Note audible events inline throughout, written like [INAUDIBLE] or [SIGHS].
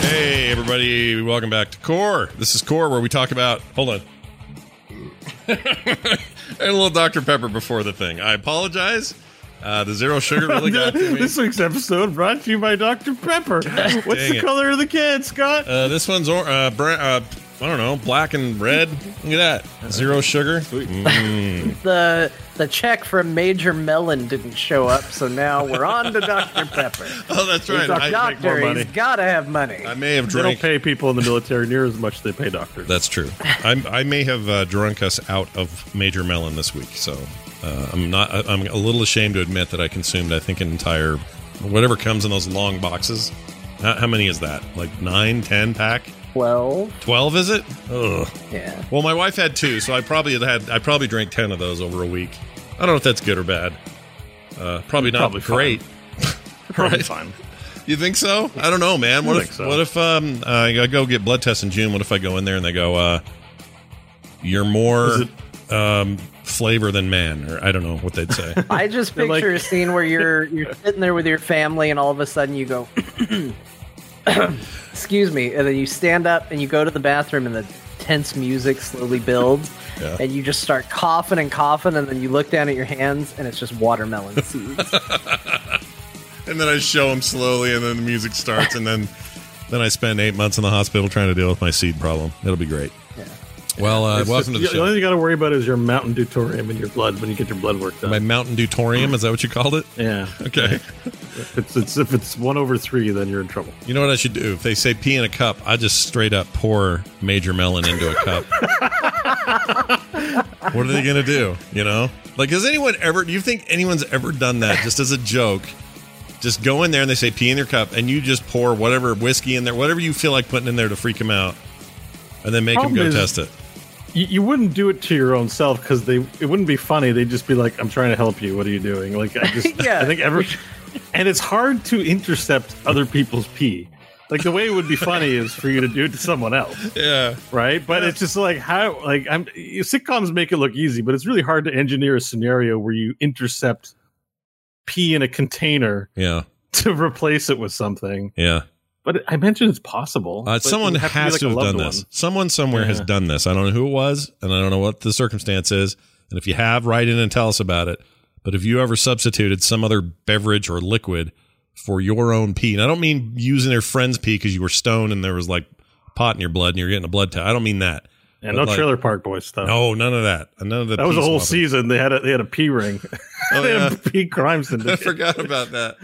Hey, everybody, welcome back to Core. This is Core, where we talk about. Hold on. and [LAUGHS] a little Dr. Pepper before the thing. I apologize. Uh, the zero sugar [LAUGHS] really got to me. This week's episode brought to you by Dr. Pepper. What's the it. color of the can, Scott? Uh, this one's or, uh, bra- uh, I don't know, black and red. Look at that. Zero sugar. Mm. [LAUGHS] the the check from Major Melon didn't show up, so now we're on to Dr. Pepper. [LAUGHS] Oh, that's right. He's a I, doctor. He's got to have money. I may have drunk. They don't pay people in the military near as much as they pay doctors. That's true. I, I may have uh, drunk us out of Major Melon this week, so uh, I'm not. I- I'm a little ashamed to admit that I consumed. I think an entire whatever comes in those long boxes. How, how many is that? Like nine, ten pack? Twelve. Twelve is it? Ugh. Yeah. Well, my wife had two, so I probably had had. I probably drank ten of those over a week. I don't know if that's good or bad. Uh, probably not Probably great. [LAUGHS] Probably right. fine. You think so? I don't know, man. What I if so. what if um uh, I go get blood tests in June? What if I go in there and they go, uh, you're more Is um flavor than man, or I don't know what they'd say. [LAUGHS] I just picture like- a scene where you're you're sitting there with your family, and all of a sudden you go, [COUGHS] "Excuse me," and then you stand up and you go to the bathroom, and the tense music slowly builds, Yeah. and you just start coughing and coughing, and then you look down at your hands, and it's just watermelon [LAUGHS] seeds. and then I show them slowly, and then the music starts, and then then I spend eight months in the hospital trying to deal with my seed problem. It'll be great. Well, uh, It's welcome just- to the the only thing you got to worry about is your Mountain Deuterium in your blood when you get your blood work done. My Mountain Deuterium, is that what you called it? yeah. [LAUGHS] Okay. If it's, it's if it's one over three, then you're in trouble. You know what I should do? If they say pee in a cup, I just straight up pour Major Melon into a cup. [LAUGHS] [LAUGHS] what are they going to do? You know? Like, has anyone ever, do you think anyone's ever done that just as a joke? Just go in there and they say pee in your cup and you just pour whatever whiskey in there, whatever you feel like putting in there to freak them out, and then make them go is- test it. You, you wouldn't do it to your own self because they it wouldn't be funny. They'd just be like, "I'm trying to help you. What are you doing?" Like I just [LAUGHS] Yeah. I think every and it's hard to intercept other people's pee. Like the way it would be funny is for you to do it to someone else, Yeah. right? But it's just like how like I'm sitcoms make it look easy, but it's really hard to engineer a scenario where you intercept pee in a container Yeah. [LAUGHS] to replace it with something. Yeah. But I mentioned it's possible. Uh, but it someone to has like to have loved done one. this. Someone somewhere has done this. I don't know who it was, and I don't know what the circumstance is. And if you have, write in and tell us about it. But if you ever substituted some other beverage or liquid for your own pee, and I don't mean using their friend's pee because you were stoned and there was like pot in your blood and you're getting a blood test. I don't mean that. Yeah, no like- Trailer Park Boys stuff. No, none of that. None of the. that was a whole swapping. season. They had a they had a P ring. Oh, [LAUGHS] [LAUGHS] they had yeah. a P crime I forgot about that.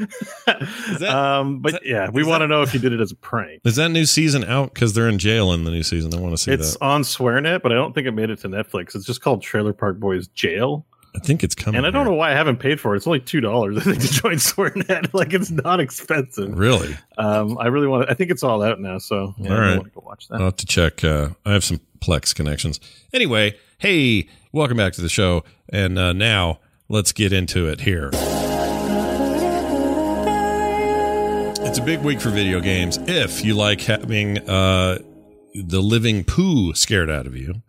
Is that, um, but that- yeah, we want to know if you did it as a prank. is that new season out? Because they're in jail in the new season. I want to see It's that. on SwearNet, but I don't think it made it to Netflix. It's just called Trailer Park Boys Jail, I think it's coming. and I don't here. know why I haven't paid for it. It's only two dollars. [LAUGHS] I think to join SwearNet, [LAUGHS] like it's not expensive. Really? Um, I really want. to I think it's all out now, so yeah, All I want to go watch that. I'll have to check. Uh, I have some Plex connections. Anyway, hey, welcome back to the show. And uh, now let's get into it here. It's a big week for video games. If you like having uh, the living poo scared out of you,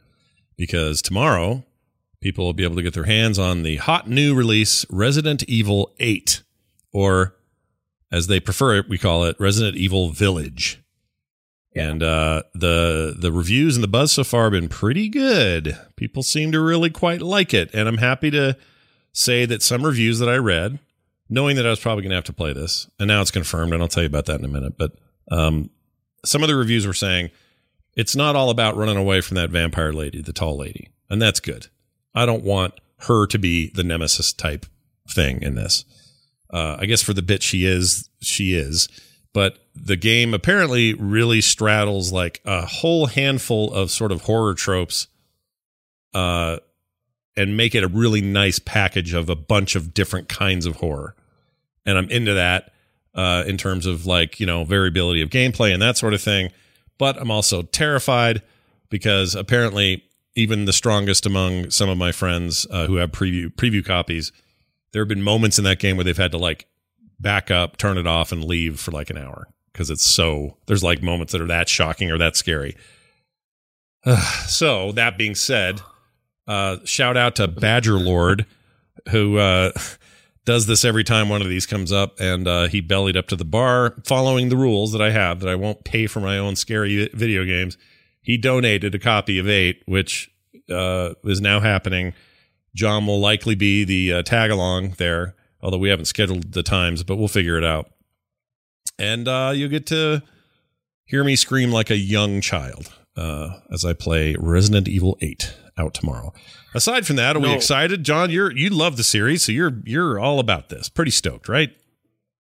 because tomorrow people will be able to get their hands on the hot new release Resident Evil 8, or as they prefer it, we call it Resident Evil Village. And uh, the the reviews and the buzz so far have been pretty good. People seem to really quite like it, and I'm happy to say that some reviews that I read, knowing that I was probably going to have to play this, and now it's confirmed, and I'll tell you about that in a minute. But um, some of the reviews were saying it's not all about running away from that vampire lady, the tall lady, and that's good. I don't want her to be the nemesis type thing in this. Uh, I guess for the bit she is, she is. But the game apparently really straddles like a whole handful of sort of horror tropes, uh, and make it a really nice package of a bunch of different kinds of horror. And I'm into that uh, in terms of like you know variability of gameplay and that sort of thing. But I'm also terrified because apparently even the strongest among some of my friends uh, who have preview preview copies, there have been moments in that game where they've had to like back up, turn it off, and leave for like an hour because it's so. There's like moments that are that shocking or that scary. [SIGHS] so that being said, uh, shout out to Badger Lord who uh, [LAUGHS] does this every time one of these comes up, and uh, he bellied up to the bar, following the rules that I have that I won't pay for my own scary video games. He donated a copy of Eight, which uh, is now happening. John will likely be the uh, tag along there, although we haven't scheduled the times, but we'll figure it out. And uh, you'll get to hear me scream like a young child uh, as I play Resident Evil 8 out tomorrow. Aside from that, are we excited, John? You're you love the series, so you're you're all about this. Pretty stoked, right?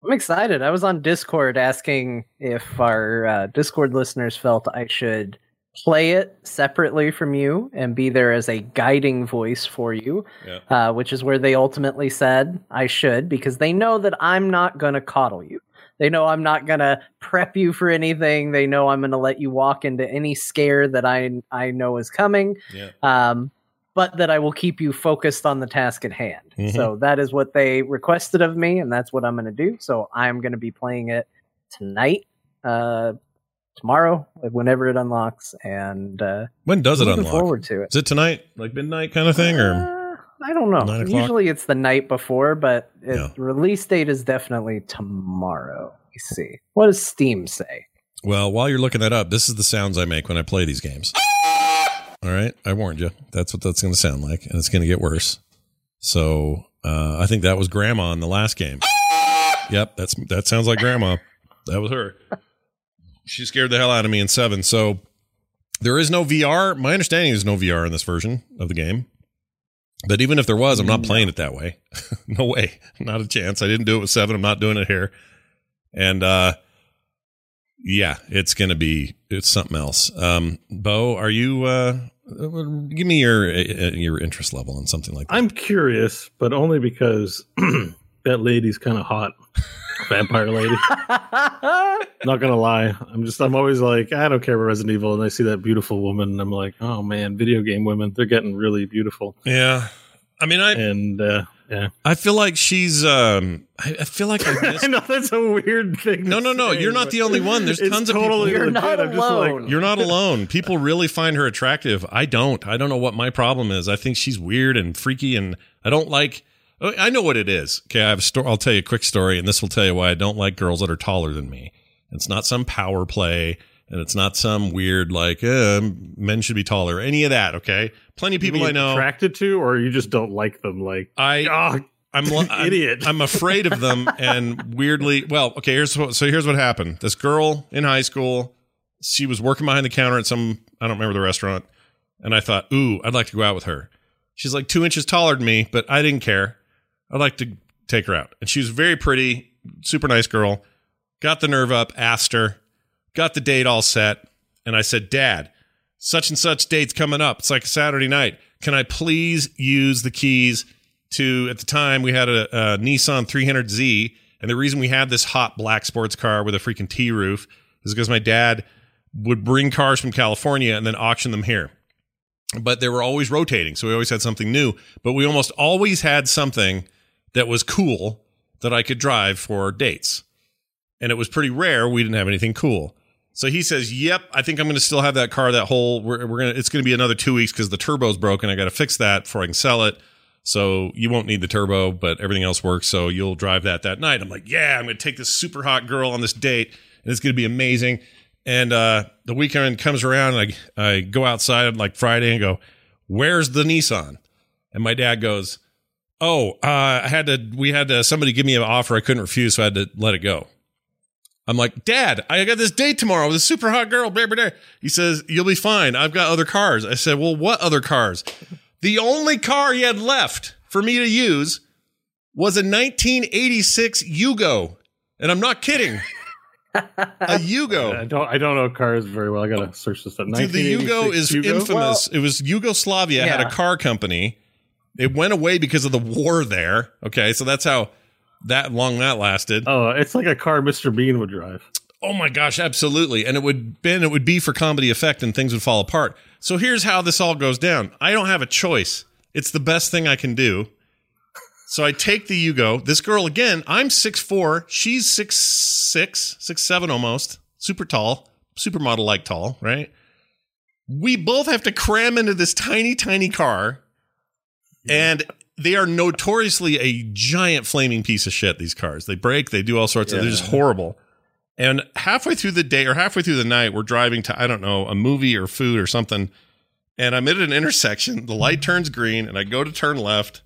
I'm excited. I was on Discord asking if our uh, Discord listeners felt I should play it separately from you and be there as a guiding voice for you, Yeah. uh, which is where they ultimately said I should because they know that I'm not going to coddle you. They know I'm not going to prep you for anything. They know I'm going to let you walk into any scare that I I know is coming. Yeah. Um, but that I will keep you focused on the task at hand. Mhm. So that is what they requested of me, and that's what I'm going to do. So I'm going to be playing it tonight, uh, tomorrow, whenever it unlocks, and uh, When does it unlock? forward to it. Is it tonight, like midnight kind of thing, or Uh, I don't know. Usually it's the night before, but it, Yeah. release date is definitely tomorrow. Me see. What does Steam say? Well, while you're looking that up, this is the sounds I make when I play these games. All right, I warned you. That's what that's going to sound like, and it's going to get worse. So uh, I think that was Grandma in the last game. Yep, that's that sounds like Grandma. That was her. She scared the hell out of me in seven. So there is no VR. My understanding is no VR in this version of the game. But even if there was, I'm not playing it that way. [LAUGHS] no way, not a chance. I didn't do it with seven. I'm not doing it here. And uh, yeah, it's gonna be it's something else. Um, Beau, are you? Uh, give me your uh, your interest level on something like that. I'm curious, but only because [CLEARS THROAT] that lady's kind of hot. Vampire lady. [LAUGHS] Not gonna lie, I'm just I'm always like I don't care about Resident Evil, and I see that beautiful woman, and I'm like, oh man, video game women, they're getting really beautiful. Yeah, I mean, I And uh, yeah, I feel like she's. Um, I, I feel like I [LAUGHS] missed. I know that's a weird thing. No, no, no. say, You're not the only one. There's it's tons of people. You're legit. not I'm just like, alone. You're not [LAUGHS] alone. People really find her attractive. I don't. I don't know what my problem is. I think she's weird and freaky, and I don't like. I know what it is. Okay, I have a story. I'll tell you a quick story, and this will tell you why I don't like girls that are taller than me. It's not some power play, and it's not some weird like uh, men should be taller. Any of that? Okay, plenty of people I know. attracted to, or you just don't like them. Like I oh, I'm, I'm Idiot. I'm afraid of them, [LAUGHS] and weirdly, well, okay. Here's what, so here's what happened. This girl in high school, she was working behind the counter at some I don't remember the restaurant, and I thought, ooh, I'd like to go out with her. She's like two inches taller than me, but I didn't care. I'd like to take her out, and she was very pretty, super nice girl. Got the nerve up, asked her, got the date all set, and I said, Dad, such and such date's coming up. It's like a Saturday night. Can I please use the keys to, at the time, we had a, a Nissan 300Z. And the reason we had this hot black sports car with a freaking T roof is because my dad would bring cars from California and then auction them here. But they were always rotating. So we always had something new. But we almost always had something that was cool that I could drive for dates. And it was pretty rare. We didn't have anything cool. So he says, "Yep, I think I'm going to still have that car. That whole we're, we're gonna. It's going to be another two weeks because the turbo's broken. I got to fix that before I can sell it. So you won't need the turbo, but everything else works. So you'll drive that that night. I'm like, yeah, I'm going to take this super hot girl on this date, and it's going to be amazing. And uh, the weekend comes around, and I I go outside like Friday and go, where's the Nissan? And my dad goes, oh, uh, I had to. We had to, somebody give me an offer I couldn't refuse, so I had to let it go. I'm like, Dad, I got this date tomorrow with a super hot girl. Blah, blah, blah. He says, You'll be fine. I've got other cars. I said, Well, what other cars? The only car he had left for me to use was a 1986 Yugo. And I'm not kidding. A Yugo. I don't I don't know cars very well. I gotta search this up. Dude, the Yugo is Yugo? infamous. it was Yugoslavia had a car company. It went away because of the war there. Okay, so that's how that long that lasted. Oh, it's like a car Mr. Bean would drive. Oh my gosh, absolutely. And it would Ben, it would be for comedy effect and things would fall apart. So here's how this all goes down. I don't have a choice. It's the best thing I can do. So I take the Yugo. This girl again, I'm 6'4, she's 6'6, 6'7 almost. Super tall, supermodel like tall, right? We both have to cram into this tiny, tiny car. And they are notoriously a giant flaming piece of shit, these cars. They break, they do all sorts of they're just horrible. And halfway through the day or halfway through the night, we're driving to, I don't know, a movie or food or something. And I'm at an intersection. The light turns green and I go to turn left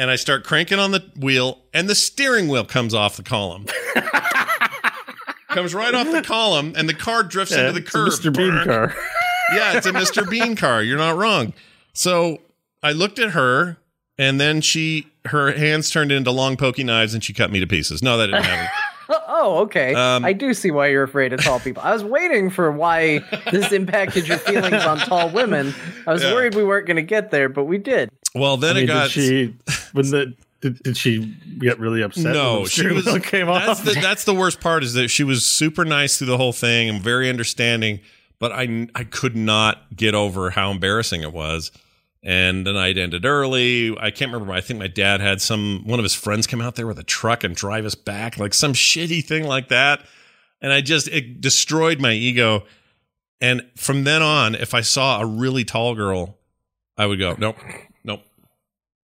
and I start cranking on the wheel and the steering wheel comes off the column. [LAUGHS] comes right off the column and the car drifts Yeah, into the it's a curb. Mr. Bean car. [LAUGHS] yeah, it's a Mr. Bean car. You're not wrong. So I looked at her and then she, her hands turned into long pokey knives and she cut me to pieces. No, that didn't happen. [LAUGHS] Oh, okay. Um, I do see why you're afraid of tall [LAUGHS] people. I was waiting for why this impacted your feelings on tall women. I was Yeah. worried we weren't going to get there, but we did. Well, then I mean, it got. did she when the did, did she get really upset? no, when the she was. wheel came that's off. the that's the worst part is that she was super nice through the whole thing and very understanding, but I I could not get over how embarrassing it was. And the night ended early. I can't remember. I think my dad had some one of his friends come out there with a truck and drive us back, like some shitty thing like that. And I just it destroyed my ego. And from then on, if I saw a really tall girl, I would go, nope, nope.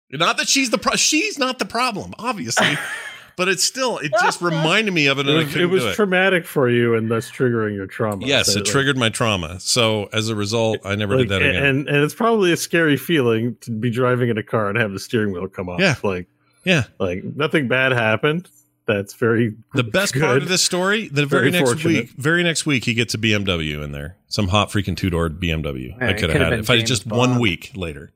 Not that she's the pro- she's not the problem, obviously, [LAUGHS] but it's still it just reminded me of it, it and I was, it was do it. traumatic for you and thus triggering your trauma. yes, So, it like, triggered my trauma. So as a result, I never like, did that again. And and it's probably a scary feeling to be driving in a car and have the steering wheel come off. Yeah. Like yeah, like nothing bad happened. That's very the best good. part of this story, the very, Very next fortunate. week, very next week, he gets a BMW in there, some hot freaking two door BMW. Yeah, I could have had it been if I had James just one week later.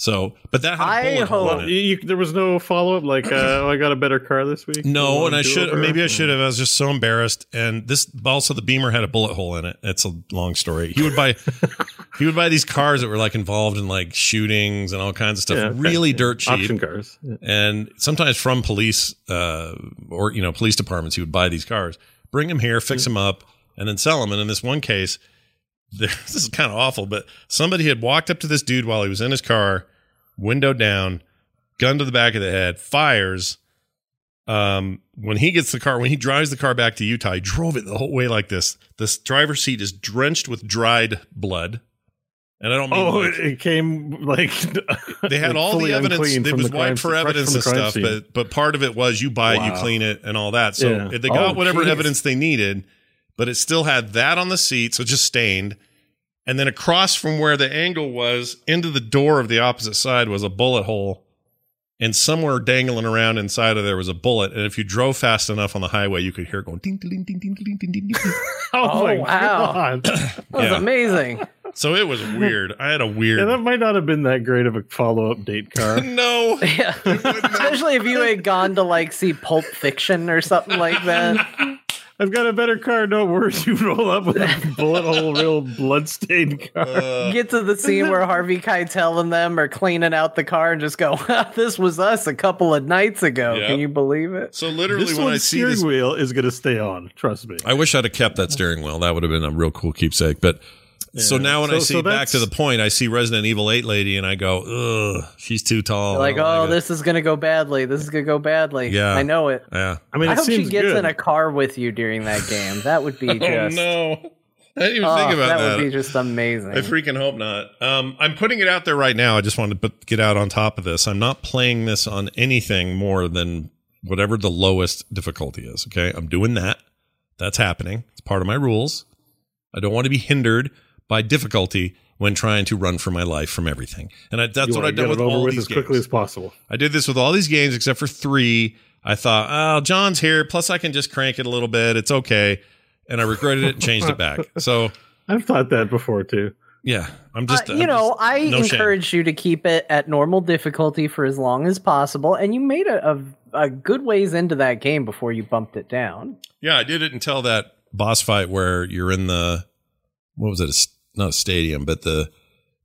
So, but that had a I bullet hole hope- in You, it. you- there was no follow up like, uh, oh, I got a better car this week. No, and I should maybe I should have. I was just so embarrassed. And this also the Beamer had a bullet hole in it. It's a long story. He would buy [LAUGHS] he would buy these cars that were like involved in like shootings and all kinds of stuff. Yeah, okay. really dirt cheap. Auction cars. Yeah. and sometimes from police uh, or you know police departments he would buy these cars bring them here fix them up and then sell them and in this one case [LAUGHS] this is kind of awful but somebody had walked up to this dude while he was in his car window down gun to the back of the head fires um, when he gets the car when he drives the car back to utah he drove it the whole way like this this driver's seat is drenched with dried blood And I don't mean Oh, like, it, came like [LAUGHS] they had all the evidence. It was the crime wiped for evidence and stuff, scene. but but part of it was you buy it, you clean it, and all that. So Yeah. they Oh, got whatever geez. evidence they needed, but it still had that on the seat, so just stained. And then across from where the angle was into the door of the opposite side was a bullet hole. And somewhere dangling around inside of there was a bullet. And if you drove fast enough on the highway, you could hear it going ding, ding, ding, ding, ding, ding, ding. [LAUGHS] oh, oh, my wow. God. [CLEARS THROAT] [CLEARS THROAT] that was amazing. So it was weird. I had a weird. Yeah, that might not have been that great of a follow up date car. [LAUGHS] no. Yeah. Especially if you had gone to like see Pulp Fiction or something like that. [LAUGHS] I've got a better car. Don't worry. [LAUGHS] You roll up with a bullet hole, real bloodstained car. Uh, Get to the scene where Harvey Keitel and them are cleaning out the car and just go, [LAUGHS] "This was us a couple of nights ago." Yep. Can you believe it? so literally, this when I see steering this wheel is going to stay on. Trust me. I wish I'd have kept that steering wheel. That would have been a real cool keepsake. But so now when I see so back to the point, I see Resident Evil 8 lady and I go, ugh, she's too tall. Like, oh, like this is gonna go badly. This is gonna go badly. Yeah. I know it. Yeah. I mean, I it hope she gets good. in a car with you during that game. That would be [LAUGHS] just. Oh, no. I didn't even Oh, think about that, that. would be just amazing. I freaking hope not. Um, I'm putting it out there right now. I just wanted to put, get out on top of this. I'm not playing this on anything more than whatever the lowest difficulty is. Okay. I'm doing that. That's happening. It's part of my rules. I don't want to be hindered by difficulty when trying to run for my life from everything. And I, that's what I've done with all with these as quickly games. as possible. I did this with all these games except for three. I thought, oh, John's here. Plus, I can just crank it a little bit. It's okay. And I regretted it and changed it back. [LAUGHS] So, I've thought that before too. yeah, I'm just, Uh, I'm you know, just- I no shame. encourage you to keep it at normal difficulty for as long as possible, and you made a, a, a good ways into that game before you bumped it down. Yeah, I did it until that boss fight where you're in the, what was it? A, s- not a stadium, but the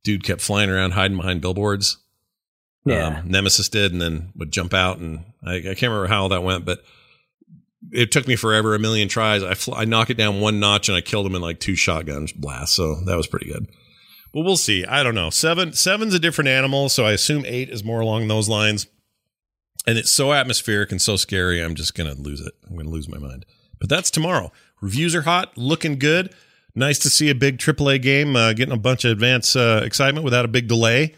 dude kept flying around hiding behind billboards. Yeah. Um, Nemesis did, and then would jump out, and I, I can't remember how all that went, but it took me forever, a million tries. I fl- I knock it down one notch, and I killed him in like two shotgun blasts. So that was pretty good. But we'll see. I don't know. Seven, seven's a different animal, so I assume eight is more along those lines. And it's so atmospheric and so scary. I'm just gonna lose it. I'm gonna lose my mind. But that's tomorrow. Reviews are hot, looking good. Nice to see a big AAA game uh, getting a bunch of advance uh, excitement without a big delay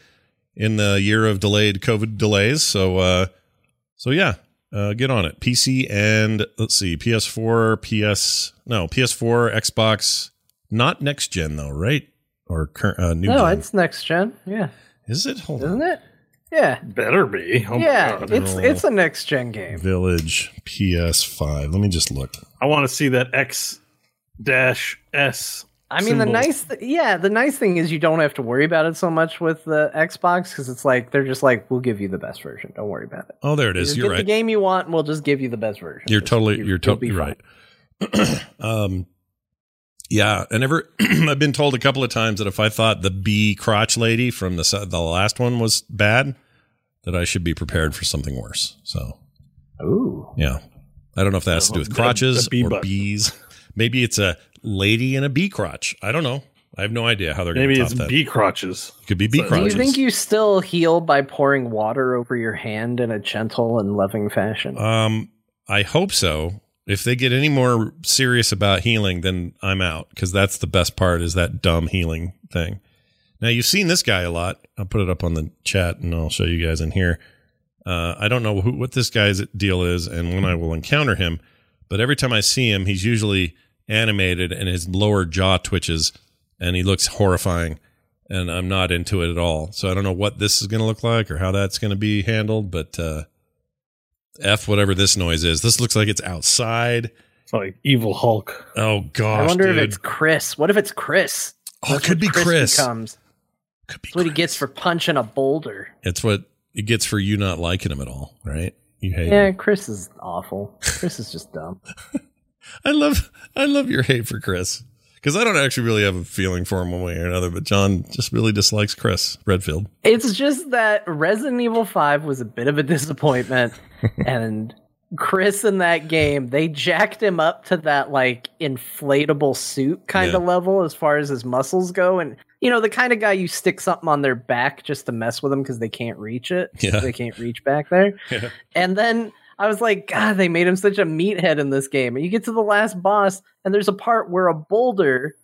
in the year of delayed COVID delays. So, uh, so yeah, uh, get on it. PC and let's see, PS4, PS no PS4, Xbox, not next gen though, right? Or current uh, new? no, gen. it's next gen. Yeah, is it? Hold isn't on. it? Yeah, Better be. Oh my yeah. God. It's it's a next gen game. Village PS5. Let me just look. I want to see that X dash S. I mean, the nice, th- yeah, the nice thing is you don't have to worry about it so much with the Xbox because it's like they're just like, we'll give you the best version. Don't worry about it. Oh, there it is. You is. just You're get the right. game you want, and we'll just give you the best version. You're Just- totally, you- you're you'll totally right. [CLEARS THROAT] um, yeah, and ever [CLEARS THROAT] I've been told a couple of times that if I thought the bee crotch lady from the the last one was bad, that I should be prepared for something worse. So Ooh, yeah, I don't know if that has to do with crotches the bee or butt. bees. [LAUGHS] Maybe it's a lady and a bee crotch. I don't know. I have no idea how they're going Maybe to it's top that. bee crotches. Could be bee Do you do you think you still heal by pouring water over your hand in a gentle and loving fashion? Um, I hope so. If they get any more serious about healing, then I'm out because that's the best part is that dumb healing thing. Now you've seen this guy a lot. I'll put it up on the chat and I'll show you guys in here. Uh, I don't know who, what this guy's deal is and when I will encounter him, but every time I see him, he's usually animated and his lower jaw twitches and he looks horrifying and I'm not into it at all. So I don't know what this is going to look like or how that's going to be handled, but, uh, F whatever this noise is. This looks like it's outside. It's like evil Hulk. Oh gosh, I wonder dude. if it's Chris. What if it's Chris? Oh, it could be Chris. Becomes. Could be That's what he gets for punching a boulder. It's what it gets for you not liking him at all, right? You hate Yeah, him. Chris is awful. Chris is just dumb. [LAUGHS] I love I love your hate for Chris. Because I don't actually really have a feeling for him one way or another, but John just really dislikes Chris Redfield. It's just that Resident Evil 5 was a bit of a disappointment. [LAUGHS] and Chris in that game, they jacked him up to that like inflatable suit kind of Yeah. level as far as his muscles go. And you know, the kind of guy you stick something on their back just to mess with them because they can't reach it. Yeah. They can't reach back there. [LAUGHS] Yeah. And then I was like, God, they made him such a meathead in this game. And you get to the last boss, and there's a part where a boulder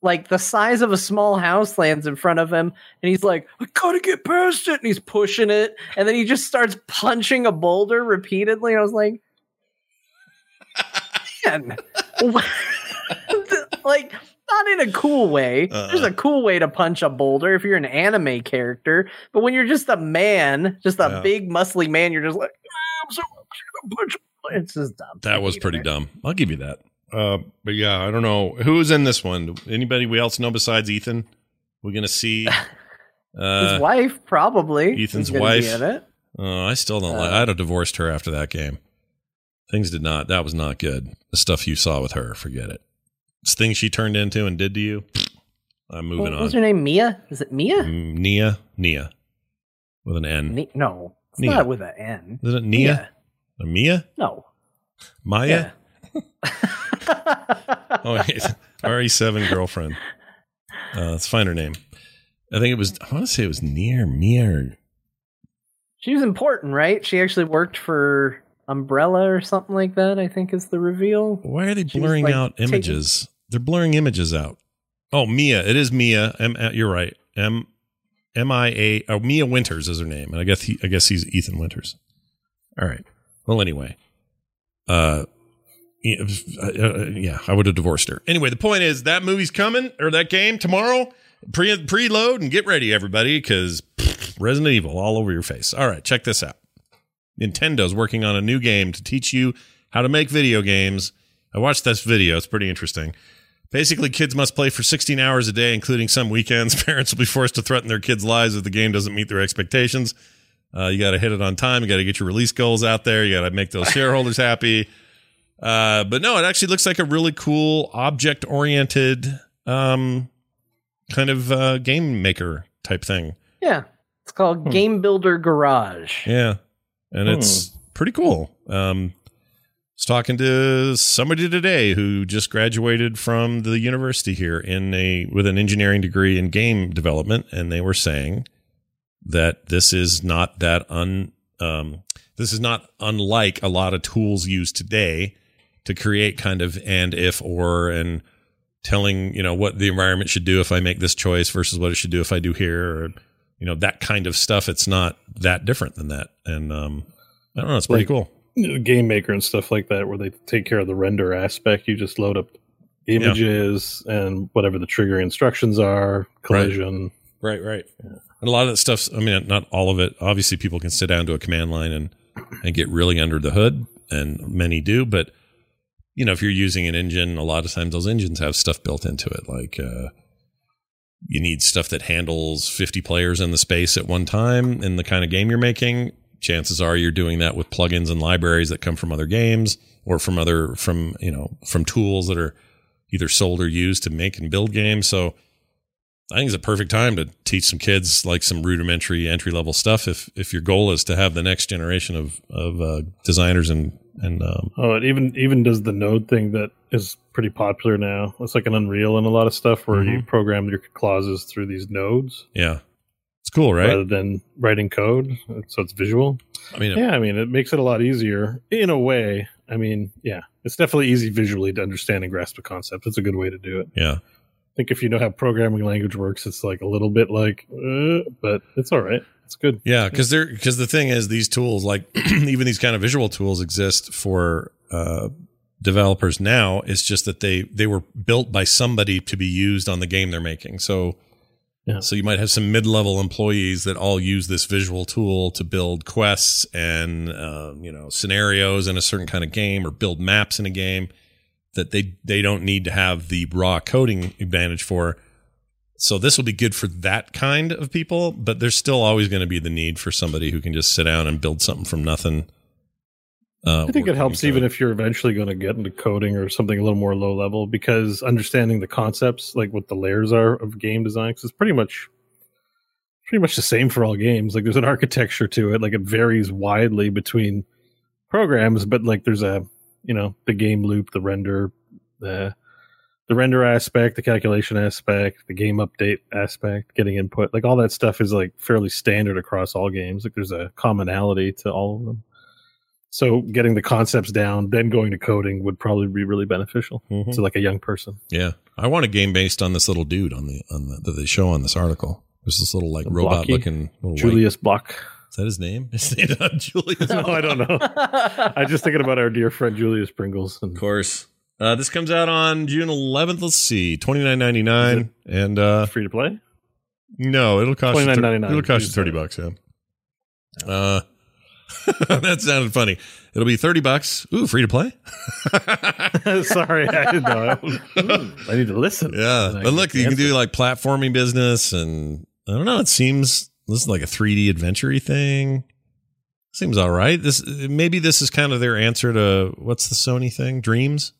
like the size of a small house lands in front of him and he's like i gotta get past it and he's pushing it and then he just starts punching a boulder repeatedly i was like [LAUGHS] man [LAUGHS] [LAUGHS] like not in a cool way there's a cool way to punch a boulder if you're an anime character but when you're just a man just a Yeah. big muscly man you're just like "Ah, i'm so punch it's just dumb That was pretty dumb. I'll give you that. Uh, but yeah, I don't know who's in this one. Anybody we else know besides Ethan? We're gonna see. [LAUGHS] his Uh, wife probably Ethan's is gonna be wife. in it oh, I still don't like. Uh, I'd have divorced her after that game. Things did not. That was not good. The stuff you saw with her, forget it. It's things she turned into and did to you. I'm moving What on. was her name? Mia? Is it Mia? Mm, Nia, Nia, with an N. Ne- no, it's Nia. not with an N. Is it Nia? A Mia? No. Maya? [LAUGHS] Oh, wait. RE7 girlfriend. Uh, let's find her name. I think it was, I want to say it was Nia or Mia She was important, right? She actually worked for Umbrella or something like that. I think is the reveal. Why are they She blurring like, out taking- images? They're blurring images out. Oh, Mia. It is Mia. M- uh, you're right. M M I A. Oh, Mia Winters is her name, and I guess he, I guess he's Ethan Winters. All right. Well, anyway, uh, yeah, uh, yeah, I would have divorced her. Anyway, the point is that movie's coming or that game tomorrow. Pre preload and get ready, everybody, because Resident Evil all over your face. All right, check this out. Nintendo's working on a new game to teach you how to make video games. I watched this video. It's pretty interesting. Basically, kids must play for 16 hours a day, including some weekends. [LAUGHS] Parents will be forced to threaten their kids' lives if the game doesn't meet their expectations. Uh, you got to hit it on time. You got to get your release goals out there. You got to make those [LAUGHS] shareholders happy. Uh, but no, it actually looks like a really cool object oriented um, kind of uh, game maker type thing. Yeah, it's called Game Builder Garage. Yeah. And it's pretty cool. Um, I was talking to somebody today who just graduated from the university here in a with an engineering degree in game development, and they were saying that this is not that un um, this is not unlike a lot of tools used today to create kind of and if or and telling you know what the environment should do if I make this choice versus what it should do if I do here or you know that kind of stuff. It's not that different than that, and um, I don't know. It's pretty Like- cool. game maker and stuff like that where they take care of the render aspect you just load up images and whatever the trigger instructions are collision Right, right. And a lot of that stuff. I mean, not all of it. Obviously, people can sit down to a command line and and get really under the hood, and many do. But you know, if you're using an engine, a lot of times those engines have stuff built into it, like. Uh, you need stuff that handles 50 players in the space at one time in the kind of game you're making. Chances are you're doing that with plugins and libraries that come from other games or from other from you know from tools that are either sold or used to make and build games. So i think it's a perfect time to teach some kids like some rudimentary entry level stuff if if your goal is to have the next generation of of uh, designers and and um, oh it even even does the node thing that is pretty popular now it's like an unreal and a lot of stuff where you program your clauses through these nodes. Yeah. It's cool right? Rather than writing code so it's visual. I mean yeah i mean it makes it a lot easier in a way. I mean yeah it's definitely easy visually to understand and grasp a concept. It's a good way to do it. Yeah think if you know how programming language works, it's like a little bit like, uh, but it's all right. It's good. Yeah, because they're because the thing is, these tools, like [CLEARS THROAT] even these kind of visual tools, exist for uh, developers now. It's just that they they were built by somebody to be used on the game they're making. So, Yeah. so you might have some mid level employees that all use this visual tool to build quests and uh, you know scenarios in a certain kind of game or build maps in a game that they they don't need to have the raw coding advantage for. So this will be good for that kind of people, but there's still always going to be the need for somebody who can just sit down and build something from nothing. Uh, I think it helps even if you're eventually going to get into coding or something a little more low level because understanding the concepts, like what the layers are of game design, it's pretty much pretty much the same for all games. Like there's an architecture to it. Like it varies widely between programs, but like there's a you know the game loop, the render, the the render aspect, the calculation aspect, the game update aspect, getting input, like all that stuff is like fairly standard across all games. Like there's a commonality to all of them. So getting the concepts down, then going to coding would probably be really beneficial Mhm. to like a young person. Yeah, I want a game based on this little dude on the on the that they show on this article. There's this little like robot Blocky? looking little white- Julius Block. Is that his name? His name not Julius. No, I don't know. I'm just thinking about our dear friend Julius Pringles. And Of course. Uh, this comes out on June 11th. Let's see, twenty nine ninety nine, and uh, free to play. no, it'll cost you thir- It'll cost you thirty bucks. Yeah. Uh, [LAUGHS] that sounded funny. It'll be thirty bucks. Ooh, free to play. [LAUGHS] Sorry, I didn't know. [LAUGHS] I need to listen. Yeah, but look, you can do like platforming business, and I don't know. It seems this is like a 3D adventure thing. Seems all right. This maybe this is kind of their answer to what's the Sony thing? Dreams,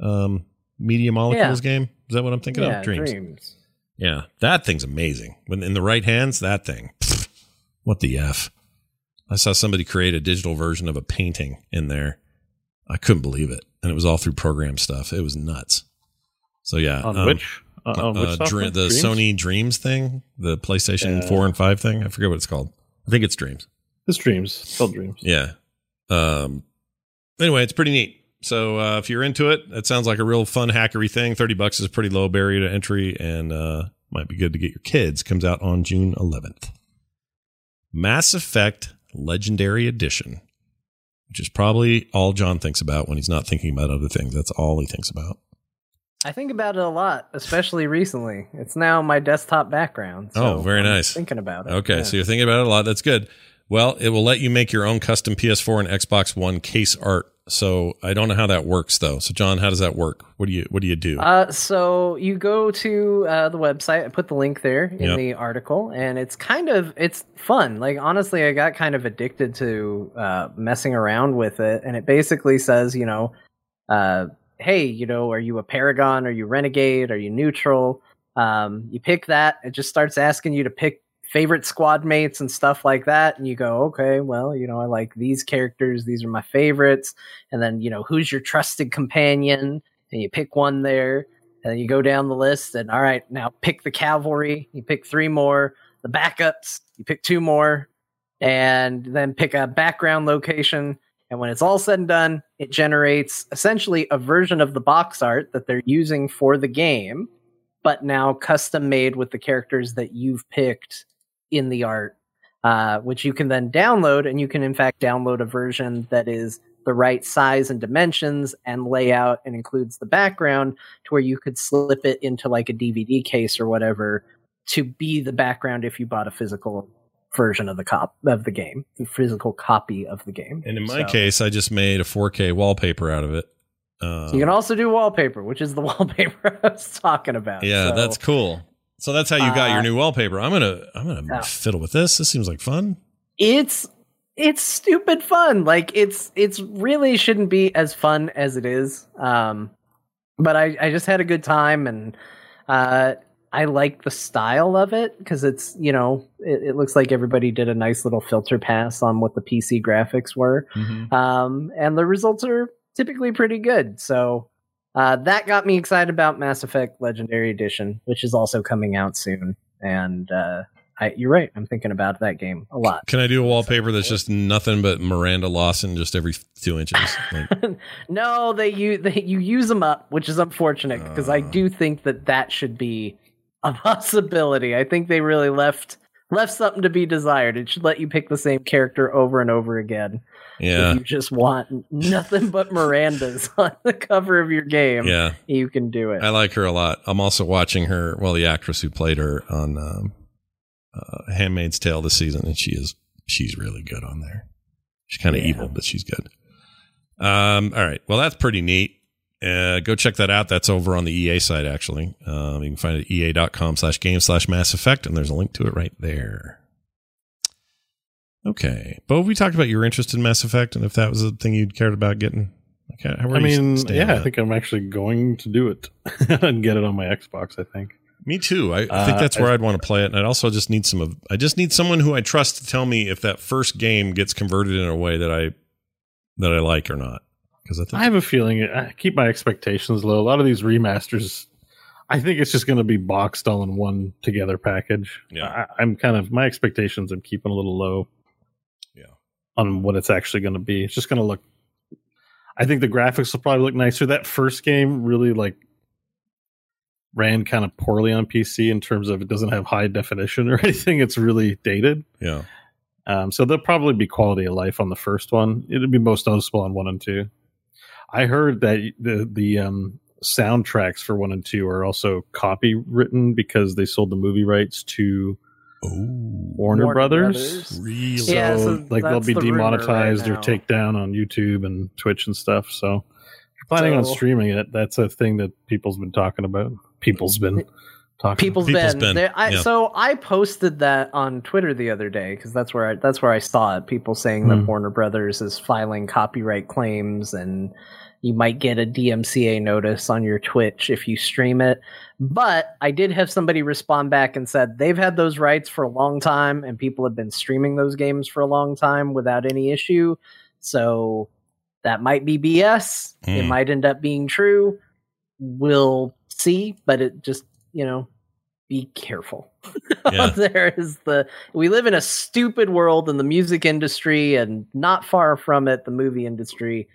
um, Media Molecule's Yeah. game. Is that what I'm thinking yeah, of? Dreams. dreams. Yeah, that thing's amazing. When in the right hands, that thing. pfft, [SNIFFS] what the f? I saw somebody create a digital version of a painting in there. I couldn't believe it, and it was all through program stuff. It was nuts. So yeah, On um, which? Uh, uh? The Dreams? Sony Dreams thing, the PlayStation Yeah. Four and Five thing. I forget what it's called. I think it's Dreams. It's Dreams. It's called Dreams. Yeah. Um. Anyway, it's pretty neat. So uh, if you're into it, it sounds like a real fun hackery thing. Thirty bucks is a pretty low barrier to entry, and uh, might be good to get your kids. Comes out on June 11th. Mass Effect Legendary Edition, which is probably all John thinks about when he's not thinking about other things. That's all he thinks about. I think about it a lot, especially recently. It's now my desktop background. Oh, very I'm nice. Thinking about it. Okay, yeah. so you're thinking about it a lot. That's good. Well, it will let you make your own custom PS4 and Xbox One case art. So I don't know how that works though. So John, how does that work? What do you what do you do? Uh, so you go to uh, the website. I put the link there in Yep. the article, and it's kind of it's fun. Like honestly, I got kind of addicted to uh, messing around with it, and it basically says, you know, uh, hey, you know, are you a Paragon? Are you Renegade? Are you neutral? Um, you pick that. It just starts asking you to pick favorite squad mates and stuff like that and you go okay well you know i like these characters these are my favorites and then you know who's your trusted companion and you pick one there and then you go down the list and all right now pick the cavalry you pick three more the backups you pick two more and then pick a background location and when it's all said and done it generates essentially a version of the box art that they're using for the game but now custom made with the characters that you've picked in the art uh, which you can then download and you can in fact download a version that is the right size and dimensions and layout and includes the background to where you could slip it into like a DVD case or whatever to be the background if you bought a physical version of the cop of the game, the physical copy of the game. and in my So- case, I just made a 4K wallpaper out of it. Uh, you can also do wallpaper, which is the [LAUGHS] wallpaper I was talking about. yeah, So, that's cool. So that's how you got your Uh, new wallpaper. I'm gonna I'm gonna yeah. fiddle with this. This seems like fun. it's it's stupid fun. Like it's it's really shouldn't be as fun as it is. Um, but I I just had a good time and uh, I like the style of it because it's you know it, it looks like everybody did a nice little filter pass on what the PC graphics were. Um, and the results are typically pretty good. So uh, that got me excited about Mass Effect Legendary Edition, which is also coming out soon. And uh, I, you're right, I'm thinking about that game a lot. Can I do a wallpaper that's just nothing but Miranda Lawson just every two inches? [LAUGHS] Like, no, they you they you use them up, which is unfortunate because I Uh. do think that that should be a possibility. I think they really left left something to be desired. It should let you pick the same character over and over again. yeah, If you just want nothing but Miranda's [LAUGHS] on the cover of your game, yeah. you can do it. I like her a lot. I'm also watching her, well, the actress who played her on um, uh, Handmaid's Tale this season, and she is she's really good on there. She's kind of Yeah. evil, but she's good. Um, all right, well, that's pretty neat. Uh, go check that out. That's over on the EA site, actually. Um, you can find it at ea.com slash game slash Mass Effect, and there's a link to it right there. Okay. Beau, we talked about your interest in Mass Effect and if that was a thing you'd cared about getting. Okay, how I mean, yeah, I think I'm actually going to do it [LAUGHS] and get it on my Xbox. I think. Me too. I, think Uh, that's where I- I'd want to play it, and I'd also just need some of. I just need someone who I trust to tell me if that first game gets converted in a way that I that I like or not. Because I think I have a feeling I keep my expectations low. A lot of these remasters, I think it's just going to be boxed all in one together package. Yeah. I, I'm kind of my expectations. I'm keeping a little low. Yeah. on what it's actually going to be. It's just going to look. I think the graphics will probably look nicer. That first game really like ran kind of poorly on PC in terms of it doesn't have high definition or [LAUGHS] anything. It's really dated. Yeah. Um, so there'll probably be quality of life on the first one. It'll be most noticeable on one and two. I heard that the the um, soundtracks for one and two are also copywritten because they sold the movie rights to Warner, Warner Brothers. Brothers. Really? So, Yeah, so like they'll be the rumor right demonetized or now. take down on YouTube and Twitch and stuff. So if you're planning on streaming it, that's a thing that people's been talking about. People's been talking. People's, People's been, been, I, yeah. so I posted that on Twitter the other day because that's where I, that's where I saw it. People saying that Hmm. Warner Brothers is filing copyright claims, and you might get a DMCA notice on your Twitch if you stream it. But I did have somebody respond back and said they've had those rights for a long time, and people have been streaming those games for a long time without any issue. So that might be BS. It Hmm. might end up being true. We'll see, but it just you know be careful. [LAUGHS] Yeah. there is the we live in a stupid world in the music industry and not far from it the movie industry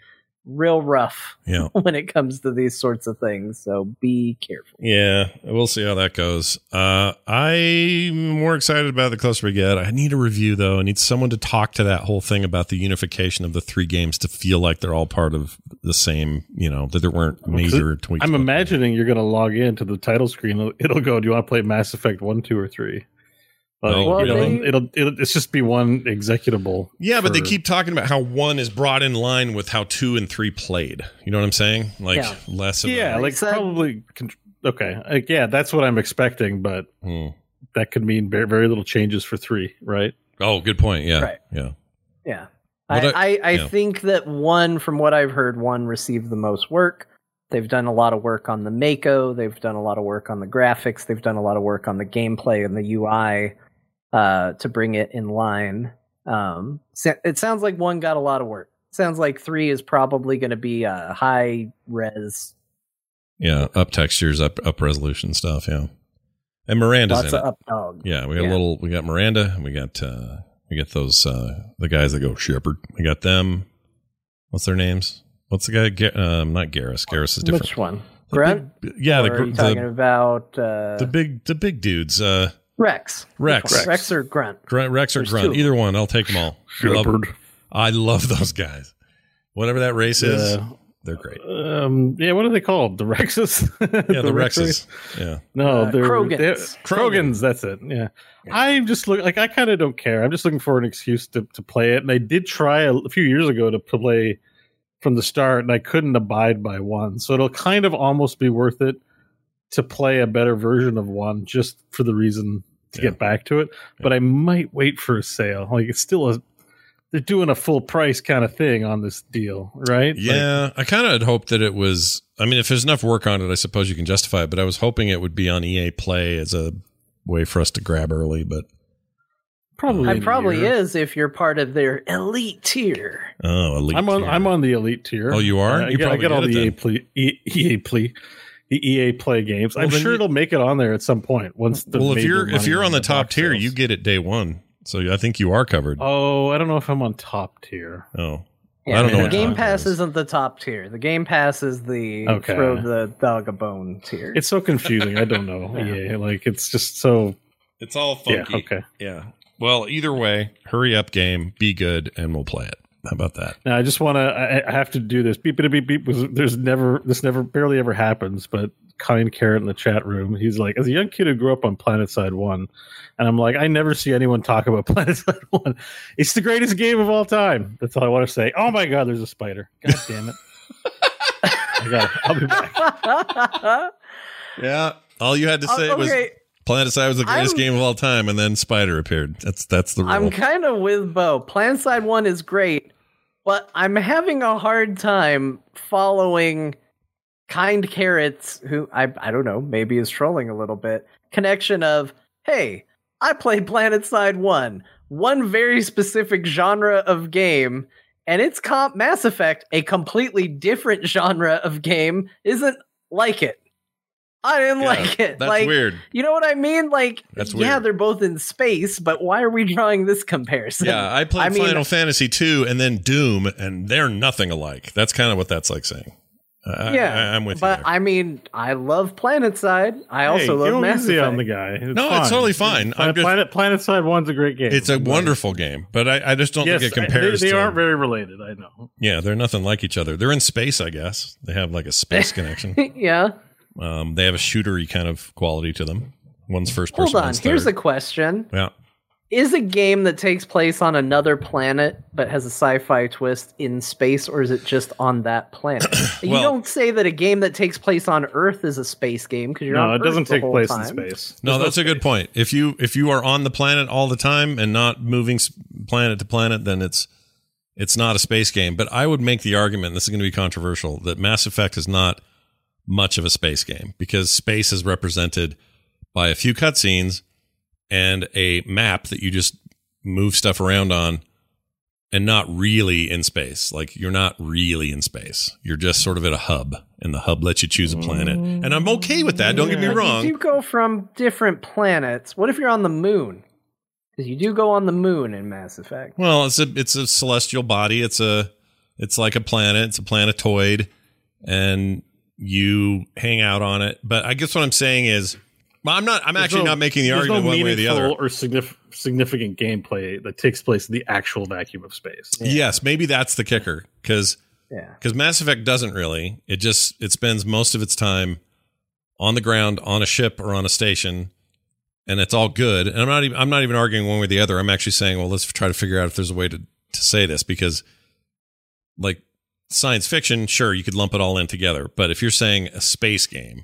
real rough Yeah. [LAUGHS] when it comes to these sorts of things so be careful Yeah, we'll see how that goes. Uh, I'm more excited about the closer we get. I need a review though. I need someone to talk to that whole thing about the unification of the three games to feel like they're all part of the same. You know that there weren't major tweaks. I'm imagining you're going to log into the title screen. It'll, it'll go. Do you want to play Mass Effect one, two, or three? Like, you know, really? it'll, it'll it's just be one executable. Yeah, but they keep talking about how one is brought in line with how two and three played. You know what I'm saying? Like Yeah. less of Yeah, like said- probably. Okay, like, yeah, that's what I'm expecting, but Hmm. that could mean very, very little changes for three, right? Oh, good point. Yeah, Right. yeah. yeah i I- I, I yeah. think that one from what i've heard one received the most work they've done a lot of work on the mako they've done a lot of work on the graphics they've done a lot of work on the gameplay and the ui uh, to bring it in line um, it sounds like one got a lot of work sounds like three is probably going to be a high res Yeah, up textures, up up resolution stuff. Yeah, and Miranda's lots in up dog Yeah, we got Yeah. a little. We got Miranda. and We got uh we got those uh the guys that go Shepard. We got them. What's their names? What's the guy? Um, not Garrus. Garrus is different. which one The Grunt? big- yeah, the, Or are gr- you talking the about uh, the big the big dudes. Uh, Rex. Rex. Rex. Rex or Grunt? Grunt, Rex or There's Grunt, two. either one. I'll take them all. I love, Shepard. I love those guys. Whatever that race is, Yeah. they're great. Um, yeah, what are they called? The Rexes? [LAUGHS] Yeah, the, Rex Rexes. race? Yeah, No, Uh, they're Krogans. they're- Krogan. Krogans. That's it. Yeah, I'm just look like I kind of don't care. I'm just looking for an excuse to to play it. And I did try a, a few years ago to play from the start, and I couldn't abide by one. So it'll kind of almost be worth it to play a better version of one, just for the reason to Yeah. get back to it. But I might wait for a sale. Like it's still a they're doing a full price kind of thing on this deal, right? Like, yeah. I kind of had hoped that it was. I mean, if there's enough work on it, I suppose you can justify it. But I was hoping it would be on EA Play as a way for us to grab early. But probably. It probably year. is if you're part of their elite tier. oh, elite. I'm on. tier. I'm on the elite tier. Oh, you are? Uh, I You get, I probably get all get the it EA play, E- EA play, the EA play games. Well, I'm sure you- it'll make it on there at some point. Once the well, if you're if you're on the top tier, sales. you get it day one. So I think you are covered. Oh, I don't know if I'm on top tier. Oh, Yeah, I don't know The Game top Pass is. isn't the top tier. The Game Pass is the Okay. throw the dog a bone tier. It's so confusing. I don't know. [LAUGHS] Yeah. EA, like it's just so. It's all Yeah. funky. Okay. Yeah. Well, either way, hurry up, game, be good, and we'll play it. How about that? Now I just want to. I, I have to do this. Beep beep beep beep. was- There's never. This never barely ever happens. But kind carrot in the chat room. He's like, as a young kid who grew up on PlanetSide One, and I'm like, I never see anyone talk about [LAUGHS] PlanetSide One. It's the greatest game of all time. That's all I want to say. Oh my god, there's a spider. God damn it. [LAUGHS] I got it. I'll be back. [LAUGHS] Yeah. All you had to say Uh, was okay, PlanetSide was the greatest I'm- game of all time, and then Spider appeared. That's that's the rule. I'm kind of with Beau. Plan Side 1 is great, but I'm having a hard time following Kind Carrots, who I, I don't know, maybe is trolling a little bit, connection of, hey, I played PlanetSide 1, one very specific genre of game, and its comp Mass Effect, a completely different [LAUGHS] genre of game, isn't like it. I didn't Yeah, like it. that's like, weird. You know what I mean? Like, That's weird. yeah, they're both in space, but why are we [LAUGHS] drawing this comparison? Yeah, I played mean, Final Fantasy two and then Doom, and they're nothing alike. That's kind of what that's like saying. I, yeah, I, am with but you. But I mean, I love PlanetSide. I also Hey, love go Mass easy Effect. on the guy. It's No, it's totally fine. Planet, I'm just- Planet, PlanetSide One's a great game. It's a wonderful game, but I, I just don't yes, think it I- compares. They, they to, aren't very related. I know. Yeah, they're nothing like each other. They're in space, I guess. They have like a space [LAUGHS] connection. yeah. Um, they have a shootery kind of quality to them. One's first person. Hold on. Here's third. a question: yeah. Is a game that takes place on another planet but has a sci-fi twist in space, or is it just on that planet? [COUGHS] you don't say that a game that takes place on Earth is a space game because you're No, on it doesn't the take place time. in space. No, There's that's a good point. If you if you are on the planet all the time and not moving planet to planet, then it's it's not a space game. But I would make the argument, this is going to be controversial, that Mass Effect is not much of a space game because space is represented by a few cutscenes and a map that you just move stuff around on and not really in space. Like you're not really in space. You're just sort of at a hub and the hub lets you choose a planet. And I'm okay with that. Don't get me wrong. You go from different planets. What if you're on the moon? Because you do go on the moon in Mass Effect. Well, it's a it's a celestial body. It's a it's like a planet. It's a planetoid, and you hang out on it. But I guess what I'm saying is, well, I'm not. I'm There's actually no- not making the argument no one way or the other. or signif- significant gameplay that takes place in the actual vacuum of space. Yes, maybe that's the kicker because Yeah. because Mass Effect doesn't really. It just it spends most of its time on the ground on a ship or on a station, and it's all good. And I'm not even I'm not even arguing one way or the other. I'm actually saying, well, let's try to figure out if there's a way to to say this because like science fiction, sure, you could lump it all in together. But if you're saying a space game,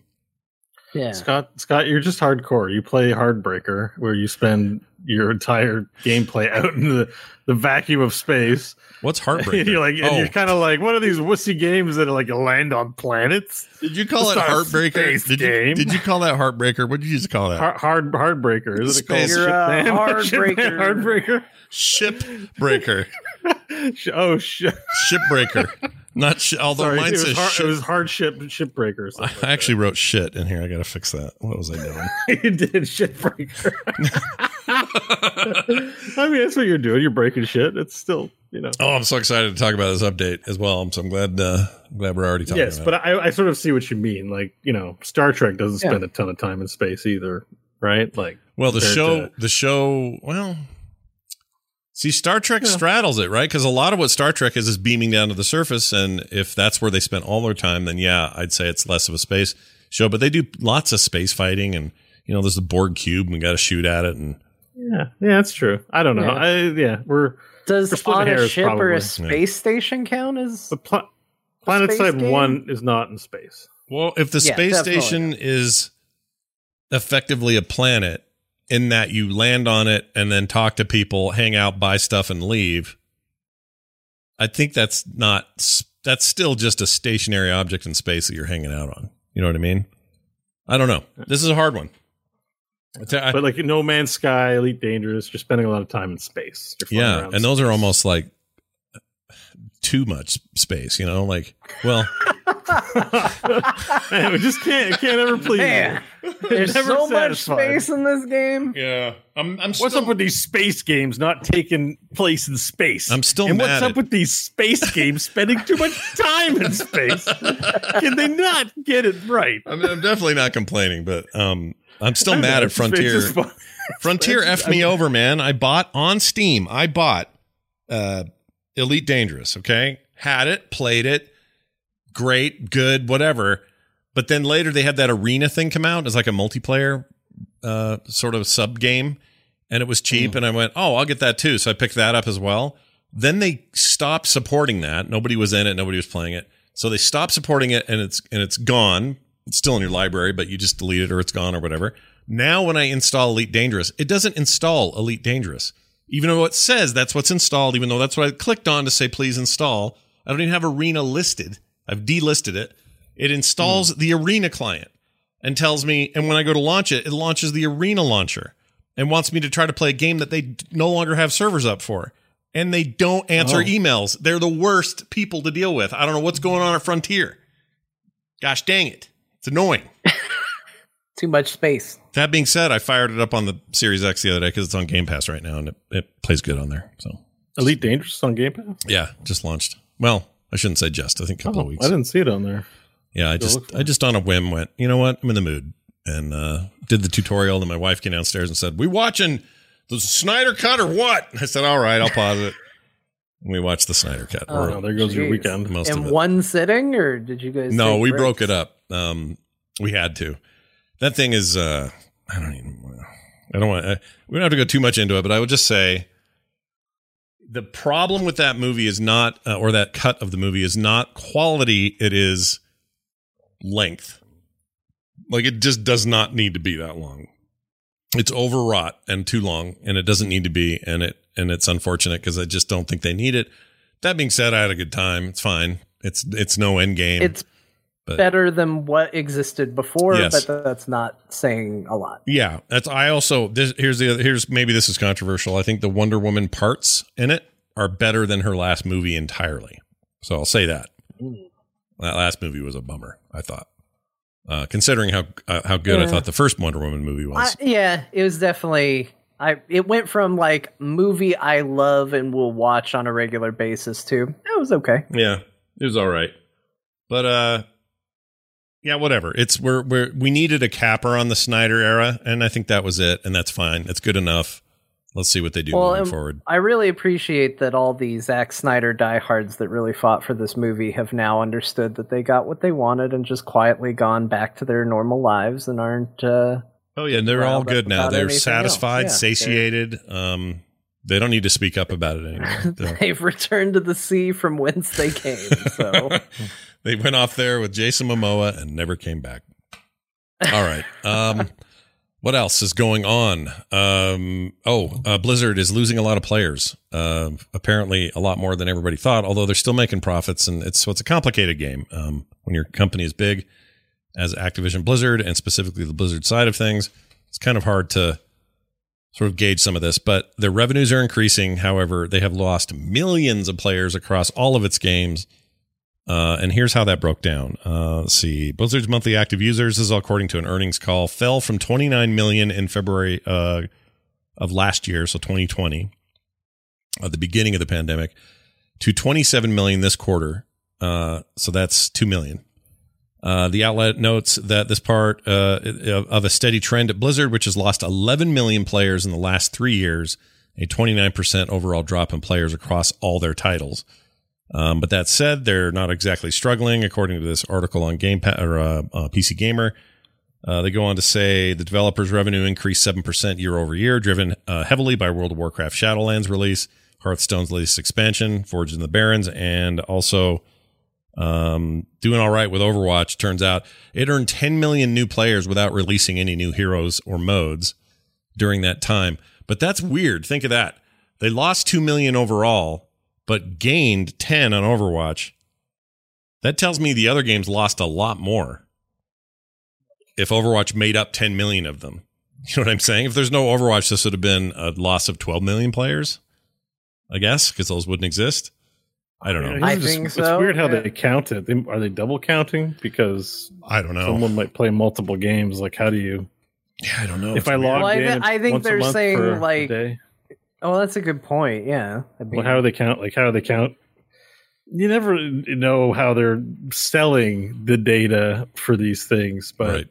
Yeah. Scott, Scott, you're just hardcore. You play Hardbreaker, where you spend your entire gameplay [LAUGHS] out in the, the vacuum of space. what's [LAUGHS] Heartbreaker? you're like, and oh, you're kind of like, what are these wussy games that are like land on planets? did you call It's it Heartbreaker? space Did you, did you call that Heartbreaker? What did you just call that? Hard, hard Hardbreaker, isn't it called? Space- You're, uh, [LAUGHS] Shipman? Hardbreaker. Shipbreaker. Hardbreaker. Sh- oh, shit. Shipbreaker. Not sh- although Sorry, mine it was, says hard, ship. it was hard ship shipbreaker. or something I actually wrote shit in here. I got to fix that. What was I doing? [LAUGHS] you did shitbreaker. [LAUGHS] I mean, that's what you're doing. You're breaking shit. It's still, you know. Oh, I'm so excited to talk about this update as well. So I'm glad, uh, I'm glad we're already talking. yes, about but I, I sort of see what you mean. Like, you know, Star Trek doesn't Yeah. spend a ton of time in space either, right? Like, Well, the show, to- the show, well, see, Star Trek straddles it, right? Because a lot of what Star Trek is is beaming down to the surface, and if that's where they spent all their time, then yeah, I'd say it's less of a space show. But they do lots of space fighting, and you know, there's the Borg cube, and we got to shoot at it, and yeah, yeah, that's true. I don't know. Yeah. I, yeah, we're Does We're on a hairs, ship or a space station count as the pla- Planet space Side? One is not in space. well, if the Yeah, space definitely. station is effectively a planet in that you land on it and then talk to people, hang out, buy stuff, and leave. I think that's not that's still just a stationary object in space that you're hanging out on. You know what I mean? I don't know. This is a hard one. I But like No Man's Sky, Elite Dangerous, you're spending a lot of time in space. You're yeah, and those are almost like too much space. You know, like well, [LAUGHS] Man, we just can't can't ever [LAUGHS] please. Man, there's Never so much space in this game? yeah. I'm I'm What's up with these space games not taking place in space? I'm still and mad what's up at- with these space games spending too much time in space? Can they not get it right? I mean, I'm definitely not complaining, but um, I'm still I mad at Frontier. Space is fun. [LAUGHS] Frontier It's- effed me over, man. I bought on Steam. I bought uh, Elite Dangerous. Okay, had it, played it, great, good, whatever. But then later they had that arena thing come out as like a multiplayer uh, sort of sub game, and it was cheap. And I went, oh, I'll get that too. So I picked that up as well. Then they stopped supporting that. Nobody was in it. Nobody was playing it. So they stopped supporting it, and it's and it's gone. It's still in your library, but you just delete it or it's gone or whatever. Now, when I install Elite Dangerous, it doesn't install Elite Dangerous, even though it says that's what's installed. Even though that's what I clicked on to say please install. I don't even have Arena listed. I've delisted it. It installs hmm. the Arena client and tells me, and when I go to launch it, it launches the Arena launcher and wants me to try to play a game that they no longer have servers up for. And they don't answer Oh. emails. They're the worst people to deal with. I don't know what's going on at Frontier. Gosh dang it. It's annoying. [LAUGHS] Too much space. That being said, I fired it up on the Series X the other day because it's on Game Pass right now and it, it plays good on there. So Elite Dangerous on Game Pass. yeah, just launched. Well, I shouldn't say just. I think a couple Oh, of weeks. I didn't see it on there. Yeah, I just I just on a whim went, you know what? I'm in the mood. And uh did the tutorial and my wife came downstairs and said, We watching the Snyder cut or what? I said, All right, I'll pause it. And we watched the Snyder cut. Oh, Or there goes your weekend. most In of it. one sitting, or did you guys? No, we breaks? broke it up. Um we had to. That thing is uh I don't even wanna- I don't want uh, we don't have to go too much into it, but I would just say the problem with that movie is not uh, or that cut of the movie is not quality, it is length. Like it just does not need to be that long. It's overwrought and too long, and it doesn't need to be, and it and it's unfortunate because I just don't think they need it. That being said, I had a good time. It's fine. It's it's no end game. It's But- better than what existed before, Yes. but that's not saying a lot. Yeah, that's. I also this here's the other, here's maybe this is controversial. I think the Wonder Woman parts in it are better than her last movie entirely. So I'll say that that last movie was a bummer. I thought, uh, considering how uh, how good I thought the first Wonder Woman movie I, was. yeah, it was definitely. I it went from like movie I love and will watch on a regular basis to that was okay. yeah, it was all right, but uh, yeah, whatever. It's we're we're we needed a capper on the Snyder era, and I think that was it, and that's fine. That's good enough. Let's see what they do moving forward. I really appreciate that all the Zack Snyder diehards that really fought for this movie have now understood that they got what they wanted and just quietly gone back to their normal lives and aren't. Uh, Oh yeah, they're all good now. They're satisfied. Yeah, satiated. Um, they don't need to speak up about it anymore. [LAUGHS] They've returned to the sea from whence they came. So [LAUGHS] they went off there with Jason Momoa and never came back. All right. Um, [LAUGHS] what else is going on? Um, oh, uh, Blizzard is losing a lot of players. Uh, apparently, a lot more than everybody thought. Although they're still making profits, and it's so it's a complicated game. Um, when your company is big, as Activision Blizzard, and specifically the Blizzard side of things, it's kind of hard to sort of gauge some of this. But their revenues are increasing. However, they have lost millions of players across all of its games. Uh, and here's how that broke down. Uh, let's see. Blizzard's monthly active users, is all according to an earnings call, fell from 29 million in February uh, of last year, so 2020, at the beginning of the pandemic, to 27 million this quarter. Uh, so that's 2 million. Uh, the outlet notes that this part uh, of a steady trend at Blizzard, which has lost 11 million players in the last three years, a 29% overall drop in players across all their titles. Um, but that said, they're not exactly struggling, according to this article on Game pa- or uh, uh, PC Gamer. Uh, they go on to say the developers' revenue increased seven percent year over year, driven uh, heavily by World of Warcraft Shadowlands release, Hearthstone's latest expansion, Forged in the Barrens, and also um, doing all right with Overwatch. Turns out it earned 10 million new players without releasing any new heroes or modes during that time. But that's weird. Think of that. They lost 2 million overall, but gained 10 on Overwatch. That tells me the other games lost a lot more. If Overwatch made up 10 million of them. [LAUGHS] You know what I'm saying? If there's no Overwatch, this would have been a loss of 12 million players, I guess, because those wouldn't exist. I don't know. I It's just- think It's weird how yeah. they count it. They, are they double counting? Because I don't know. someone might play multiple games. Like, how do you? Yeah, I don't know. if It's I log Well, I in, I think once a they're month saying, for a like, day, Oh, that's a good point. Yeah. I mean, well, how do they count? Like, how do they count? You never know how they're selling the data for these things, but right.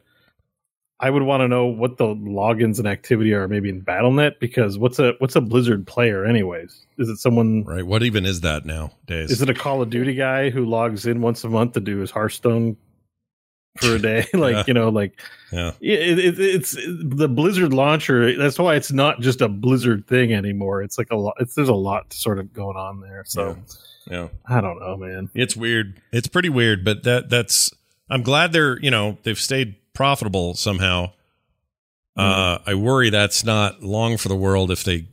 I would want to know what the logins and activity are, maybe in Battle.net, because what's a what's a Blizzard player, anyways? Is it someone? Right. What even is that nowadays? Is it a Call of Duty guy who logs in once a month to do his Hearthstone for a day? [LAUGHS] like Yeah. you know, like yeah. yeah, it, it, it's the Blizzard launcher. That's why it's not just a Blizzard thing anymore. It's like a lot. It's there's a lot sort of going on there. So Yeah. I don't know, man. It's weird. It's pretty weird, but that that's I'm glad they're, you know, they've stayed profitable somehow. Uh I worry that's not long for the world if they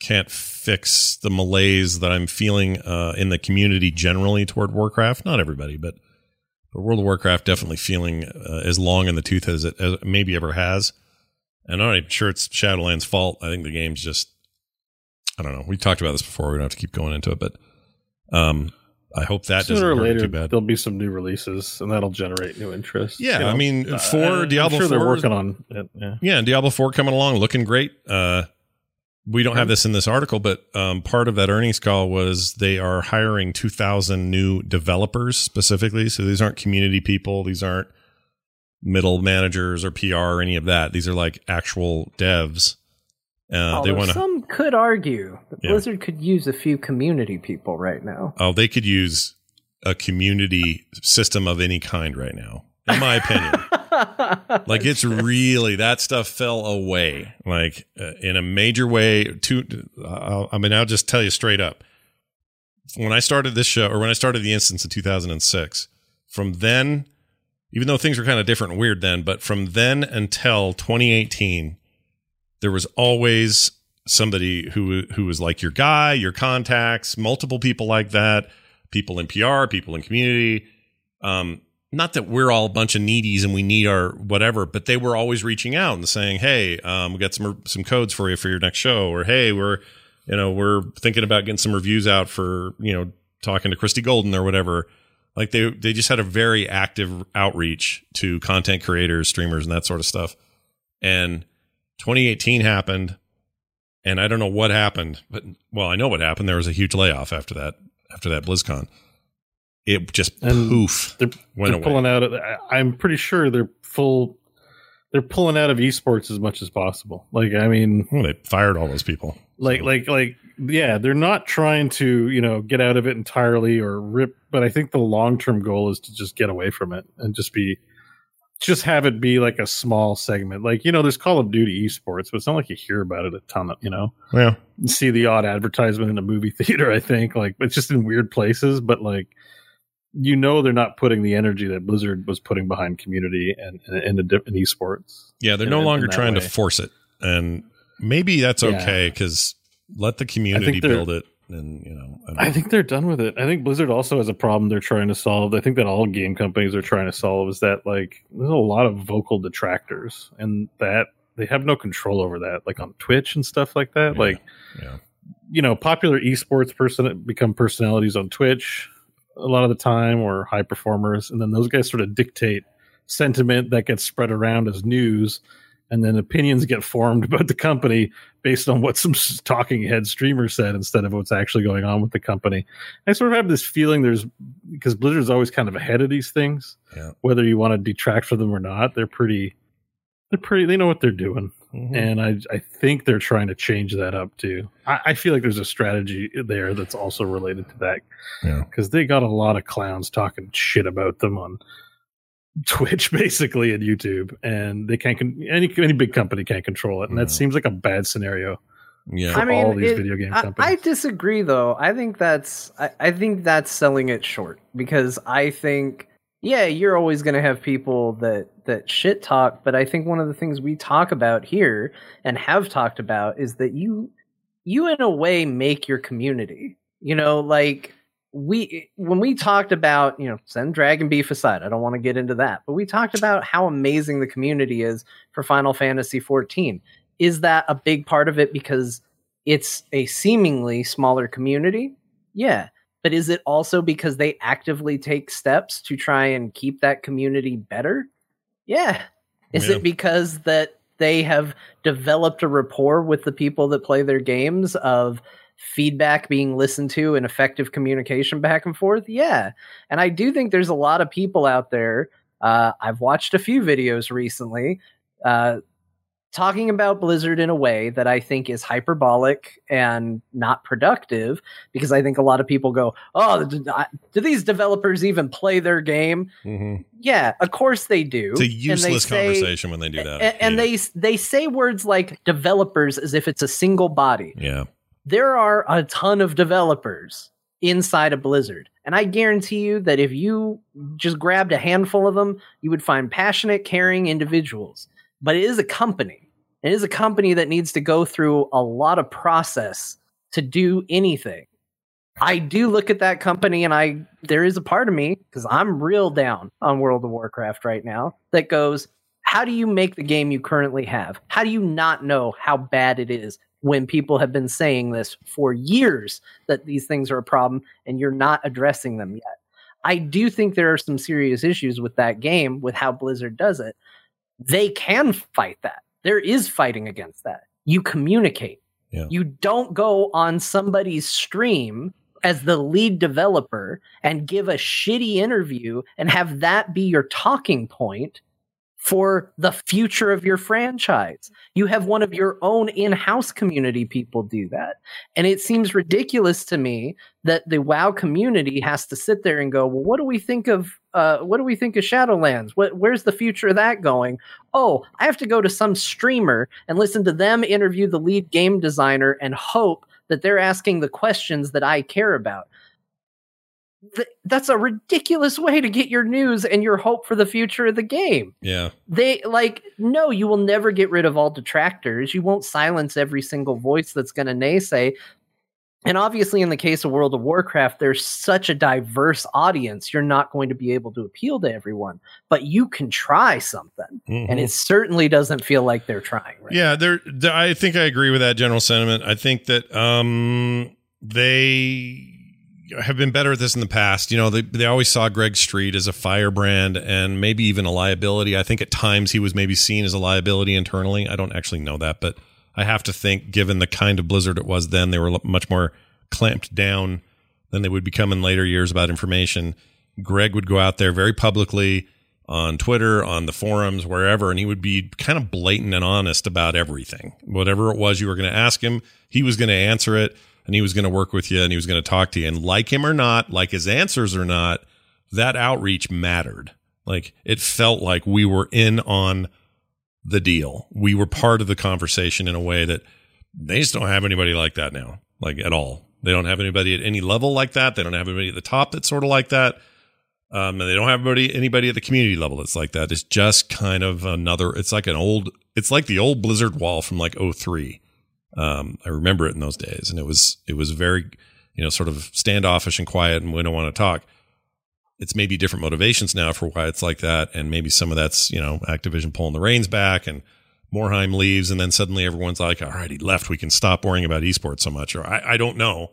can't fix the malaise that I'm feeling uh in the community generally toward Warcraft. Not everybody, but but World of Warcraft definitely feeling uh, as long in the tooth as it as maybe ever has. And I'm not sure it's Shadowlands' fault. I think the game's just I don't know. We talked about this before. We don't have to keep going into it, but um, I hope that doesn't Sooner or later, too bad. there'll be some new releases, and that'll generate new interest. Yeah, you know? I mean, Uh, for I'm Diablo sure they're working on it. Yeah. Yeah, and Diablo 4 coming along, looking great. Uh, we don't have this in this article, but um, part of that earnings call was they are hiring 2,000 new developers specifically. So these aren't community people. These aren't middle managers or PR or any of that. These are like actual devs. Uh, they want some could argue that Yeah. Blizzard could use a few community people right now. Oh, they could use a community system of any kind right now, in my opinion. [LAUGHS] like it's really that stuff fell away like uh, in a major way to uh, i mean i'll just tell you straight up when i started this show or when i started the instance in 2006 from then even though things were kind of different and weird then but from then until 2018 there was always somebody who who was like your guy your contacts multiple people like that people in pr people in community um not that we're all a bunch of needies and we need our whatever, but they were always reaching out and saying, "Hey, um, we got some some codes for you for your next show," or "Hey, we're you know we're thinking about getting some reviews out for you know talking to Christie Golden or whatever." Like they they just had a very active outreach to content creators, streamers, and that sort of stuff. And 2018 happened, and I don't know what happened, but well, I know what happened. There was a huge layoff after that after that BlizzCon. It just And poof They're, went they're away. pulling out. Of, I'm pretty sure they're full. They're pulling out of esports as much as possible. Like, I mean, Well, they fired all those people. like, like, like, yeah, they're not trying to, you know, get out of it entirely or rip. But I think the long term goal is to just get away from it and just be, just have it be like a small segment. Like, you know, there's Call of Duty esports, but it's not like you hear about it a ton. Of, you know, Yeah. You see the odd advertisement in a movie [LAUGHS] theater. I think like it's just in weird places, but like you know they're not putting the energy that Blizzard was putting behind community and and, and, and esports. Yeah, they're no in- longer in trying to force it. And maybe that's okay because let the community build it. And, you know, I I think they're done with it. I think Blizzard also has a problem they're trying to solve. I think that all game companies are trying to solve is that like there's a lot of vocal detractors and that they have no control over that, like on Twitch and stuff like that. Yeah. Like yeah. you know, popular esports person become personalities on Twitch a lot of the time or high performers, and then those guys sort of dictate sentiment that gets spread around as news, and then opinions get formed about the company based on what some talking head streamer said instead of what's actually going on with the company. I sort of have this feeling there's because Blizzard's always kind of ahead of these things, Yeah. whether you want to detract from them or not. They're pretty. They're pretty. They know what they're doing Mhm. and I I think they're trying to change that up too. I, I feel like there's a strategy there that's also related to that Yeah. because they got a lot of clowns talking shit about them on [LAUGHS] Twitch basically and YouTube, and they can't con- any any big company can't control it, and that seems like a bad scenario. Yeah. for all these video game I- companies. I, disagree, though. I think that's I, I think that's selling it short because I think yeah, you're always going to have people that that shit talk, but I think one of the things we talk about here and have talked about is that you you in a way make your community. You know, like we when we talked about you know send dragon beef aside i don't want to get into that but we talked about how amazing the community is for final fantasy 14 is that a big part of it because it's a seemingly smaller community? Yeah but is it also because they actively take steps to try and keep that community better? Yeah. Is Yeah. it because that they have developed a rapport with the people that play their games of feedback being listened to and effective communication back and forth yeah and i do think there's a lot of people out there uh, i've watched a few videos recently uh, talking about blizzard in a way that i think is hyperbolic and not productive because i think a lot of people go oh do, these developers even play their game Mhm. yeah of course they do It's a useless say- conversation when they do that. And, and hate they they say words like developers as if it's a single body yeah. There are a ton of developers inside of Blizzard. And I guarantee you that if you just grabbed a handful of them, you would find passionate, caring individuals. But it is a company. It is a company that needs to go through a lot of process to do anything. I do look at that company and I there is a part of me because I'm real down on World of Warcraft right now that goes, how do you make the game you currently have? How do you not know how bad it is when people have been saying this for years that these things are a problem and you're not addressing them yet. I do think there are some serious issues with that game, with how Blizzard does it. They can fight that. There is fighting against that. You communicate. Yeah. You don't go on somebody's stream as the lead developer and give a shitty interview and have that be your talking point for the future of your franchise. You have one of your own in house community people do that. And it seems ridiculous to me that the WoW community has to sit there and go, well, what do we think of? Uh, what do we think of Shadowlands? What, where's the future of that going? Oh, I have to go to some streamer and listen to them interview the lead game designer and hope that they're asking the questions that I care about th- that's a ridiculous way to get your news and your hope for the future of the game. Yeah. They like no, you will never get rid of all detractors. You won't silence every single voice that's going to naysay. And obviously, in the case of World of Warcraft, there's such a diverse audience. You're not going to be able to appeal to everyone, but you can try something. Mhm. And it certainly doesn't feel like they're trying. Right? Yeah, there. th- I think I agree with that general sentiment. I think that um, they have been better at this in the past. You know, they they always saw Greg Street as a firebrand and maybe even a liability. I think at times he was maybe seen as a liability internally. I don't actually know that, but I have to think, given the kind of Blizzard it was then, they were much more clamped down than they would become in later years about information. Greg would go out there very publicly on Twitter, on the forums, wherever, and he would be kind of blatant and honest about everything. Whatever it was you were going to ask him, he was going to answer it and he was going to work with you and he was going to talk to you. And like him or not, like his answers or not, that outreach mattered. Like it felt like we were in on the deal. We were part of the conversation in a way that they just don't have anybody like that now, like at all. They don't have anybody at any level like that. They don't have anybody at the top that's sort of like that. Um, and they don't have anybody, anybody at the community level that's like that. It's just kind of another, it's like an old, it's like the old Blizzard wall from like 03. Um, I remember it in those days and it was, it was very, you know, sort of standoffish and quiet and we don't want to talk. It's maybe different motivations now for why it's like that. And maybe some of that's, you know, Activision pulling the reins back and Morhaime leaves. And then suddenly everyone's like, all right, he left. We can stop worrying about esports so much. Or I, I don't know.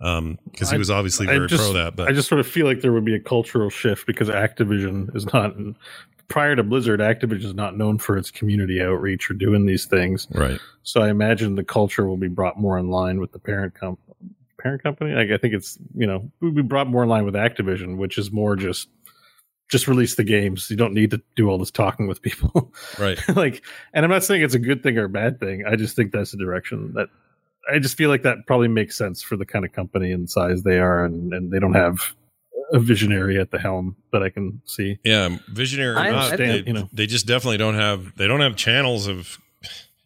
Um, cause he was obviously I very just- pro that, but I just sort of feel like there would be a cultural shift because Activision is not prior to Blizzard. Activision is not known for its community outreach or doing these things. right. So I imagine the culture will be brought more in line with the parent comp parent company. Like I think it's you know will be brought more in line with Activision, which is more just just release the games. You don't need to do all this talking with people. [LAUGHS] Right. like, and I'm not saying it's a good thing or a bad thing. I just think that's the direction that I just feel like that probably makes sense for the kind of company and size they are, and, and they don't have a visionary at the helm that I can see. Yeah, visionary or I not, understand, they, you know. they just definitely don't have they don't have channels of.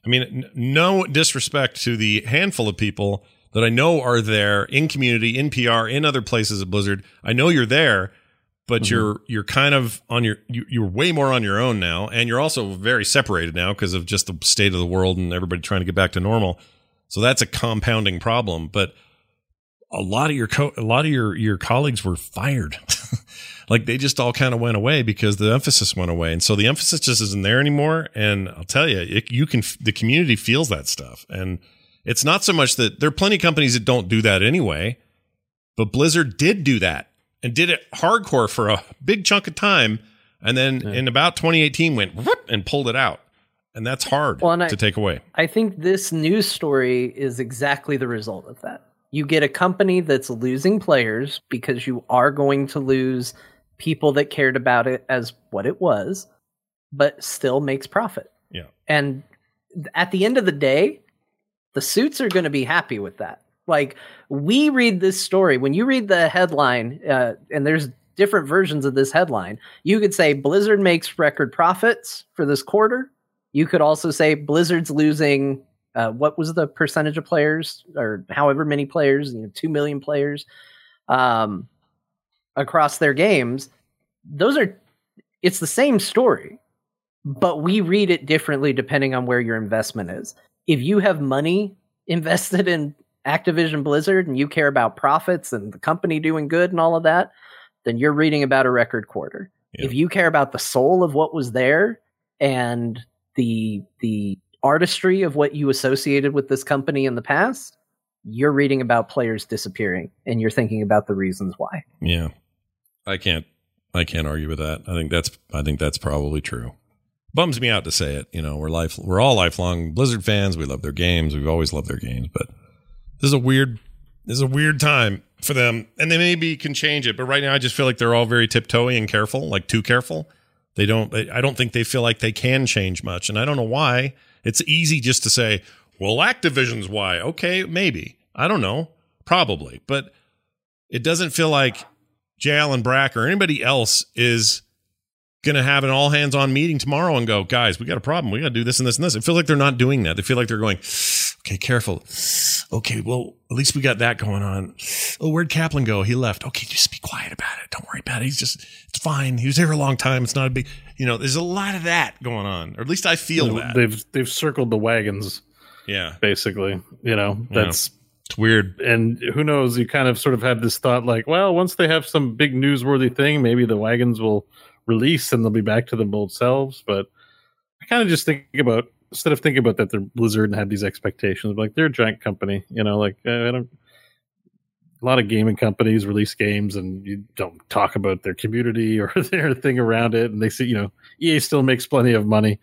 I mean, n- no disrespect to the handful of people that I know are there in community, in PR, in other places at Blizzard. I know you're there, but Mm-hmm. you're you're kind of on your you, you're way more on your own now, and you're also very separated now because of just the state of the world and everybody trying to get back to normal. So that's a compounding problem, but a lot of your co- a lot of your your colleagues were fired. [LAUGHS] like they just all kind of went away because the emphasis went away, and so the emphasis just isn't there anymore. And I'll tell you, it, you can the community feels that stuff, and it's not so much that there are plenty of companies that don't do that anyway, but Blizzard did do that and did it hardcore for a big chunk of time, and then in about 2018 went whoop and pulled it out, and that's hard Well, and I- to take away. I think this news story is exactly the result of that. You get a company that's losing players because you are going to lose people that cared about it as what it was, but still makes profit. Yeah. And at the end of the day, the suits are going to be happy with that. Like we read this story when you read the headline, uh, and there's different versions of this headline. You could say Blizzard makes record profits for this quarter. You could also say Blizzard's losing. Uh, what was the percentage of players, or however many players? You know, two million players um, across their games. Those are. It's the same story, but we read it differently depending on where your investment is. If you have money [LAUGHS] invested in Activision Blizzard and you care about profits and the company doing good and all of that, then you're reading about a record quarter. Yeah. If you care about the soul of what was there and the the artistry of what you associated with this company in the past, you're reading about players disappearing and you're thinking about the reasons why. Yeah. I can't I can't argue with that. I think that's I think that's probably true. Bums me out to say it. You know, we're life we're all lifelong Blizzard fans. We love their games. We've always loved their games, but this is a weird this is a weird time for them. And they maybe can change it, but right now I just feel like they're all very tiptoey and careful, like too careful. They don't I don't think they feel like they can change much. And I don't know why. It's easy just to say, well, Activision's why. Okay, maybe. I don't know. Probably. But it doesn't feel like J. Allen Brack or anybody else is going to have an all hands on meeting tomorrow and go, guys, we got a problem. We got to do this and this and this. It feels like they're not doing that. They feel like they're going, okay, careful. Okay, well, at least we got that going on. Oh, where'd Kaplan go? He left. Okay, just be quiet about it. Don't worry about it. He's just, it's fine. He was here a long time. It's not a big, you know, there's a lot of that going on, or at least I feel that. They've, they've circled the wagons. Yeah. Basically, you know, that's, yeah. It's weird. And who knows? You kind of sort of have this thought like, well, once they have some big newsworthy thing, maybe the wagons will release and they'll be back to their old selves. But I kind of just think about instead of thinking about that they're Blizzard and have these expectations, like they're a giant company, you know, like I don't. A lot of gaming companies release games and you don't talk about their community [LAUGHS] or their thing around it, and they see, you know, EA still makes plenty of money.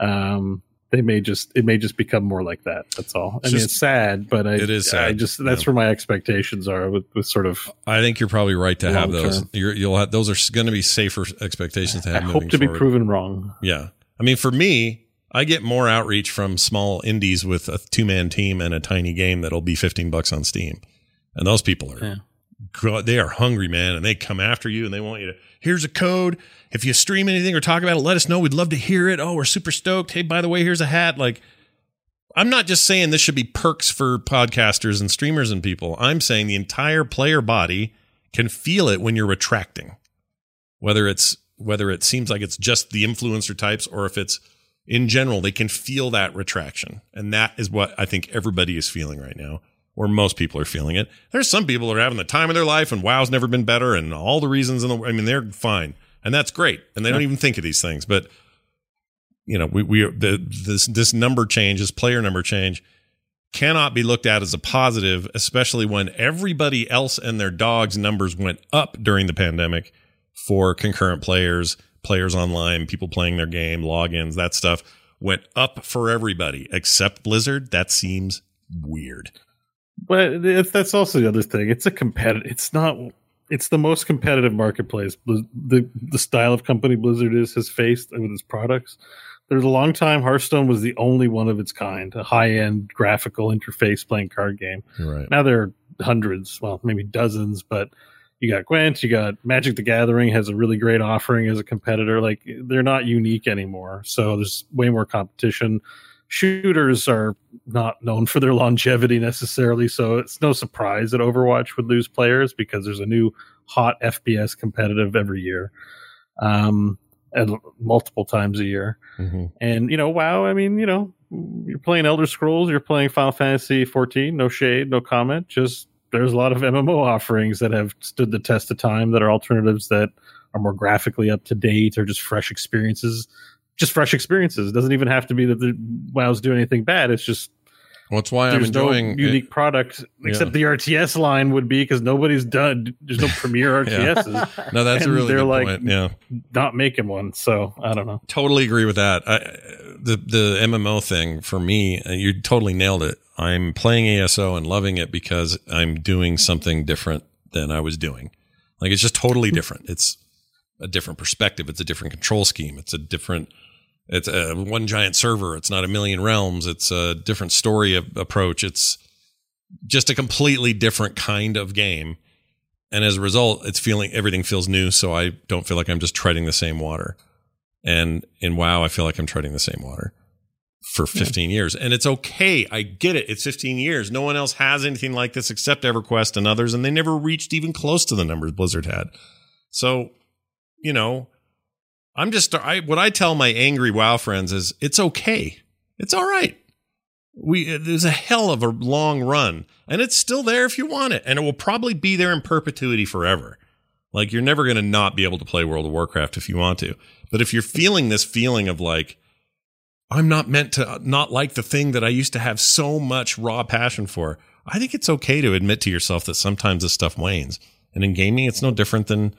Um, they may just it may just become more like that. That's all. I It's mean, it's sad, but I, It is sad, I just that's yeah. where my expectations are with, with sort of. I think you're probably right to have those. You're, you'll have those are going to be safer expectations to have. I hope to be proven wrong. Yeah. I mean, for me, I get more outreach from small indies with a two man team and a tiny game that'll be 15 bucks on Steam. And those people are, yeah. they are hungry, man. And they come after you and they want you to, here's a code. If you stream anything or talk about it, let us know. We'd love to hear it. Oh, we're super stoked. Hey, by the way, here's a hat. Like, I'm not just saying this should be perks for podcasters and streamers and people. I'm saying the entire player body can feel it when you're retracting whether it's whether it seems like it's just the influencer types or if it's in general they can feel that retraction. And that is what i think everybody is feeling right now or most people are feeling it. There's some people that are having the time of their life and wow's never been better and all the reasons in the i mean they're fine. And that's great. And they don't even think of these things. But you know we we the, this this number change this player number change cannot be looked at as a positive especially when everybody else and their dogs numbers went up during the pandemic for concurrent players, players online, people playing their game, logins, that stuff went up for everybody except Blizzard. That seems weird. But that's also the other thing. It's a competitive. It's not. It's the most competitive marketplace. The the style of company Blizzard is has faced with its products. There's a long time Hearthstone was the only one of its kind, a high end graphical interface playing card game. Right. Now there are hundreds, well, maybe dozens, but you got Gwent, you got Magic the Gathering has a really great offering as a competitor. Like they're not unique anymore. So there's way more competition. Shooters are not known for their longevity necessarily, so it's no surprise that Overwatch would lose players because there's a new hot FPS competitive every year. Um and multiple times a year. Mhm. And you know, wow, I mean, you know, you're playing Elder Scrolls, you're playing Final Fantasy 14, no shade, no comment, just there's a lot of MMO offerings that have stood the test of time that are alternatives that are more graphically up to date or just fresh experiences. Just fresh experiences. It doesn't even have to be that the WoW's doing anything bad. It's just Well, that's why I'm there's no enjoying unique product except the RTS line would be because nobody's done. There's no premier [LAUGHS] Yeah. RTSs. No, that's a really they're like point. Yeah. not making one. So I don't know. Totally agree with that. I, the the MMO thing for me, uh, you totally nailed it. I'm playing ESO and loving it because I'm doing something different than I was doing. Like it's just totally different. It's a different perspective. It's a different control scheme. It's a different. It's a one giant server. It's not a million realms. It's a different story of, approach. It's just a completely different kind of game. And as a result, it's feeling everything feels new. So I don't feel like I'm just treading the same water. And in WoW, I feel like I'm treading the same water for 15 years. And it's okay. I get it. It's 15 years. No one else has anything like this except EverQuest and others. And they never reached even close to the numbers Blizzard had. So, you know, I'm just, I, what I tell my angry WoW friends is it's okay. It's all right. We, there's a hell of a long run and it's still there if you want it. And it will probably be there in perpetuity forever. Like you're never going to not be able to play World of Warcraft if you want to. But if you're feeling this feeling of like, I'm not meant to uh, not like the thing that I used to have so much raw passion for. I think it's okay to admit to yourself that sometimes this stuff wanes. And in gaming, it's no different than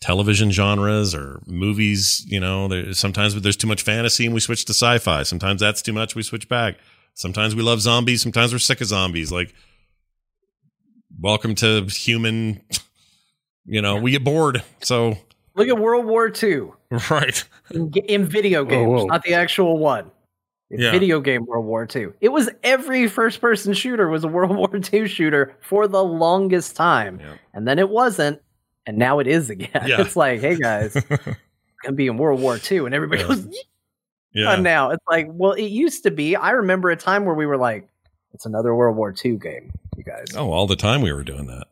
television genres or movies. You know, there, sometimes there's too much fantasy and we switch to sci-fi. Sometimes that's too much. We switch back. Sometimes we love zombies. Sometimes we're sick of zombies. Like, welcome to human. [LAUGHS] You know, we get bored. So Look at World War II [LAUGHS] right. in, in video games, whoa. not the actual one. In Yeah. Video game World War II. It was every first person shooter was a [LAUGHS] World War II shooter for the longest time. Yeah. And then it wasn't, and now it is again. [LAUGHS] Yeah. It's like, hey guys, I'm [LAUGHS] gonna be in World War II, and everybody Yeah. goes, Yeah. yeah. now. It's like, well, it used to be. I remember a time where we were like, it's another World War II game, you guys. Oh, all the time we were doing that.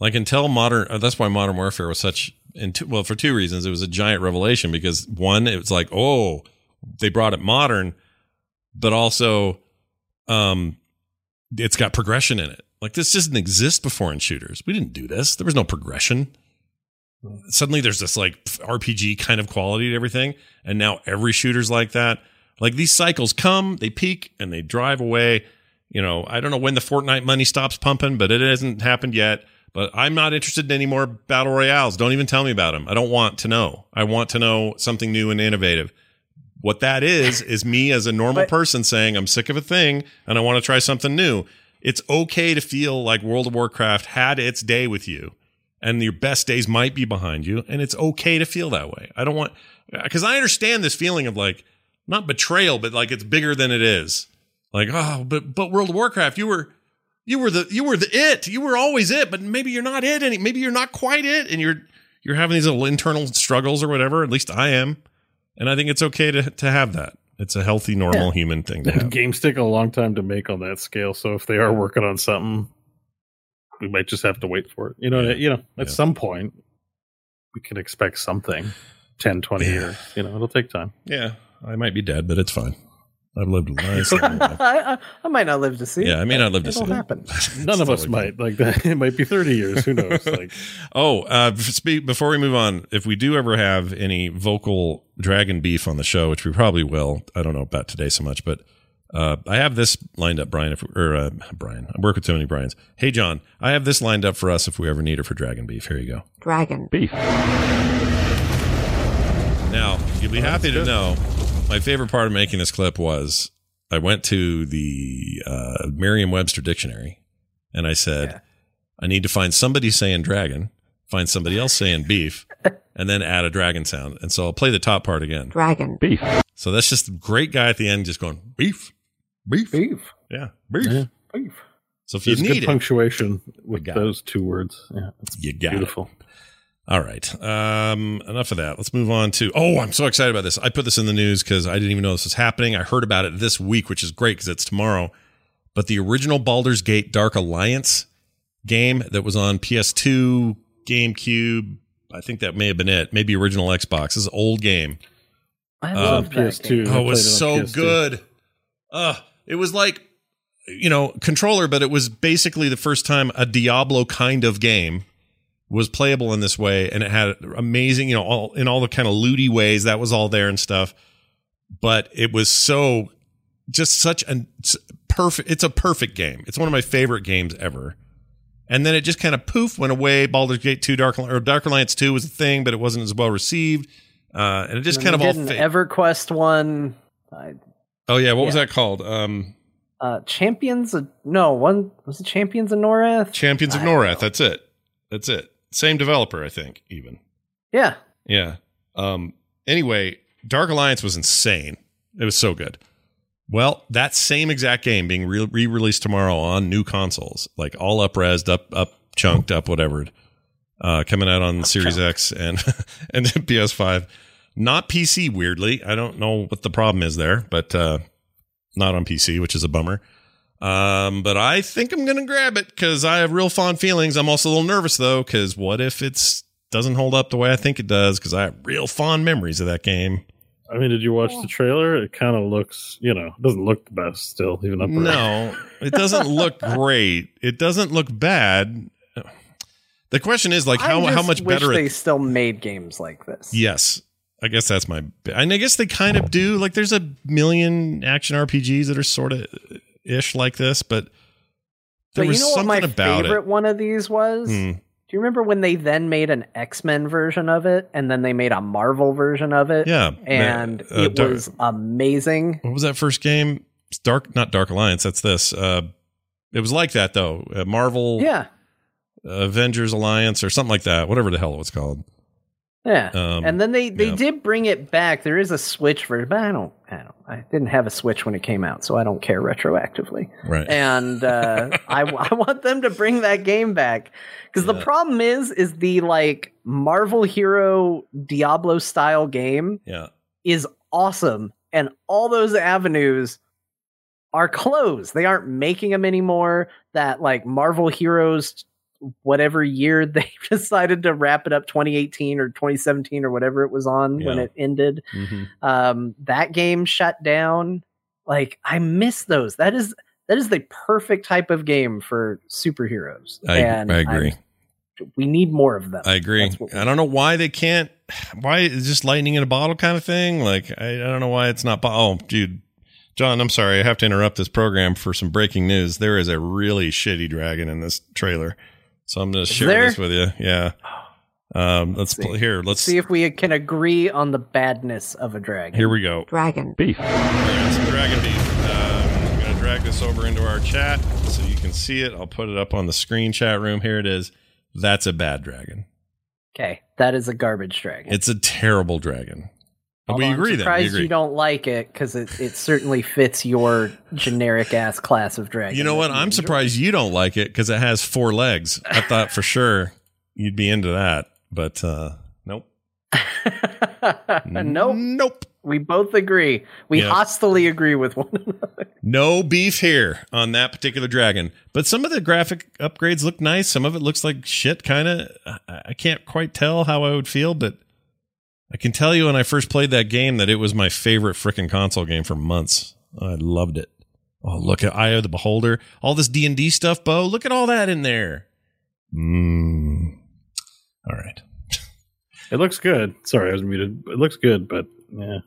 Like until modern, uh, that's why Modern Warfare was such. And two, well, for two reasons, it was a giant revelation because one, it was like, oh, they brought it modern, but also, um, it's got progression in it. Like this doesn't exist before in shooters. We didn't do this. There was no progression. Suddenly, there's this like RPG kind of quality to everything, and now every shooter's like that. Like these cycles come, they peak, and they drive away you know, I don't know when the Fortnite money stops pumping, but it hasn't happened yet. But I'm not interested in any more battle royales. Don't even tell me about them. I don't want to know. I want to know something new and innovative. What that is [LAUGHS] is me as a normal But- person saying I'm sick of a thing and I want to try something new. It's okay to feel like World of Warcraft had its day with you and your best days might be behind you and it's okay to feel that way. I don't want cuz I understand this feeling of like not betrayal but like it's bigger than it is. Like, oh, but but World of Warcraft, you were you were the you were the it. You were always it, but maybe you're not it any maybe you're not quite it and you're you're having these little internal struggles or whatever. At least I am. And I think it's okay to to have that. It's a healthy, normal human thing to [LAUGHS] have. Games take a long time to make on that scale, so if they are working on something, we might just have to wait for it. You know, Yeah. you know, at Yeah. some point we can expect something. 10, 20 Yeah. years. You know, it'll take time. Yeah, I might be dead, but it's fine. I've lived a nice [LAUGHS] long life. I, I, I might not live to see. Yeah, I may but not live to see. it'll see it. happen. [LAUGHS] None of us Totally might like that. [LAUGHS] It might be 30 years. Who knows? Like, Oh, uh, speak, before we move on, if we do ever have any vocal dragon beef on the show, which we probably will, I don't know about today so much, but uh, I have this lined up, Brian. If or uh, Brian, I work with too many Brian's. Hey, John, I have this lined up for us if we ever need it for dragon beef. Here you go. Dragon. Beef. Now, you'll be happy to know my favorite part of making this clip was I went to the uh, Merriam Webster dictionary and I said, I need to find somebody saying dragon, find somebody else saying beef, [LAUGHS] and then add a dragon sound. And so I'll play the top part again. Dragon. Beef. So that's just a great guy at the end just going, beef, beef. Beef. Yeah, beef. Yeah. Beef. So if you there's need good it, punctuation with got it. those two words. Yeah, it's you got it. beautiful. All right. Um, enough of that. Let's move on to. Oh, I'm so excited about this. I put this in the news because I didn't even know this was happening. I heard about it this week, which is great because it's tomorrow. But the original Baldur's Gate Dark Alliance game that was on PS2, GameCube, I think that may have been it. Maybe original Xbox. This is an old game. I Um, love that PS2. Oh, it was it so PS2. good. Uh, it was like, you know, controller, but it was basically the first time a Diablo kind of game was playable in this way, and it had amazing, you know, all in all the kind of looty ways that was all there and stuff. But it was so, just such a perfect. It's a perfect game. It's one of my favorite games ever. And then it just kind of poof went away. Baldur's Gate two, Dark or Dark Alliance two was a thing, but it wasn't as well received. Uh, and it just And kind of all. fa- EverQuest one. I, oh yeah, what was that called? Um, uh, Champions of no one was it Champions of Norrath? Champions of Norrath. know. That's it. That's it. Same developer, I think. Even Yeah, yeah. Um. Anyway, Dark Alliance was insane. It was so good. Well, that same exact game being re released tomorrow on new consoles, like all up resed, up up chunked, up whatever, uh, coming out on Series X and [LAUGHS] and PS5, not PC. Weirdly, I don't know what the problem is there, but uh, not on PC, which is a bummer. Um, but I think I'm gonna grab it because I have real fond feelings. I'm also a little nervous though, because what if it's doesn't hold up the way I think it does? Because I have real fond memories of that game. I mean, did you watch the trailer? It kind of looks, you know, it doesn't look the best still, even up. No, it doesn't look [LAUGHS] great. It doesn't look bad. The question is like I how how much wish better they it still made games like this. Yes. I guess that's my. And I guess they kind of do. Like, there's a million action RPGs that are sort of ish like this, but there but was you know what something my about favorite it. one of these was? Hmm. Do you remember when they then made an X Men version of it, and then they made a Marvel version of it? Yeah, and uh, it was amazing. What was that first game? It's Dark, not Dark Alliance. That's this. Uh, it was like that though. Uh, Marvel, Yeah, Avengers Alliance, or something like that. Whatever the hell it was called. Yeah. Um, and then they they yeah. did bring it back. There is a Switch version, but I don't I don't I didn't have a Switch when it came out, so I don't care retroactively. Right. and uh, [LAUGHS] I, I want them to bring that game back because the problem is is the like Marvel Hero Diablo style game Yeah. is awesome, and all those avenues are closed. They aren't making them anymore. That like Marvel Heroes, whatever year [LAUGHS] they [LAUGHS] decided to wrap it up, 2018 or 2017 or whatever it was on when it ended Mhm. um that game shut down like i miss those that is that is the perfect type of game for superheroes I, and I agree. I'm- we need more of them I agree. That's what we- I don't know why they can't. Why is just lightning in a bottle kind of thing? Like I, I don't know why it's not. Oh, dude, John, I'm sorry. I have to interrupt this program for some breaking news. There is a really shitty dragon in this trailer, so I'm going to share there? this with you. Yeah. [GASPS] Um, let's see. pl- here. Let's see if we can agree on the badness of a dragon Here we go. Dragon. All right, some dragon beef. Um, I'm going to drag this over into our chat so you can see it. I'll put it up on the screen chat room. Here it is. That's a bad dragon. okay that is a garbage dragon It's a terrible dragon. But we agree I'm then. We surprised agree. you don't like it because it, it certainly fits your generic ass class of dragon You know what? I'm surprised you don't like it because it has four legs. I thought for sure you'd be into that, but uh nope. [LAUGHS] nope Nope. we both agree we Yeah. hostily agree with one another [LAUGHS] No beef here on that particular dragon. But some of the graphic upgrades look nice. Some of it looks like shit, kind of. I can't quite tell how I would feel, but I can tell you when I first played that game that it was my favorite frickin' console game for months. I loved it. Oh, look at Eye of the Beholder. All this D&D stuff, Beau. Look at all that in there. Mmm. All right. It looks good. Sorry, I was muted. It looks good, but yeah,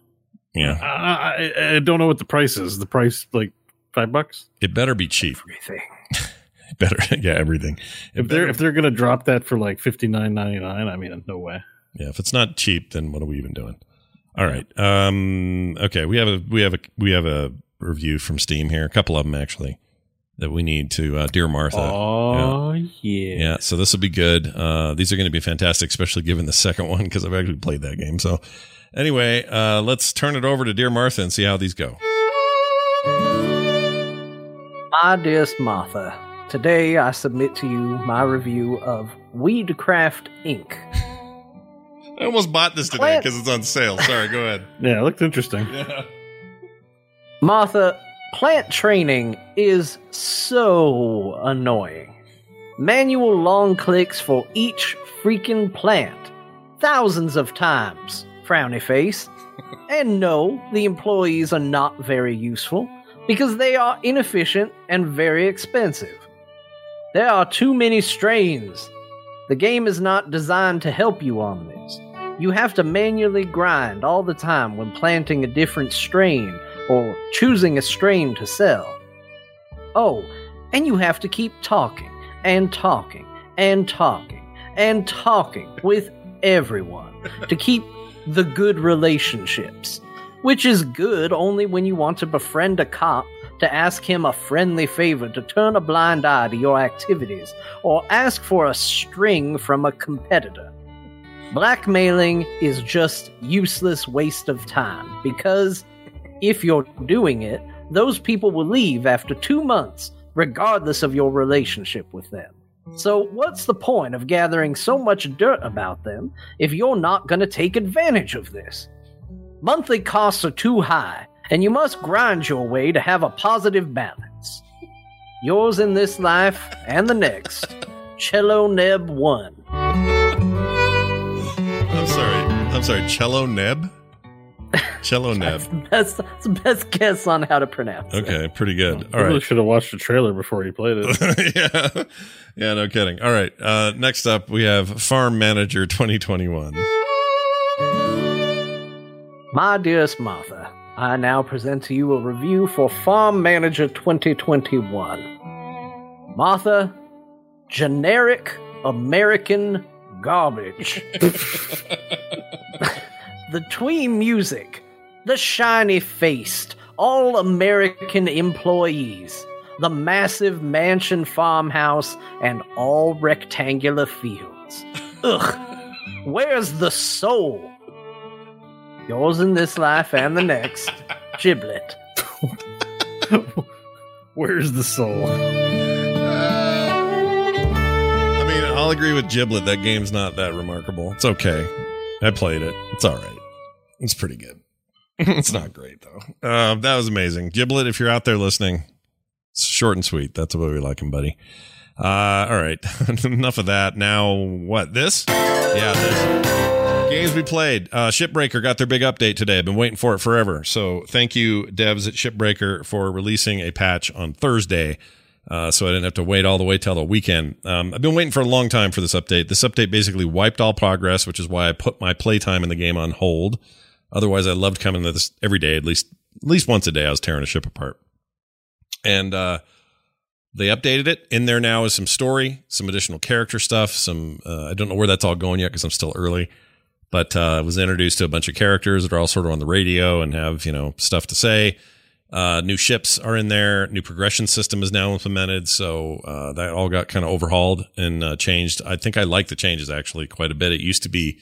Yeah. I, I, I don't know what the price is. The price like five bucks. It better be cheap. everything [LAUGHS] better. [LAUGHS] Yeah, everything. It If they're if they're gonna drop that for like fifty nine ninety nine, I mean, no way. Yeah, if it's not cheap, then what are we even doing? All right. Um okay, we have a we have a we have a review from Steam here, a couple of them actually that we need to uh Dear Martha. Oh yeah. Yeah, so this will be good. Uh these are going to be fantastic especially given the second [LAUGHS] one cuz I've actually played that game. So anyway, uh let's turn it over to Dear Martha and see how these go. My dearest Martha, today I submit to you my review of Weedcraft Inc. I almost bought this today cuz it's on sale. Sorry, go ahead. [LAUGHS] Yeah, it looked interesting. Martha, plant training is so annoying. Manual long clicks for each freaking plant. Thousands of times, frowny face. [LAUGHS] and no, the employees are not very useful because they are inefficient and very expensive. There are too many strains. The game is not designed to help you on this. You have to manually grind all the time when planting a different strain or choosing a strain to sell. Oh, and you have to keep talking and talking and talking and talking with everyone to keep the good relationships. Which is good only when you want to befriend a cop to ask him a friendly favor to turn a blind eye to your activities or ask for a string from a competitor. Blackmailing is just useless waste of time because if you're doing it, those people will leave after two months, regardless of your relationship with them. So, what's the point of gathering so much dirt about them if you're not going to take advantage of this? Monthly costs are too high, and you must grind your way to have a positive balance. Yours in this life and the next, Cello Neb 1. I'm sorry. I'm sorry. Cello Neb? Cello [LAUGHS] Neb. That's, that's the best guess on how to pronounce it. Okay, pretty good. I All really should have watched the trailer before you played it. [LAUGHS] yeah. Yeah, no kidding. All right. Uh, next up, we have Farm Manager 2021. My dearest Martha, I now present to you a review for Farm Manager 2021. Martha, generic American garbage. [LAUGHS] the tween music, the shiny faced, all American employees, the massive mansion farmhouse, and all rectangular fields. Ugh, where's the soul? Yours in this life and the next, [LAUGHS] Giblet. [LAUGHS] Where's the soul? I mean, I'll agree with Giblet. That game's not that remarkable. It's okay. I played it. It's all right. It's pretty good. [LAUGHS] it's not great though. Uh, that was amazing, Giblet. If you're out there listening, it's short and sweet. That's the way we like him, buddy. Uh, all right. Enough of that. Now, what? This? Yeah, this. Games we played. Uh, Shipbreaker got their big update today. I've been waiting for it forever. So thank you, devs at Shipbreaker, for releasing a patch on Thursday. Uh, so I didn't have to wait all the way till the weekend. Um, I've been waiting for a long time for this update. This update basically wiped all progress, which is why I put my playtime in the game on hold. Otherwise, I loved coming to this every day, at least at least once a day. I was tearing a ship apart, and uh, they updated it. In there now is some story, some additional character stuff. Some uh, I don't know where that's all going yet because I'm still early, but uh, was introduced to a bunch of characters that are all sort of on the radio and have you know stuff to say. Uh, new ships are in there. New progression system is now implemented, so uh, that all got kind of overhauled and uh, changed. I think I like the changes actually quite a bit. It used to be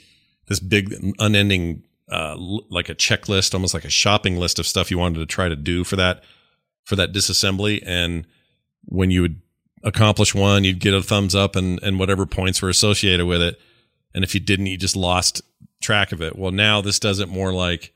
this big, unending, uh, like a checklist, almost like a shopping list of stuff you wanted to try to do for that for that disassembly. And when you would accomplish one, you'd get a thumbs up and and whatever points were associated with it. And if you didn't, you just lost track of it. Well, now this does it more like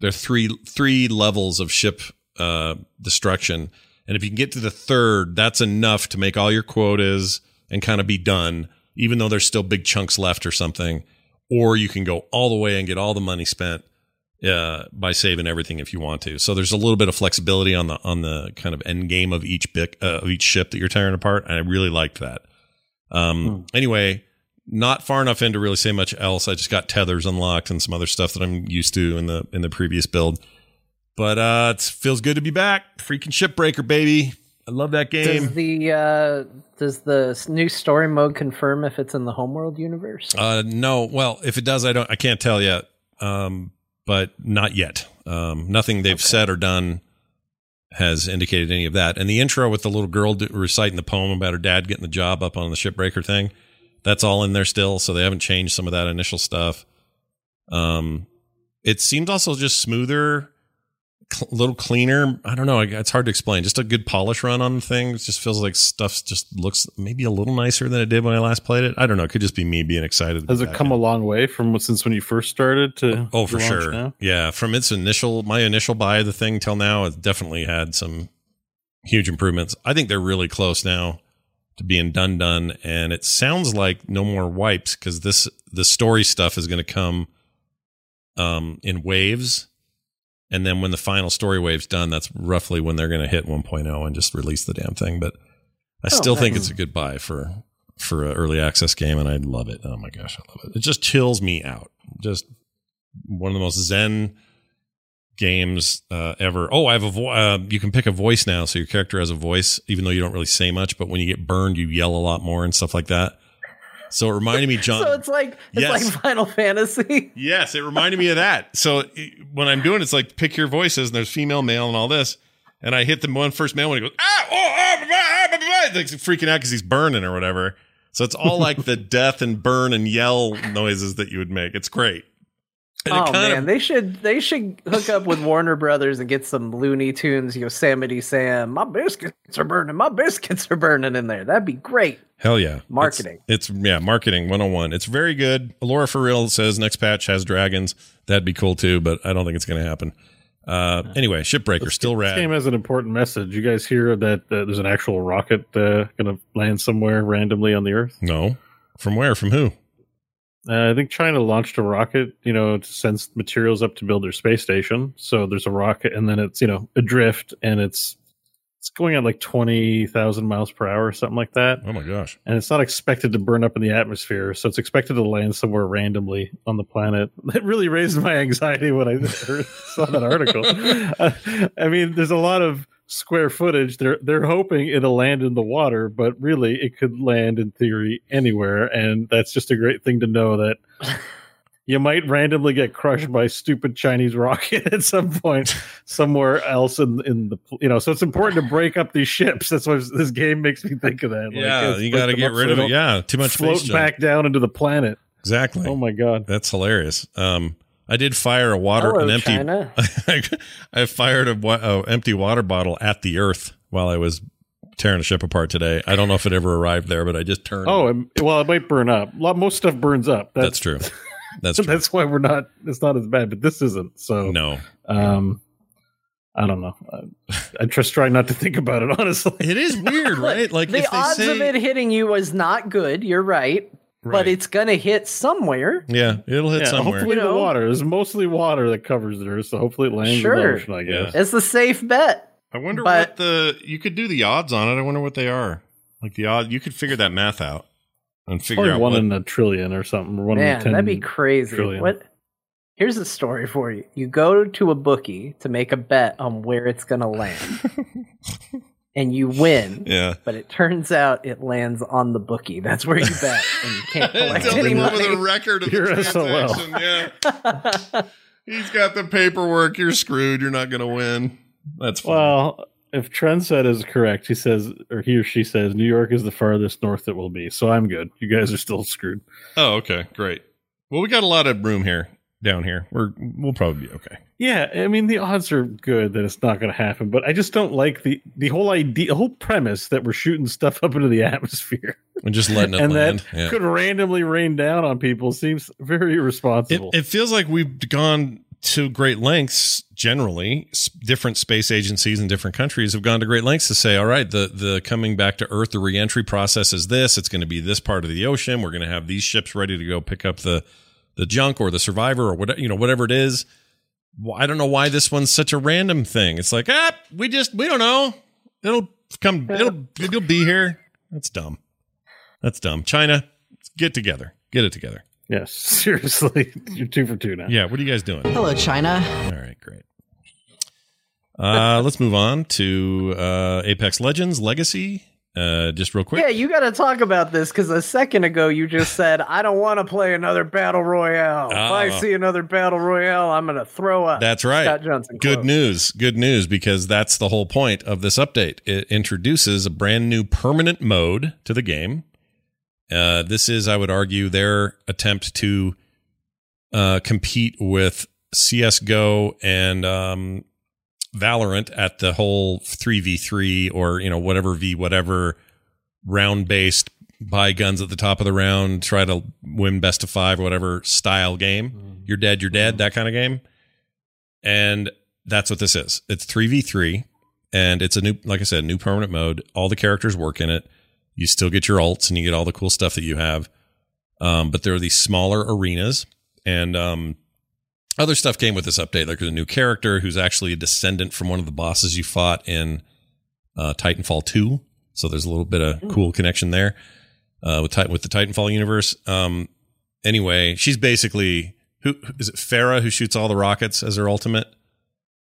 there are three three levels of ship uh, destruction, and if you can get to the third, that's enough to make all your quotas and kind of be done, even though there's still big chunks left or something. Or you can go all the way and get all the money spent uh, by saving everything if you want to. So there's a little bit of flexibility on the on the kind of end game of each bit uh, of each ship that you're tearing apart, and I really liked that. Um, Anyway, not far enough in to really say much else. I just got tethers unlocked and some other stuff that I'm used to in the in the previous build. But uh, it feels good to be back. Freaking shipbreaker, baby! I love that game. Does the uh, does the new story mode confirm if it's in the homeworld universe? Uh, no. Well, if it does, I don't. I can't tell yet. Um, but not yet. Um, nothing they've said or done has indicated any of that. And the intro with the little girl reciting the poem about her dad getting the job up on the shipbreaker thing, that's all in there still. So they haven't changed some of that initial stuff. Um, it seemed also just smoother, a little cleaner. I don't know. It's hard to explain. Just a good polish run on things. just feels like stuff just looks maybe a little nicer than it did when I last played it. I don't know. It could just be me being excited. Has it come a long way from since when you first started to? Oh, for sure. now? Yeah, from its initial, my initial buy of the thing till now, it's definitely had some huge improvements. I think they're really close now to being done, done, and it sounds like no more wipes because this the story stuff is going to come um in waves, and then when the final story wave's done, that's roughly when they're going to hit 1.0 and just release the damn thing. But I Oh, still think it's a good buy for for an early access game, and I love it. Oh my gosh, I love it! It just chills me out. Just one of the most zen games uh, ever. Oh, I have a vo- uh, you can pick a voice now, so your character has a voice, even though you don't really say much. But when you get burned, you yell a lot more and stuff like that. So it reminded me, [LAUGHS] John. so it's like it's Yes. like Final Fantasy. [LAUGHS] Yes, it reminded me of that. So it- when I'm doing it, it's like pick your voices, and there's female, male, and all this. And I hit the one first male when he goes, ah, oh, ah, blah, blah, blah, blah," like freaking out because he's burning or whatever. So it's all like [LAUGHS] the death and burn and yell noises that you would make. It's great. And Oh man, of- they should they should hook up with Warner Brothers and get some Looney Tunes Yosemite Sam. My biscuits are burning. My biscuits are burning in there. That'd be great. Hell yeah. Marketing. It's, it's yeah, marketing 101. It's very good. Laura for real says next patch has dragons. That'd be cool too, but I don't think it's going to happen. Uh, anyway, Shipbreaker still rad. This game has an important message. You guys hear that uh, there's an actual rocket uh, going to land somewhere randomly on the Earth? no. From where? From who? Uh, I think China launched a rocket, you know, to send materials up to build their space station. So there's a rocket, and then it's you know adrift, and it's it's going at like twenty thousand miles per hour or something like that. Oh my gosh! And it's not expected to burn up in the atmosphere, so it's expected to land somewhere randomly on the planet. [LAUGHS] It really raised my anxiety when I [LAUGHS] heard, saw that article. uh, [LAUGHS] I mean, there's a lot of square footage. They're they're hoping it'll land in the water, but really it could land in theory anywhere, and that's just a great thing to know that [LAUGHS] you might randomly get crushed by stupid Chinese rocket [LAUGHS] at some point somewhere else in in the you know. So it's important to break up these ships. That's what this game makes me think of that. Yeah, you got to get up so rid of it. Yeah, too much float junk. back down into the planet. Exactly. Oh my god. That's hilarious. Um, I did fire a water Hello, an empty. China. [LAUGHS] I fired a, a empty water bottle at the Earth while I was tearing a ship apart today. I don't know if it ever arrived there, but I just turned. Oh, and- well, it might burn up. Lot, most stuff burns up. that's true. That's [LAUGHS] true. that's why we're not. It's not as bad, but this isn't. So No, um, I don't know. I, I just try not to think about it. Honestly, it is weird, right? [LAUGHS] Like the if they odds say, of it hitting you was not good. You're right, Right. but it's gonna hit somewhere. yeah, it'll hit yeah, somewhere. hopefully You the water. There's mostly water that covers the earth, so hopefully it lands in Sure. the ocean. I guess. It's the safe bet. I wonder But- what the you could do the odds on it. I wonder what they are. Like the odd, you could figure that math out and figure out one what. in a trillion or something. Or one Man, in 10 that'd be crazy. trillion. What? Here's a story for you. You go to a bookie to make a bet on where it's gonna land, [LAUGHS] and you win. yeah. But it turns out it lands on the bookie. That's where you bet, and you can't [LAUGHS] collect Tell any me with a record of You're the SOL. transaction. Yeah. He's got the paperwork. You're screwed. You're not going to win. That's fine. Well, if Trend said is correct, he says, or he or she says, New York is the farthest north it will be. So I'm good. You guys are still screwed. oh, okay, great. Well, we got a lot of room here down here. We're we'll probably be okay. Yeah, I mean the odds are good that it's not going to happen, but I just don't like the the whole idea, the whole premise that we're shooting stuff up into the atmosphere [LAUGHS] And just letting it and land. that Yeah. could randomly rain down on people seems very It, irresponsible. it feels like we've gone to great lengths. Generally, S- different space agencies in different countries have gone to great lengths to say, "All right, the the coming back to Earth, the reentry process is this. It's going to be this part of the ocean. We're going to have these ships ready to go pick up the the junk or the survivor or whatever you know, whatever it is." I don't know why this one's such a random thing. It's like, ah, we just we don't know. It'll come. It'll it'll be here. That's dumb. That's dumb. China, get together. Get it together. yes, [LAUGHS] seriously, you're two for two now. Yeah. What are you guys doing? Hello, China. All right, great. Uh, let's move on to uh, Apex Legends Legacy. Uh, just real quick. Yeah, you got to talk about this because a second ago you just [LAUGHS] said I don't want to play another battle royale. If I Oh. see another battle royale, I'm gonna throw up. That's right. Scott Johnson. Good news. Good news because that's the whole point of this update. It introduces a brand new permanent mode to the game. Uh, this is, I would argue, their attempt to uh, compete with CS:GO and um, Valorant at the whole three v three or you know whatever v whatever round based buy guns at the top of the round, try to win best of five or whatever style game. You're dead, you're dead, that kind of game. And that's what this is. It's 3v3 and it's a new like I said, new permanent mode. All the characters work in it. You still get your alts and you get all the cool stuff that you have. Um, but there are these smaller arenas and um, other stuff came with this update. Like there's a new character who's actually a descendant from one of the bosses you fought in uh, Titanfall 2. So there's a little bit of cool connection there uh, with Titan, with the Titanfall universe. Um, anyway, she's basically who is it? Pharah who shoots all the rockets as her ultimate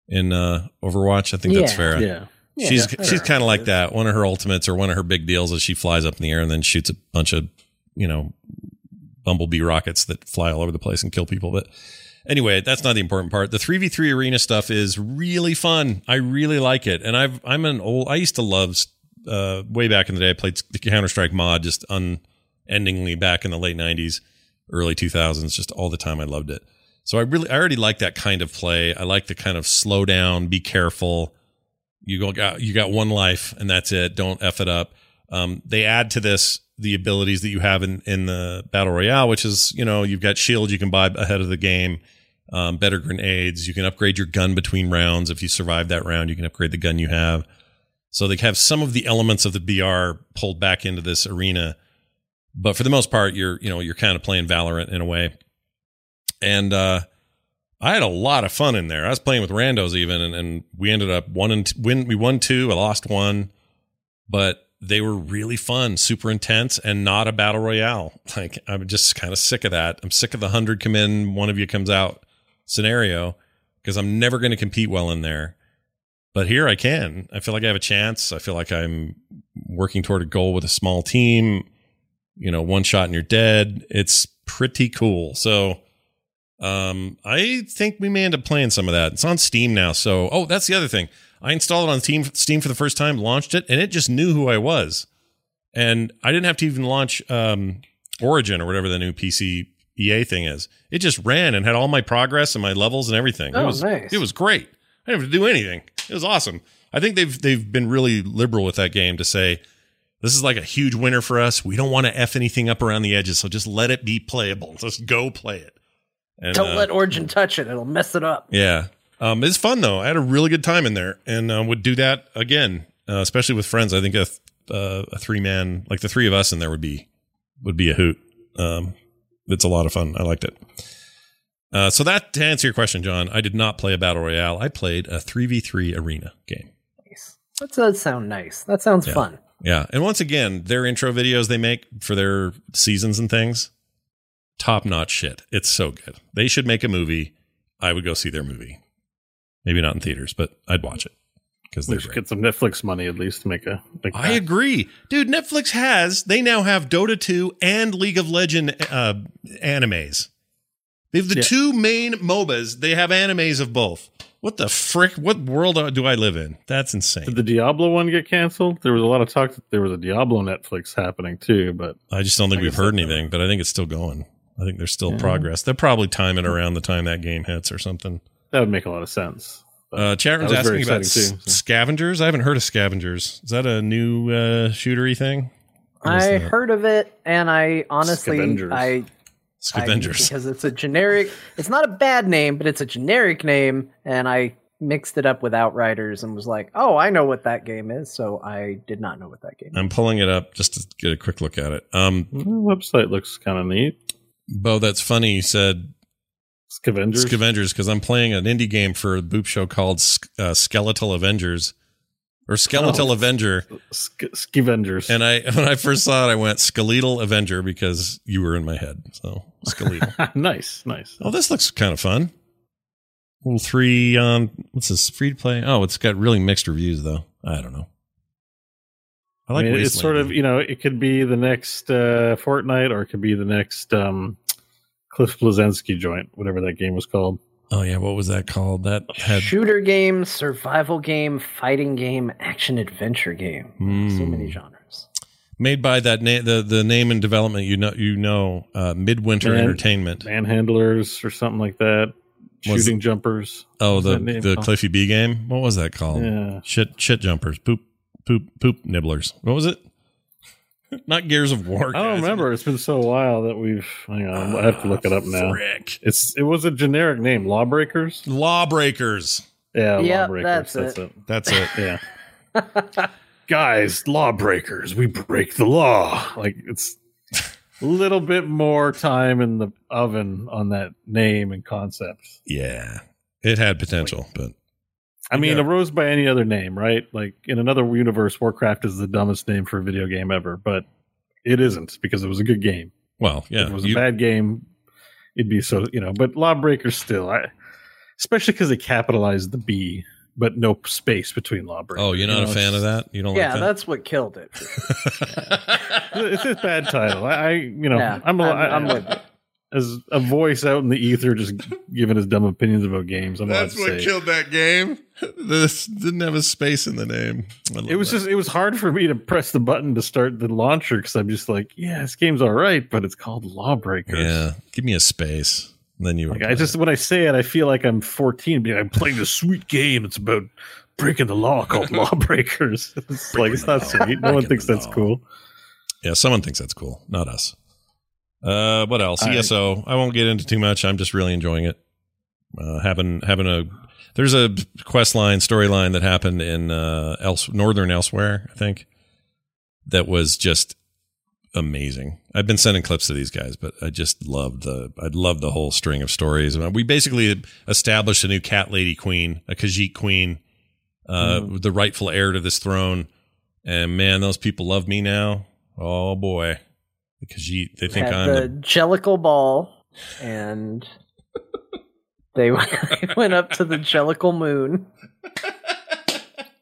in uh, Overwatch. I think that's Yeah. Pharah. Yeah. Yeah, she's Pharah she's kind of like that. One of her ultimates or one of her big deals is she flies up in the air and then shoots a bunch of you know bumblebee rockets that fly all over the place and kill people. But anyway, that's not the important part. The three v three arena stuff is really fun. I really like it, and I've I'm an old. I used to love uh, way back in the day. I played the Counter Strike mod just unendingly back in the late '90s, early 2000s, just all the time. I loved it. So I really I already like that kind of play. I like the kind of slow down, be careful. You go got you got one life and that's it. Don't f it up. Um, they add to this the abilities that you have in in the battle royale, which is you know you've got shield you can buy ahead of the game, um, better grenades. You can upgrade your gun between rounds if you survive that round. You can upgrade the gun you have. So they have some of the elements of the BR pulled back into this arena, but for the most part, you're you know you're kind of playing Valorant in a way, and uh, I had a lot of fun in there. I was playing with randos even, and, and we ended up one and t- win. We won two. I lost one, but they were really fun, super intense, and not a battle royale. Like I'm just kind of sick of that. I'm sick of the hundred come in, one of you comes out scenario because I'm never going to compete well in there. But here I can. I feel like I have a chance. I feel like I'm working toward a goal with a small team. You know, one shot and you're dead. It's pretty cool. So um, I think we may end up playing some of that. It's on Steam now. So, oh, that's the other thing. I installed it on Steam, Steam for the first time, launched it, and it just knew who I was. And I didn't have to even launch um, Origin or whatever the new PC EA thing is. It just ran and had all my progress and my levels and everything. Oh, it was nice. it was great. I didn't have to do anything. It was awesome. I think they've they've been really liberal with that game to say this is like a huge winner for us. We don't want to f anything up around the edges, so just let it be playable. [LAUGHS] Just go play it. And, Don't uh, let Origin touch it; it'll mess it up. yeah. Um, it's fun though. I had a really good time in there, and uh, would do that again, uh, especially with friends. I think a th- uh, a three man, like the three of us in there, would be would be a hoot. Um, it's a lot of fun. I liked it. Uh, so that to answer your question, John, I did not play a battle royale. I played a three v three arena game. Nice. That does sound nice. That sounds Yeah. fun. Yeah, and once again, their intro videos they make for their seasons and things, top notch shit. It's so good. They should make a movie. I would go see their movie. Maybe not in theaters, but I'd watch it because We they're should great. get some Netflix money at least to make a. Make I agree, dude. Netflix has they now have Dota 2 and League of Legend uh, animes. They have the Yeah. two main MOBAs. They have animes of both. What the frick? What world do I live in? That's insane. Did the Diablo one get canceled? There was a lot of talk that there was a Diablo Netflix happening too, but I just don't think we've heard anything, but I think it's still going. I think there's still Yeah. progress. They'll probably time it around the time that game hits or something. that would make a lot of sense. But Uh, chat room's was asking about too, so. scavengers. I haven't heard of scavengers. Is that a new uh, shootery thing? I that? heard of it, and I honestly, Scavengers. I I- scavengers. because it's a generic. It's not a bad name, but it's a generic name, and I mixed it up with Outriders and was like, "Oh, I know what that game is." So I did not know what that game. I'm pulling it up just to get a quick look at it. Um, The website looks kind of neat. Beau, that's funny. You said Scavengers. Scavengers because I'm playing an indie game for a boop show called uh, Skeletal Avengers or Skeletal Oh. Avenger. Scavengers. And I, [LAUGHS] when I first saw it, I went Skeletal Avenger because you were in my head. So skeletal. [LAUGHS] nice, nice. oh, this looks kind of fun. Little three on what's this free to play? Oh, it's got really mixed reviews though. I don't know. I I like mean, it's sort of you know it could be the next uh, Fortnite or it could be the next um, Cliff Bleszinski joint, whatever that game was called. Oh yeah, what was that called? That had Shooter game, survival game, fighting game, action adventure game. So Mm. many genres. made by that name the the name and development you know you know uh, Midwinter Man- Entertainment. Manhandlers or something like that. Was- Shooting jumpers. Oh, What's the the called? Cliffy B game. What was that called? Yeah. Shit shit jumpers. Poop poop poop nibblers. What was it? Not Gears of War. I don't remember. It's been so a while that we've. Hang on, I have to look it up now. Frick. It's it was a generic name, Lawbreakers. Lawbreakers. Yeah, Yeah, Lawbreakers. that's That's, it. it. That's it. [LAUGHS] Yeah. Guys, lawbreakers, we break the law. Like it's a little bit more time in the oven on that name and concept. yeah. It had potential, but I mean, Yeah. it rose by any other name, right? Like in another universe, Warcraft is the dumbest name for a video game ever, but it isn't because it was a good game. well, yeah. if it was you- a bad game, it'd be so you know. But Lawbreakers still, I, especially because they capitalized the B, but no space between Lawbreakers. oh, you're not You a fan of that? You don't like it? Yeah, like that's what killed it. [LAUGHS] It's a bad title. I, I you know, Yeah, I'm, a, I'm- I, I'm with you. As a voice out in the ether, just giving his dumb opinions about games. I'm That's what killed that game. This didn't have a space in the name. It was that. just it was hard for me to press the button to start the launcher because I'm just like, yeah, this game's all right, but it's called Lawbreakers. yeah. Give me a space. Then you. Like I just when I say it, I feel like I'm 14, being I'm playing this sweet game. It's about breaking the law called [LAUGHS] Lawbreakers. [LAUGHS] It's like it's not sweet. No one thinks that's cool. Yeah, someone thinks that's cool, not us. Uh, what else? I- ESO. I won't get into too much. I'm just really enjoying it. Uh, having having a there's a quest line storyline that happened in uh else northern elsewhere. I think that was just amazing. I've been sending clips to these guys, but I just love the I love the whole string of stories. We basically established a new cat lady queen, a Khajiit queen, uh, Mm. the rightful heir to this throne. And man, those people love me now. Oh boy, the Khajiit they think had I'm the the, Jellicle ball, and they went, [LAUGHS] they went up to the Jellicle moon.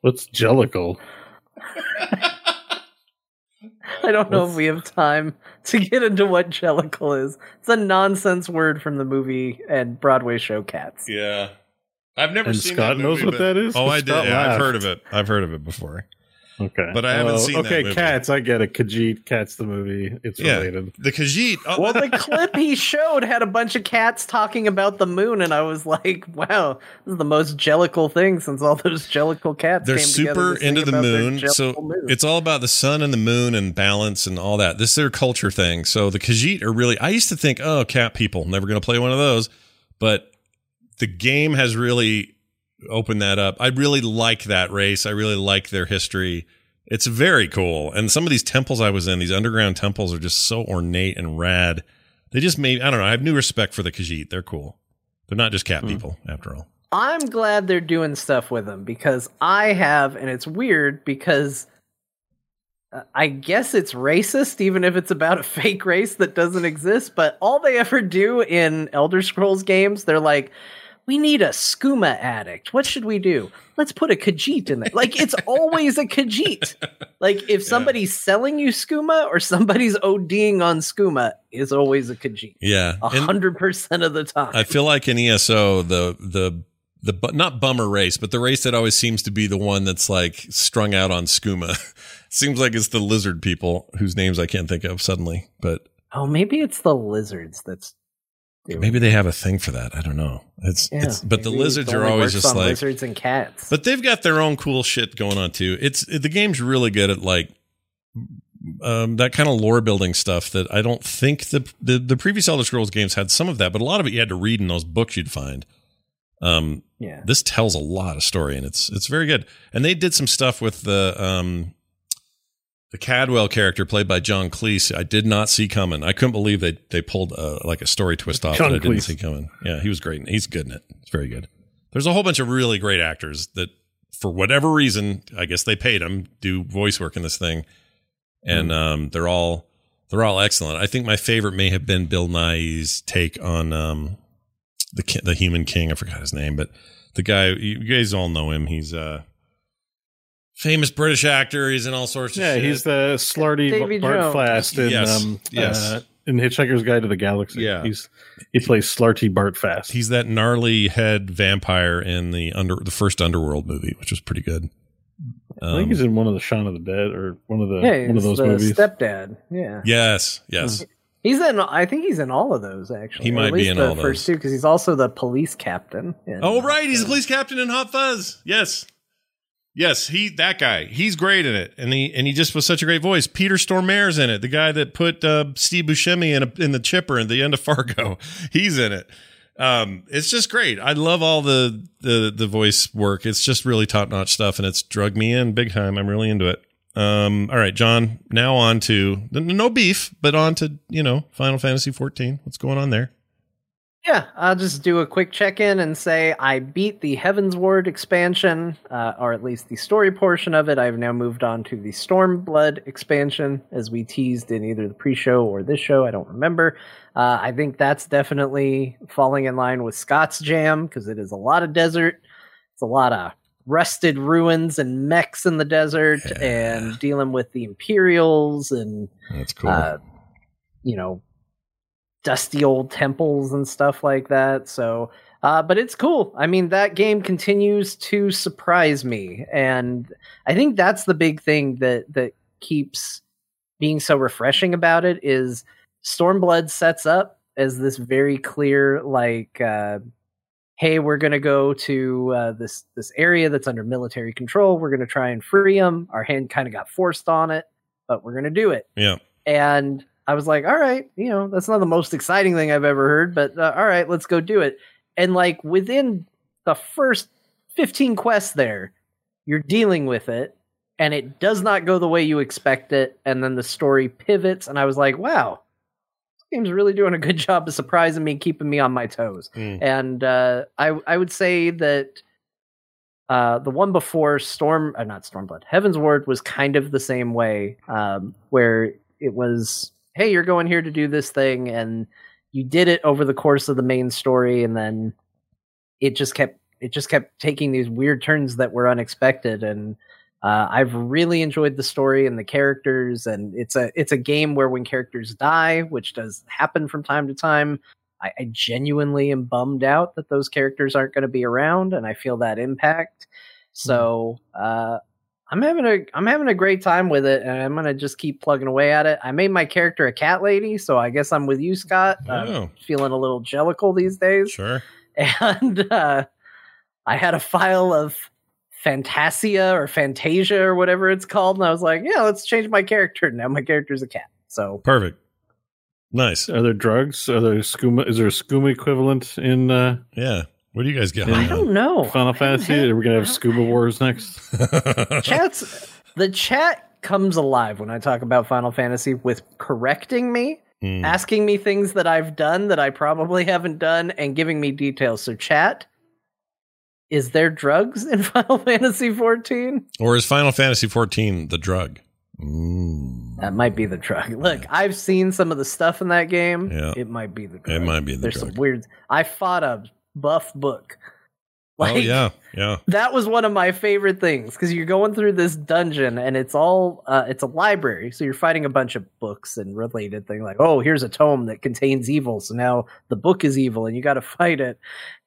What's Jellicle? I don't know if we have time to get into what Jellicle is. It's a nonsense word from the movie and Broadway show Cats. yeah. I've never And seen Scott that knows what but- that is? Oh, I did. Yeah, I've heard of it. I've heard of it before. Okay, But I haven't Oh, seen that Okay. Cats. I get it. Khajiit, Cats, the movie. It's Yeah, related. the Khajiit. Oh, Well, the [LAUGHS] clip he showed had a bunch of cats talking about the moon, and I was like, "Wow, this is the most Jellicle thing since all those Jellicle cats." they're came together super to into the moon so moon. it's all about the sun and the moon and balance and all that this is their culture thing so the khajiit are really i used to think oh cat people never going to play one of those but the game has really opened that up. I really like that race. I really like their history. It's very cool. And some of these temples i was in these underground temples are just so ornate and rad. They just made i don't know i have new respect for the khajiit. They're cool. They're not just cat people after all. I'm glad they're doing stuff with them because I have, and it's weird because uh, I guess it's racist, even if it's about a [LAUGHS] fake race that doesn't exist. But all they ever do in Elder Scrolls games, they're like, we need a skooma addict. What should we do? Let's put a Khajiit in there. Like it's always a Khajiit. Like if somebody's selling you skooma or somebody's ODing on skooma, is always a Khajiit. yeah A hundred percent of the time. I feel like in ESO, the the the not bummer race, but the race that always seems to be the one that's like strung out on skooma. [LAUGHS] Seems like it's the lizard people whose names I can't think of suddenly, but Oh, maybe it's the lizards that's maybe they have a thing for that. I don't know. It's Yeah, it's but the lizards are always just like lizards and cats. But they've got their own cool shit going on too. It's the game's really good at like um, that kind of lore building stuff that I don't think the, the the previous Elder Scrolls games had some of that, but a lot of it you had to read in those books you'd find. Um, yeah, this tells a lot of story and it's it's very good. And they did some stuff with the um the Cadwell character played by John Cleese. I did not see coming. I couldn't believe they they pulled uh, like a story twist off John that I didn't Cleese. see coming. Yeah, he was great. He's good in it. It's very good. There's a whole bunch of really great actors that, for whatever reason, I guess they paid them do voice work in this thing, and Hmm. um, they're all they're all excellent. I think my favorite may have been Bill Nighy's take on um, the the Human King. I forgot his name, but the guy you guys all know him. He's a famous British actor. He's in all sorts of Yeah, shit. he's the slarty Davy Bart Jones. Fast in Yes, um, yes. uh, in Hitchhiker's Guide to the Galaxy. Yeah. he's he plays Slartibartfast. he's that gnarly head vampire in the under the first Underworld movie, which was pretty good. I think Um, he's in one of the Shaun of the Dead or one of the yeah, one of he's those the movies. stepdad. Yeah, yes, yes. he's in. I think he's in all of those actually. He or might at be least in the all first those. two because he's also the police captain. in Oh, Hot right. He's a police captain in Hot Fuzz. Yes. Yes, he that guy. He's great in it, and he and he just was such a great voice. Peter Stormare's in it, the guy that put uh, Steve Buscemi in a, in the chipper at the end of Fargo. [LAUGHS] He's in it. Um, it's just great. I love all the the the voice work. It's just really top notch stuff, and it's drug me in big time. I'm really into it. Um, all right, John. Now on to no beef, but on to you know Final Fantasy 14. What's going on there? Yeah, I'll just do a quick check in and say I beat the Heavensward expansion, uh, or at least the story portion of it. I've now moved on to the Stormblood expansion, as we teased in either the pre show or this show. I don't remember. Uh, I think that's definitely falling in line with Scott's Jam because it is a lot of desert. It's a lot of rusted ruins and mechs in the desert and dealing with the Imperials and That's cool. uh, you know, dusty old temples and stuff like that. So, uh, but it's cool. I mean, that game continues to surprise me, and I think that's the big thing that that keeps being so refreshing about it is Stormblood sets up as this very clear like. Uh, Hey, we're gonna go to uh, this this area that's under military control. We're gonna try and free them. Our hand kind of got forced on it, but we're gonna do it yeah. and I was like, all right, you know, that's not the most exciting thing I've ever heard, but uh, all right, let's go do it. And like within the first 15 quests there, you're dealing with it and it does not go the way you expect it, and then the story pivots, and I was like, wow, this game's really doing a good [LAUGHS] job of surprising me, keeping me on my toes. Mm. And uh, I I would say that uh, the one before Storm, uh, not Stormblood, Heavensward was kind of the same way, um, where it was, hey, you're going here to do this thing, and you did it over the course of the main story, and then it just kept it just kept taking these weird turns that were unexpected, and uh, I've really enjoyed the story and the characters, and it's a it's a game where when characters die, which does happen from time to time, I, I genuinely am bummed out that those characters aren't going to be around, and I feel that impact. So uh, I'm having a I'm having a great time with it, and I'm gonna just keep plugging away at it. I made my character a cat lady, so I guess I'm with you, Scott. Oh. I'm feeling a little jellicle these days, Sure. [LAUGHS] and uh, I had a file of Fantasia or Fantasia or whatever it's called, and I was like, yeah, let's change my character. Now my character's a cat. So Perfect. Nice. Are there drugs? Are there skooma? Is there a skooma equivalent in uh, Yeah. What do you guys get? I don't know. Final Fantasy? Are we gonna have scuba wars next? on? [LAUGHS] Chats the chat comes alive when I talk about Final Fantasy with correcting me, Hmm. asking me things that I've done that I probably haven't done, and giving me details. So chat, is there drugs in [LAUGHS] Final Fantasy 14? Or is Final Fantasy 14 the drug? Mm. That might be the drug. Look, I've seen some of the stuff in that game. Yeah. It might be the drug. It might be the There's drug. some weird. I fought a buff book. oh yeah, yeah. that was one of my favorite things because you're going through this dungeon and it's all uh, it's a library so you're fighting a bunch of books and related thing like oh here's a tome that contains evil so now the book is evil and you got to fight it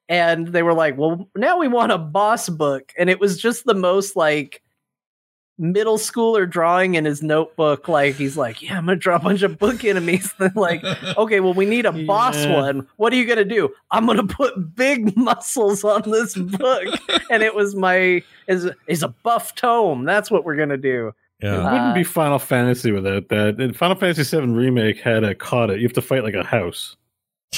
and they were like well now we want a boss book and it was just the most like middle schooler drawing in his notebook like he's like yeah i'm gonna draw a bunch of book enemies [LAUGHS] then like [LAUGHS] okay well we need a boss one what are you gonna do i'm gonna put big [LAUGHS] muscles on this book and it was my is is a buff tome that's what we're gonna do It Yeah. wouldn't be Uh, Final Fantasy without that. And Final Fantasy VII Remake had a kata. You have to fight like a house.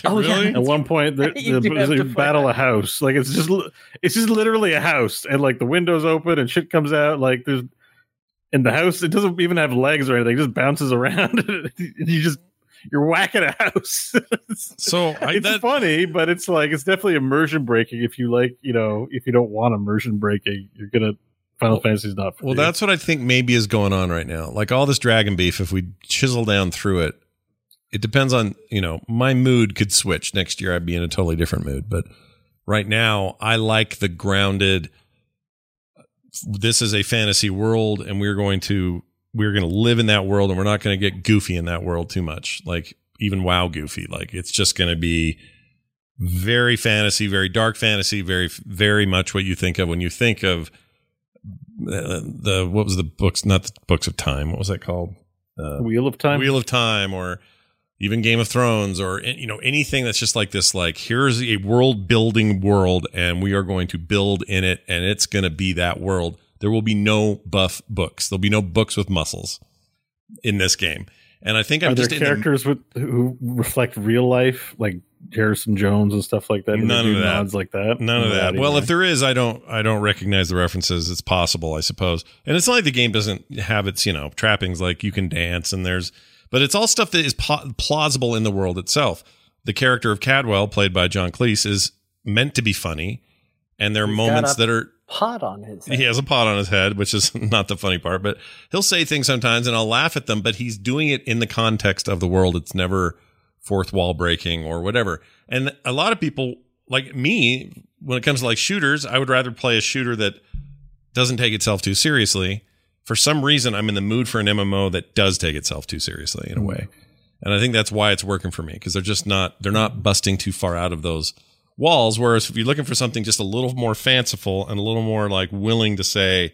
Oh, yeah. At one point, the, You the, do have the to fight battle a a house. Like it's just it's just literally a house, and like the windows open and shit comes out. Like there's in the house, it doesn't even have legs or anything. It just bounces around, and [LAUGHS] you just you're whacking a house. [LAUGHS] So I, it's that, funny, but it's like it's definitely immersion breaking. If you like, you know, if you don't want immersion breaking, you're gonna Final Fantasy's not. For well, you. that's what I think maybe is going on right now. Like all this dragon beef, if we chisel down through it, it depends on you know my mood could switch next year. I'd be in a totally different mood, but right now I like the grounded. This is a fantasy world, and we're going to we're going to live in that world, and we're not going to get goofy in that world too much. Like even WoW goofy. Like it's just going to be very fantasy, very dark fantasy, very very much what you think of when you think of uh, the what was the books? Not the books of time. What was that called? Uh, Wheel of Time. Wheel of Time, or even Game of Thrones, or you know anything that's just like this. Like here's a world building world, and we are going to build in it, and it's going to be that world. There will be no buff books. There'll be no books with muscles in this game. And I think I'm Are there just the- characters with who reflect real life, like Harrison Jones and stuff like that? None of that. nods like that. None of that. either. Well, if there is, I don't. I don't recognize the references. It's possible, I suppose. And it's not like the game doesn't have its, you know, trappings like you can dance and there's, but it's all stuff that is po- plausible in the world itself. The character of Cadwell, played by John Cleese, is meant to be funny, and there are He's moments that are. pot on his head. He has a pot on his head, which is [LAUGHS] not the funny part, but he'll say things sometimes and I'll laugh at them, but he's doing it in the context of the world. It's never fourth wall breaking or whatever. And a lot of people like me, when it comes to like shooters, I would rather play a shooter that doesn't take itself too seriously. For some reason, I'm in the mood for an MMO that does take itself too seriously in a way. And I think that's why it's working for me because they're just not, they're not busting too far out of those walls. Whereas if you're looking for something just a little more fanciful and a little more like willing to say,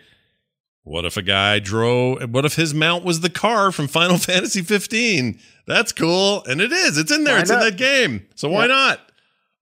what if a guy drove? What if his mount was the car from Final [LAUGHS] Fantasy 15? That's cool, and it is. It's in there. Why it's in that game. So why Yeah. not?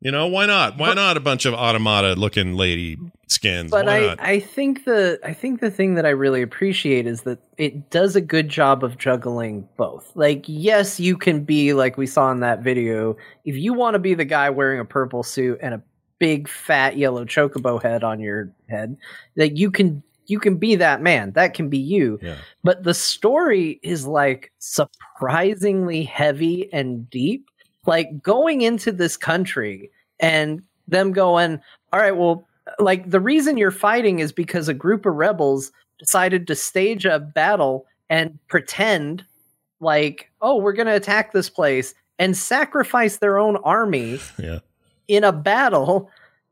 You know, why not? Why not a bunch of automata looking lady skins? But why I, not? I think the I think the thing that I really appreciate is that it does a good job of juggling both. Like, yes, you can be like we saw in that video. If you want to be the guy wearing a purple suit and a big fat yellow chocobo head on your head, that you can you can be that man. That can be you. Yeah. But the story is like surprisingly heavy and deep. Like going into this country and them going, all right, well, like the reason you're fighting is because a group of rebels decided to stage a battle and pretend like, oh, we're going to attack this place and sacrifice their own army [LAUGHS] Yeah. in a battle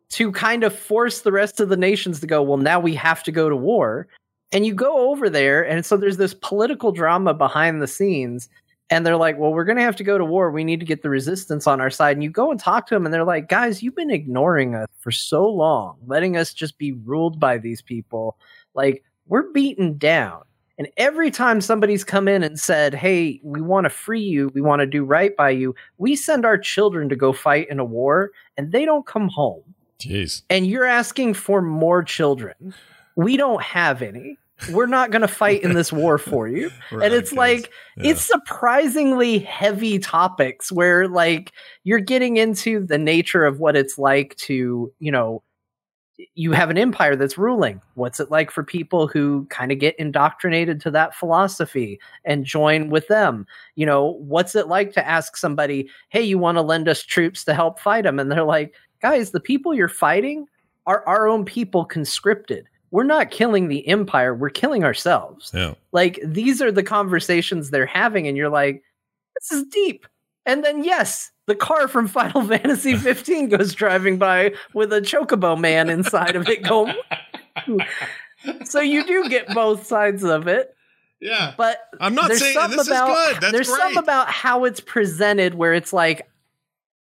to kind of force the rest of the nations to go, well, now we have to go to war. And you go over there, and so there's this political drama behind the scenes. And they're like, well, we're going to have to go to war. We need to get the resistance on our side. And you go and talk to them, and they're like, guys, you've been ignoring us for so long, letting us just be ruled by these people. Like, we're beaten down. And every time somebody's come in and said, hey, we want to free you, we want to do right by you, we send our children to go fight in a war, and they don't come home Jeez. and you're asking for more children. We don't have any. We're not going to fight in this war for you. [LAUGHS] We're and it's like Yeah. it's surprisingly heavy topics where like you're getting into the nature of what it's like to, you know, you have an empire that's ruling. What's it like for people who kind of get indoctrinated to that philosophy and join with them? You know, what's it like to ask somebody, "Hey, you want to lend us troops to help fight them?" And they're like, "Guys, the people you're fighting are our own people conscripted. We're not killing the empire, we're killing ourselves." Yeah. Like these are the conversations they're having and you're like, "This is deep." And then yes, the car from Final [LAUGHS] Fantasy 15 goes driving by with a chocobo man inside of it going. so you do get both sides of it. Yeah. But I'm not saying this about, is good. That's there's great. something about how it's presented where it's like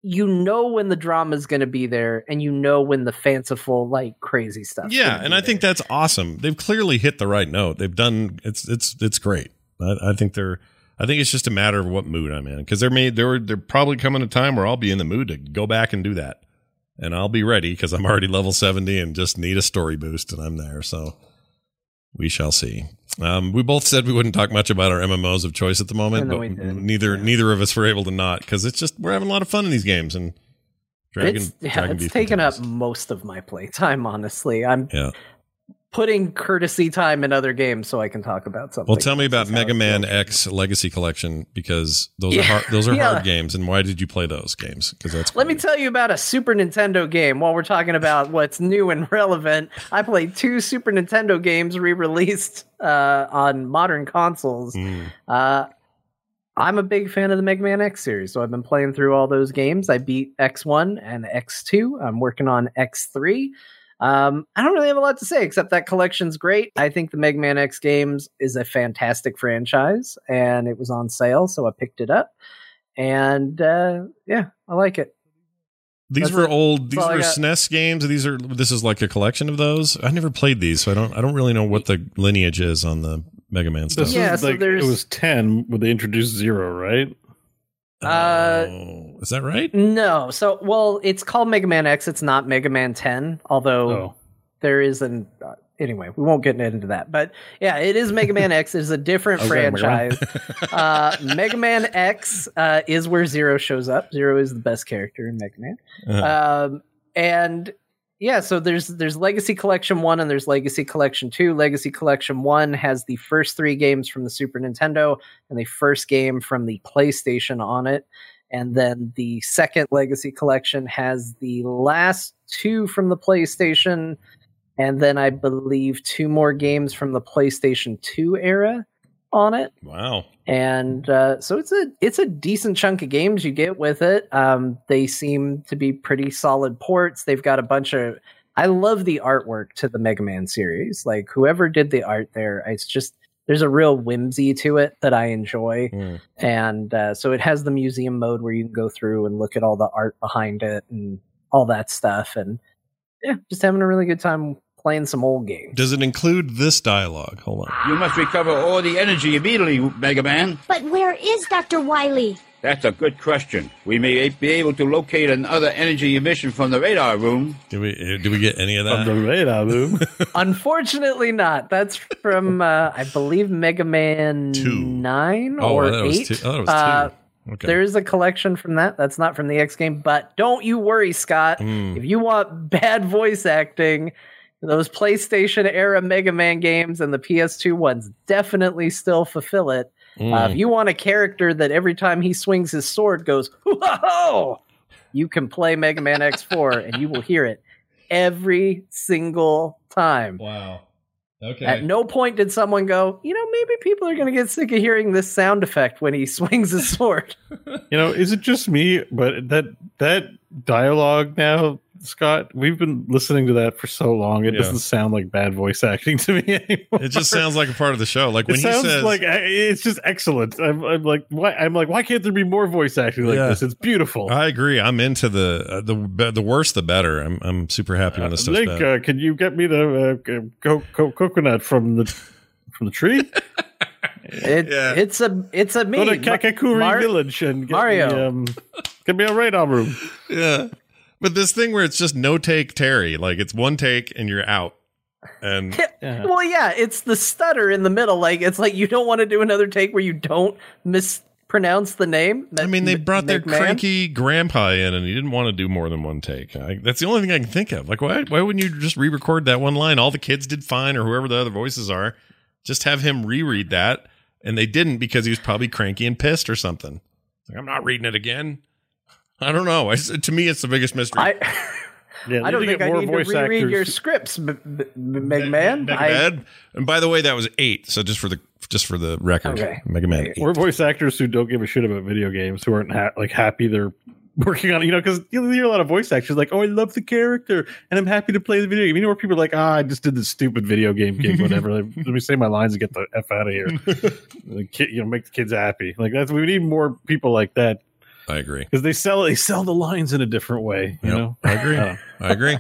you know when the drama is going to be there and you know when the fanciful like crazy stuff yeah, and I think that's awesome. They've clearly hit the right note. They've done it's it's it's great. I, I think they're. I think it's just a matter of what mood I'm in because they're made. They're they're probably coming a time where I'll be in the mood to go back and do that, and I'll be ready because I'm already level seventy and just need a story boost, and I'm there. So we shall see. Um, we both said we wouldn't talk much about our MMOs of choice at the moment, but neither neither of us were able to not because it's just we're having a lot of fun in these games and Dragon. it's, yeah, Dragon it's taken up most of my playtime honestly i'm Yeah. Putting courtesy time in other games so i can talk about something Well, tell me about This is how Mega Man. X Legacy Collection because those are hard, those are [LAUGHS] Yeah. hard games. And why did you play those games? Because that's Let me tell you about a Super Nintendo game while we're talking about what's new and relevant. I played two Super Nintendo games re released uh, on modern consoles. Mm. Uh, I'm a big fan of the Mega Man X series, so I've been playing through all those games. I beat X1 and X2. I'm working on X3. Um, I don't really have a lot to say except that collection's great. I think the Mega Man X games is a fantastic franchise, and it was on sale, so I picked it up. And uh, yeah, I like it. These That's were it. old. These That's all were. SNES games. These are. This is like a collection of those. I never played these, so I don't. I don't really know what the lineage is on the Mega Man stuff. This Yeah, so like it was ten when they introduced zero, right? Uh, Oh, is that right? No, so well, it's called Mega Man X. It's not Mega Man 10, although Oh, there is an. Uh, anyway, we won't get into that, but yeah, it is Mega Man X. It's a different [LAUGHS] Okay, franchise. [LAUGHS] uh, Mega Man X uh, is where Zero shows up. Zero is the best character in Mega Man, Uh-huh. um, and yeah, so there's there's Legacy Collection One and there's Legacy Collection Two. Legacy Collection One has the first three games from the Super Nintendo and the first game from the PlayStation on it. And then the second Legacy Collection has the last two from the PlayStation, and then I believe two more games from the PlayStation 2 era on it. wow. And uh, so it's a it's a decent chunk of games you get with it. Um, they seem to be pretty solid ports. They've got a bunch of. I love the artwork to the Mega Man series. Like whoever did the art there, it's just there's a real whimsy to it that I enjoy Mm. and uh, so it has the museum mode where you can go through and look at all the art behind it and all that stuff and yeah just having a really good time playing some old games Does it include this dialogue? Hold on. You must recover all the energy immediately, Mega Man. But where is Dr. Wily? That's a good question. We may be able to locate another energy emission from the radar room. Did we? uh, Did we get any of that? From the radar room. [LAUGHS] unfortunately not that's from uh, i believe mega man Two. 9 Oh, or that was 8 two. I thought was Uh, two. Okay. there is a collection from that that's not from the x game but don't you worry scott Mm. if you want bad voice acting those PlayStation era Mega Man games and the PS2 ones definitely still fulfill it. Uh, Mm. if you want a character that every time he swings his sword goes, whoa, you can play Mega Man X4 and you will hear it every single time. Wow. Okay. At no point did someone go, you know, maybe people are going to get sick of hearing this sound effect when he [LAUGHS] swings his sword. You know, is it just me? But that that dialogue now, Scott, we've been listening to that for so long. It Yeah. doesn't sound like bad voice [LAUGHS] acting to me anymore. It just sounds like a part of the show. Like when it he sounds says, like it's just excellent. I'm, I'm like, why? I'm like, why can't there be more voice acting like Yeah. this? It's beautiful. I agree. I'm into the uh, the the worse the better. I'm I'm super happy when this stuff's Link, uh, can you get me the uh, co- co- coconut from the from the tree? [LAUGHS] It, It's a it's a me. Go to Kakakuri Mar- Village and get Mario. Me, um, get me a radar room. yeah. But this thing where it's just no take Terry, like it's one take and you're out. And [LAUGHS] Well, yeah, it's the stutter in the middle. Like it's like you don't want to do another take where you don't mispronounce the name. I mean, they M- brought their McMahon. cranky grandpa in, and he didn't want to do more than one take. I, that's the only thing I can think of. Like, why? Why wouldn't you just re-record that one line? All the kids did fine, or whoever the other voices are. Just have him reread that, and they didn't because he was probably cranky and pissed or something. Like, I'm not reading it again. I don't know. I, to me, it's the biggest mystery. I, Yeah, I don't think get I more need to voice reread actors. your scripts, M- M- M- McMahon. And by the way, that was eight. So just for the just for the record, Okay. Mega Man. Eight. Or voice actors who don't give a shit about video games, who aren't ha- like happy they're working on it. You know, because you hear a lot of voice actors like, "Oh, I love the character, and I'm happy to play the video game." You know, where people are like, "Ah, I just did this stupid video game gig, whatever. Let me say my lines and get the f out of here." [LAUGHS] the kid, you know, make the kids happy. Like that's we need more people like that I agree. because they sell they sell the lines in a different way. You Yep, know, I agree. Uh, I agree.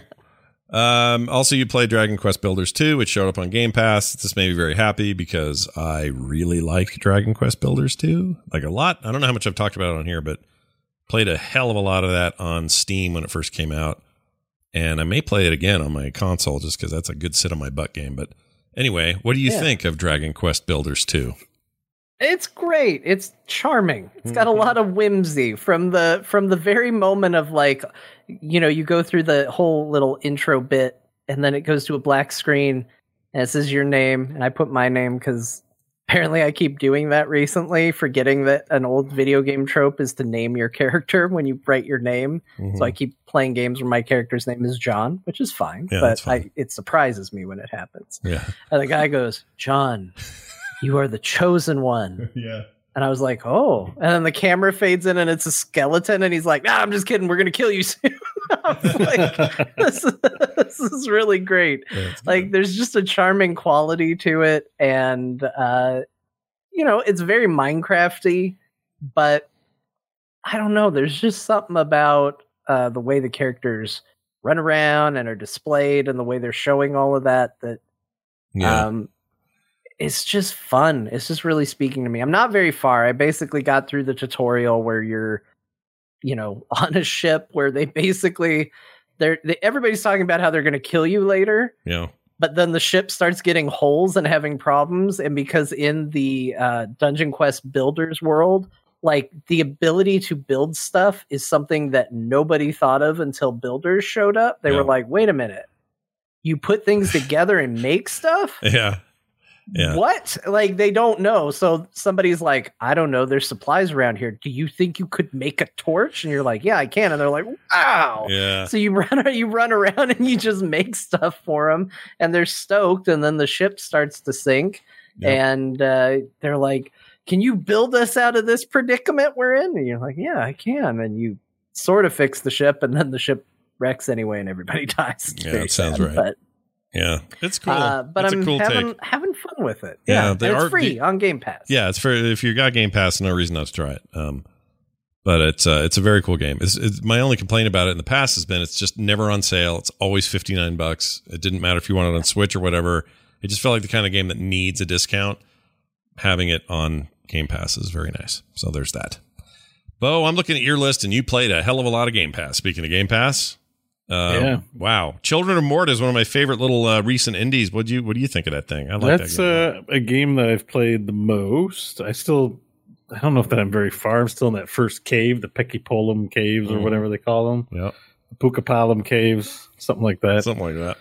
Um, also, you play Dragon Quest Builders 2, which showed up on Game Pass. This made me very happy because I really like Dragon Quest Builders 2. Like a lot. I don't know how much I've talked about it on here, but played a hell of a lot of that on Steam when it first came out. And I may play it again on my console just because that's a good sit on my butt game. But anyway, what do you Yeah. think of Dragon Quest Builders 2? It's great. It's charming. It's got a Mm-hmm. lot of whimsy from the from the very moment of like, you know, you go through the whole little intro bit, and then it goes to a black screen, and it says your name, and I put my name because apparently I keep doing that recently, forgetting that an old video game trope is to name your character when you write your name. Mhm. So I keep playing games where my character's name is John, which is fine, Yeah, but. I, it surprises me when it happens. Yeah. And the guy goes, John, [LAUGHS] you are the chosen one. [LAUGHS] Yeah. And I was like, oh. And then the camera fades in and it's a skeleton. And he's like, nah, I'm just kidding. We're going to kill you [LAUGHS] soon. Like, [LAUGHS] this, this is really great. Like, there's just a charming quality to it. And, uh, you know, it's very Minecrafty, but I don't know. There's just something about uh, the way the characters run around and are displayed and the way they're showing all of that that Yeah. um, it's just fun. It's just really speaking to me. I'm not very far. I basically got through the tutorial where you're, you know, [LAUGHS] on a ship where they basically they're they, everybody's talking about how they're going to kill you later, yeah. but then the ship starts getting holes and having problems, and because in the uh, Dungeon Quest builders world. Like the ability to build stuff is something that nobody thought of until builders showed up. They Yeah. were like, wait a minute. You put things together and make stuff? [LAUGHS] Yeah. Yeah. What? Like they don't know. So somebody's like, I don't know. There's supplies around here. Do you think you could make a torch? And you're like, Yeah, I can. And they're like, Wow. Yeah. So you [LAUGHS] run, you run around and you just make stuff for them, and they're stoked. And then the ship starts to sink, Yep. and uh, they're like, "Can you build us out of this predicament we're in?" And you're like, "Yeah, I can." And you sort of fix the ship, and then the ship wrecks anyway, and everybody [LAUGHS] dies. Yeah, it sounds right. But Yeah. It's cool. uh, but it's I'm a cool having take. having fun with it. Yeah, Yeah, they and are- it's free the- on Game Pass. Yeah, it's for if you got Game Pass, no reason not to try it. Um, but it's uh, it's a very cool game. It's, it's my only complaint about it in the past has been it's just never on sale. It's always fifty nine bucks. It didn't matter if you wanted it on Switch or whatever. It just felt like the kind of game that needs a discount. Having it on Game Pass is very nice. So there's that. Beau, I'm looking at your list, and you played a hell of a lot of Game Pass. Speaking of Game Pass, um, Yeah. wow, Children of Morta is one of my favorite little uh, recent indies. What do you What do you think of that thing? I like That's that. Game. uh, a game that I've played the most. I still, I don't know if that I'm very far. I'm still in that first cave, the Pekipolum caves or Mhm. whatever they call them, yeah, Pukapalam caves, something like that. something like that.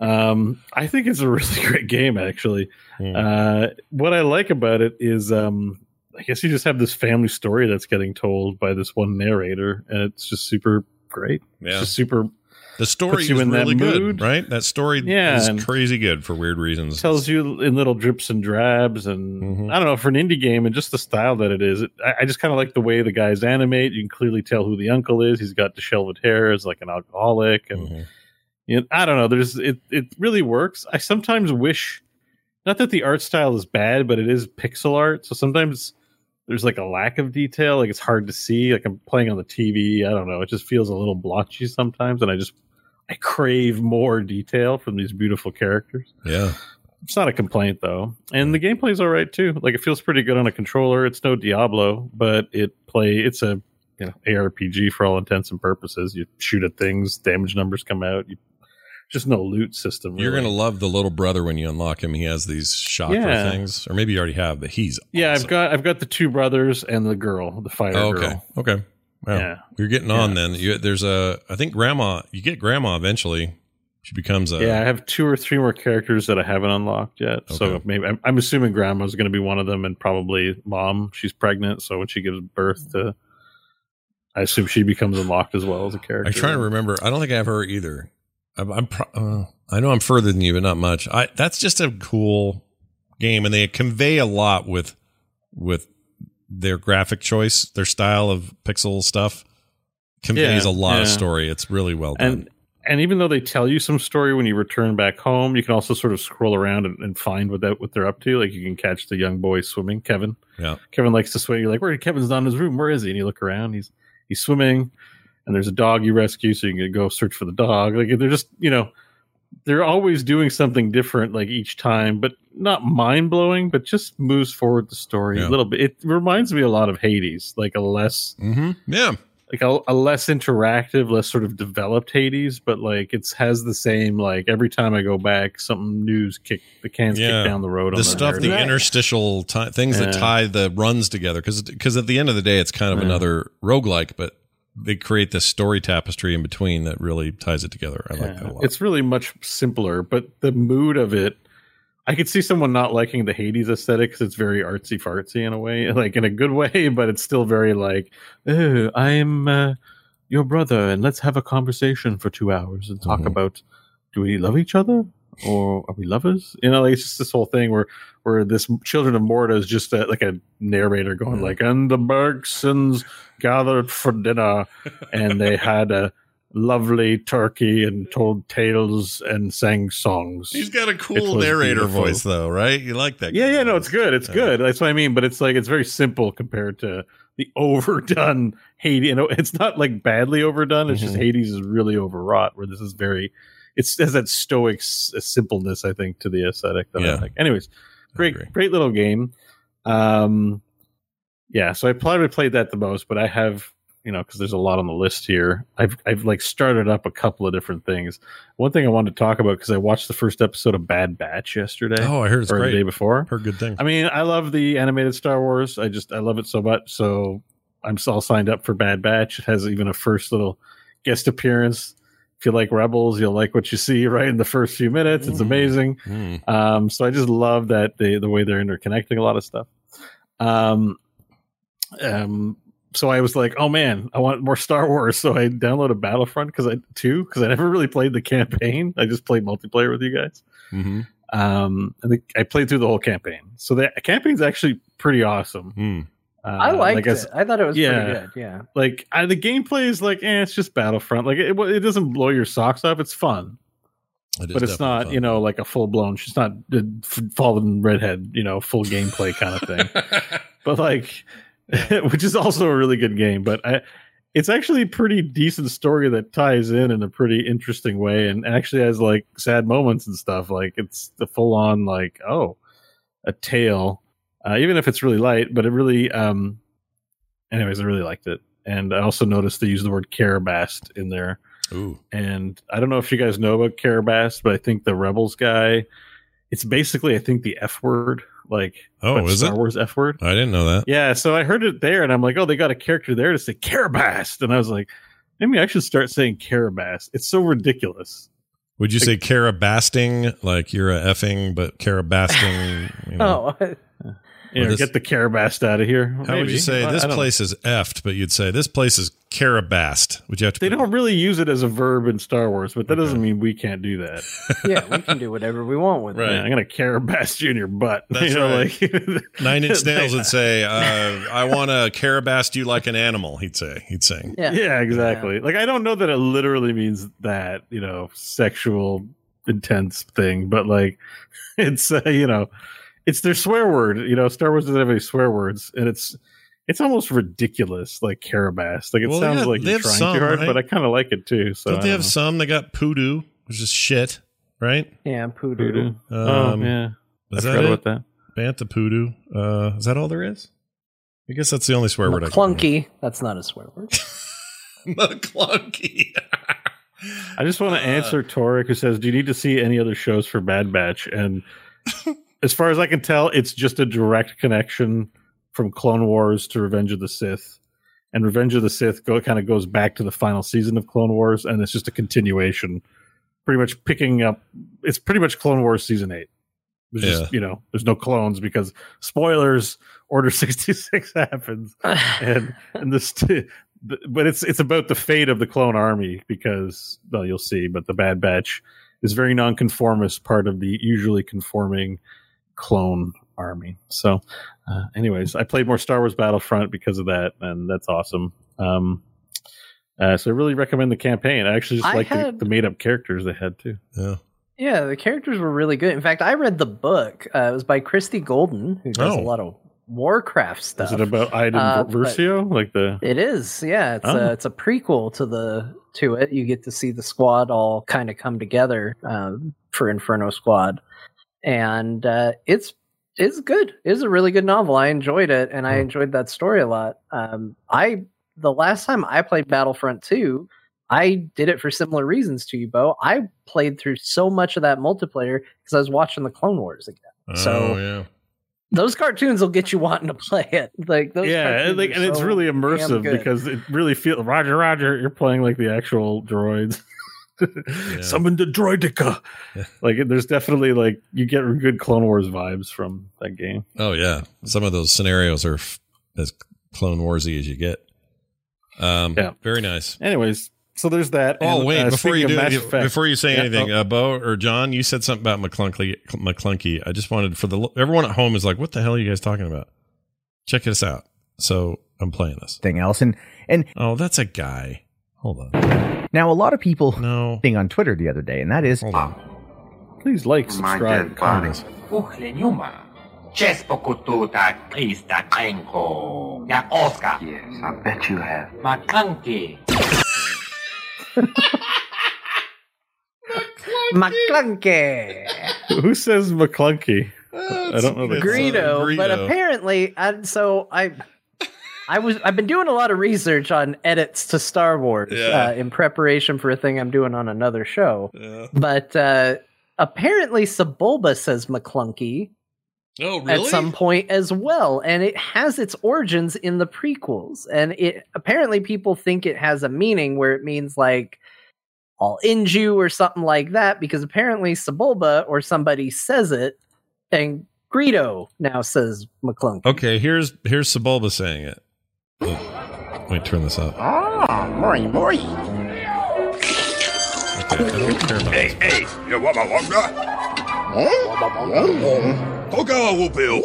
um, I think it's a really [LAUGHS] great game, actually. Hmm. Uh, what I like about it is, um, I guess you just have this family story that's getting told by this one narrator, and it's just super great. Yeah. It's just super. The story is really good, mood. right? That story Yeah, is crazy good for weird reasons. tells you in little drips and drabs and Mm-hmm. i don't know for an indie game and just the style that it is it, I, I just kind of like the way the guys animate you can clearly tell who the uncle is he's got disheveled hair is like an alcoholic and Mm-hmm. you know, i don't know there's it it really works i sometimes wish not that the art style is bad but it is pixel art so sometimes there's like a lack of detail like it's hard to see like i'm playing on the tv i don't know it just feels a little blotchy sometimes and i just i crave more detail from these beautiful characters Yeah. it's not a complaint though, and the gameplay's all right too. Like it feels pretty good on a controller. It's no Diablo, but it play. It's a you know ARPG for all intents and purposes. You shoot at things, damage numbers come out. You just no loot system. You're gonna love the little brother when you unlock him. He has these chakra Yeah. things, or maybe you already have, but he's yeah. I've got I've got the two brothers and the girl, the fire. Oh, okay, girl. okay. Wow. Yeah. You're getting on then. You, there's a, I think grandma. You get grandma eventually. She becomes a. yeah, I have two or three more characters that I haven't unlocked yet. So maybe I'm, I'm assuming grandma's going to be one of them, and probably mom. She's pregnant, so when she gives birth to, I assume she becomes unlocked as well as a character. I'm trying to remember. I don't think I have her either. I'm. I'm pro- uh, I know I'm further than you, but not much. I. That's just a cool game, and they convey a lot with with their graphic choice, their style of pixel stuff conveys Yeah, a lot of story. It's really well done. and and even though they tell you some story when you return back home, you can also sort of scroll around and, and find what that what they're up to. Like you can catch the young boy swimming, Kevin. yeah. Kevin likes to swim. You're like, where? Kevin's not in his room. Where is he? And you look around. He's he's swimming, and there's a dog you rescue, so you can go search for the dog. Like they're just you know, they're always doing something different, like each time, but not mind blowing, but just moves forward the story Yeah. a little bit. It reminds me a lot of Hades, like a less Mm-hmm. Yeah. like a, a less interactive, less sort of developed Hades, but like it's has the same like every time I go back, something news kick the cans Yeah. kick down the road. on the stuff, the narrative. interstitial ti things that tie the runs together. Because at the end of the day, it's kind of Yeah. another roguelike, but they create this story tapestry in between that really ties it together. I like that a lot. It's really much simpler, but the mood of it, I could see someone not liking the Hades aesthetic because it's very artsy fartsy in a way, [LAUGHS] like in a good way, but it's still very like, oh, I'm uh, your brother, and let's have a conversation for two hours and talk Mhm. about do we love each other or are we lovers? You know, like it's just this whole thing where where this Children of Morta is just a, like a narrator going like, and the Bergsons gathered for dinner, and they [LAUGHS] had a lovely turkey and told tales and sang songs. He's got a cool narrator beautiful. voice, though, right? You like that? Yeah, yeah, no, it's good. It's good. That's what I mean. But it's like it's very simple compared to the [LAUGHS] overdone Hades. You know, it's not like badly overdone. It's just Mhm. Hades is really overwrought. Where this is very, it's has that stoic s- simpleness. I think to the aesthetic that Yeah. I like. Anyways, great, great little game. Um, yeah. So I probably played that the most, but I have. You know, because there's a lot on the list here. I've I've like started up a couple of different things. One thing I wanted to talk about because I watched the first episode of Bad Batch yesterday Oh, I heard it's or great. the day before. Heard good things. I mean, I love the animated Star Wars. I just I love it so much. So I'm all signed up for Bad Batch. It has even a first little guest appearance. If you like Rebels, you'll like what you see [LAUGHS] right in the first few minutes. It's Mm. amazing. Mm. Um, so I just love that the the way they're interconnecting a lot of stuff. Um, um, so I was like, oh man, I want more Star Wars. So I downloaded Battlefront because I too because I never really played the campaign. I just played multiplayer with you guys. hmm Um, I think I played through the whole campaign. So the campaign's actually pretty awesome. Mm. Uh, I liked like it. I thought it was yeah. pretty good. Yeah. Like I, the gameplay is like, eh, it's just Battlefront. Like it, it doesn't blow your socks off. It's fun, It is but it's not, fun. you know, like a full blown. She's not the fallen redhead, you know, full gameplay kind of thing. [LAUGHS] but like, [LAUGHS] which is also a really good game. But I, it's actually a pretty decent story that ties in in a pretty interesting way, and actually has like sad moments and stuff. Like it's the full on like oh, a tale, uh, even if it's really light. But it really, um, anyways, I really liked it, and I also noticed they use the word Karabast in there. Ooh. And I don't know if you guys know about Karabast, but I think the Rebels guy, it's basically I think the F word, like Oh, is Star it? Wars F word. I didn't know that. Yeah, so I heard it there, and I'm like, oh, they got a character there to say Karabast, and I was like, maybe I should start saying Karabast. It's so ridiculous. Would you say karabasting, like you're a effing, but karabasting? You [LAUGHS] know? Oh, know, this- get the Karabast out of here. How would you say I- this I don't- place is effed, but you'd say this place is karabast? Would you have to? They don't really use it as a verb in Star Wars, but that doesn't mean we can't do that. [LAUGHS] yeah, we can do whatever we want with Right. it. Yeah, I'm gonna Karabast you in your butt. [LAUGHS] That's you know, right. like [LAUGHS] Nine Inch Nails would say, uh, "I want to karabast you like an animal." He'd say, he'd sing. Yeah. Yeah, exactly. Like I don't know that it literally means that, you know, sexual intense thing, but like it's uh, you know, it's their swear word. You know, Star Wars doesn't have any swear words, and it's it's almost ridiculous, like Karabast. Like it Well, sounds yeah, like they you're have trying some, too hard, right? but I kind of like it too. So Don't I they have know. some They got poodoo, which is shit, right? Yeah, poodoo. Voodoo? Um, oh yeah, I Is that forgot it? about that. Bantha poodoo. Uh, is that all there is? I guess that's the only swear word I Clunky. That's not a swear word. [LAUGHS] Maclunkey. I just want to answer Torek who says, "Do you need to see any other shows for Bad Batch?" And [LAUGHS] as far as I can tell, it's just a direct connection from Clone Wars to Revenge of the Sith, and Revenge of the Sith go kind of goes back to the final season of Clone Wars, and it's just a continuation, pretty much picking up. It's pretty much Clone Wars season eight. There's Yeah. just you know, there's no clones because spoilers. Order [LAUGHS] sixty six happens, [LAUGHS] and and this the- but it's it's about the fate of the clone army because well you'll see but the bad batch is very nonconformist part of the usually conforming clone army so uh, anyways i played more star wars battlefront because of that and that's awesome um uh, so i really recommend the campaign i actually just like the, the made-up characters they had too Yeah. Yeah, the characters were really good. In fact, I read the book. Uh, it was by Christie Golden, who does Oh. a lot of Warcraft stuff. is it about iden Uh, versio like the It is, yeah. It's Oh. a it's a prequel to the to it. You get to see the squad all kind of come together um, for Inferno Squad, and uh, it's it's good. It's a really good novel. I enjoyed it, and I enjoyed that story a lot. Um, I the last time I played Battlefront two, I did it for similar reasons to you, Beau. I played through so much of that multiplayer because I was watching the Clone Wars again. So oh, yeah. those cartoons will get you wanting to play it. Like those yeah and, like, and it's really immersive because it really feels roger roger you're playing like the actual droids [LAUGHS] summon the droidica [LAUGHS] like there's definitely like you get good clone wars vibes from that game Oh yeah. Some of those scenarios are f- as Clone Warsy as you get. Um, Yeah. Very nice. anyways so there's that Oh And, wait! uh, before you do, you- Effect- before you say Yeah, anything, oh, uh, Beau or John, you said something about Maclunkey. Maclunkey. I just wanted for the everyone at home is like, what the hell are you guys talking about? Check this out. So I'm playing this thing else. And and oh, that's a guy. Hold on. Now a lot of people no thing on Twitter the other day, and that is please like, subscribe, comment. Uchleniuma. Chespo kututa krista enko. Ya Oscar. Yes, I bet you have. Makanki. [LAUGHS] Maclunkey. who says maclunkey i don't know the Greedo, but apparently, I, so I, I was I've been doing a lot of research on edits to Star Wars Yeah. uh, in preparation for a thing I'm doing on another show. But uh, apparently, Sebulba says Maclunkey Oh, really? at some point as well, and it has its origins in the prequels. And it apparently people think it has a meaning where it means like I'll end you or something like that, because apparently Sebulba or somebody says it, and Greedo now says Maclunkey. Okay, here's here's Sebulba saying it. Oh, wait, turn this up. Ah, muy, muy. Hey, hey, you want my longer? Toga whoopil.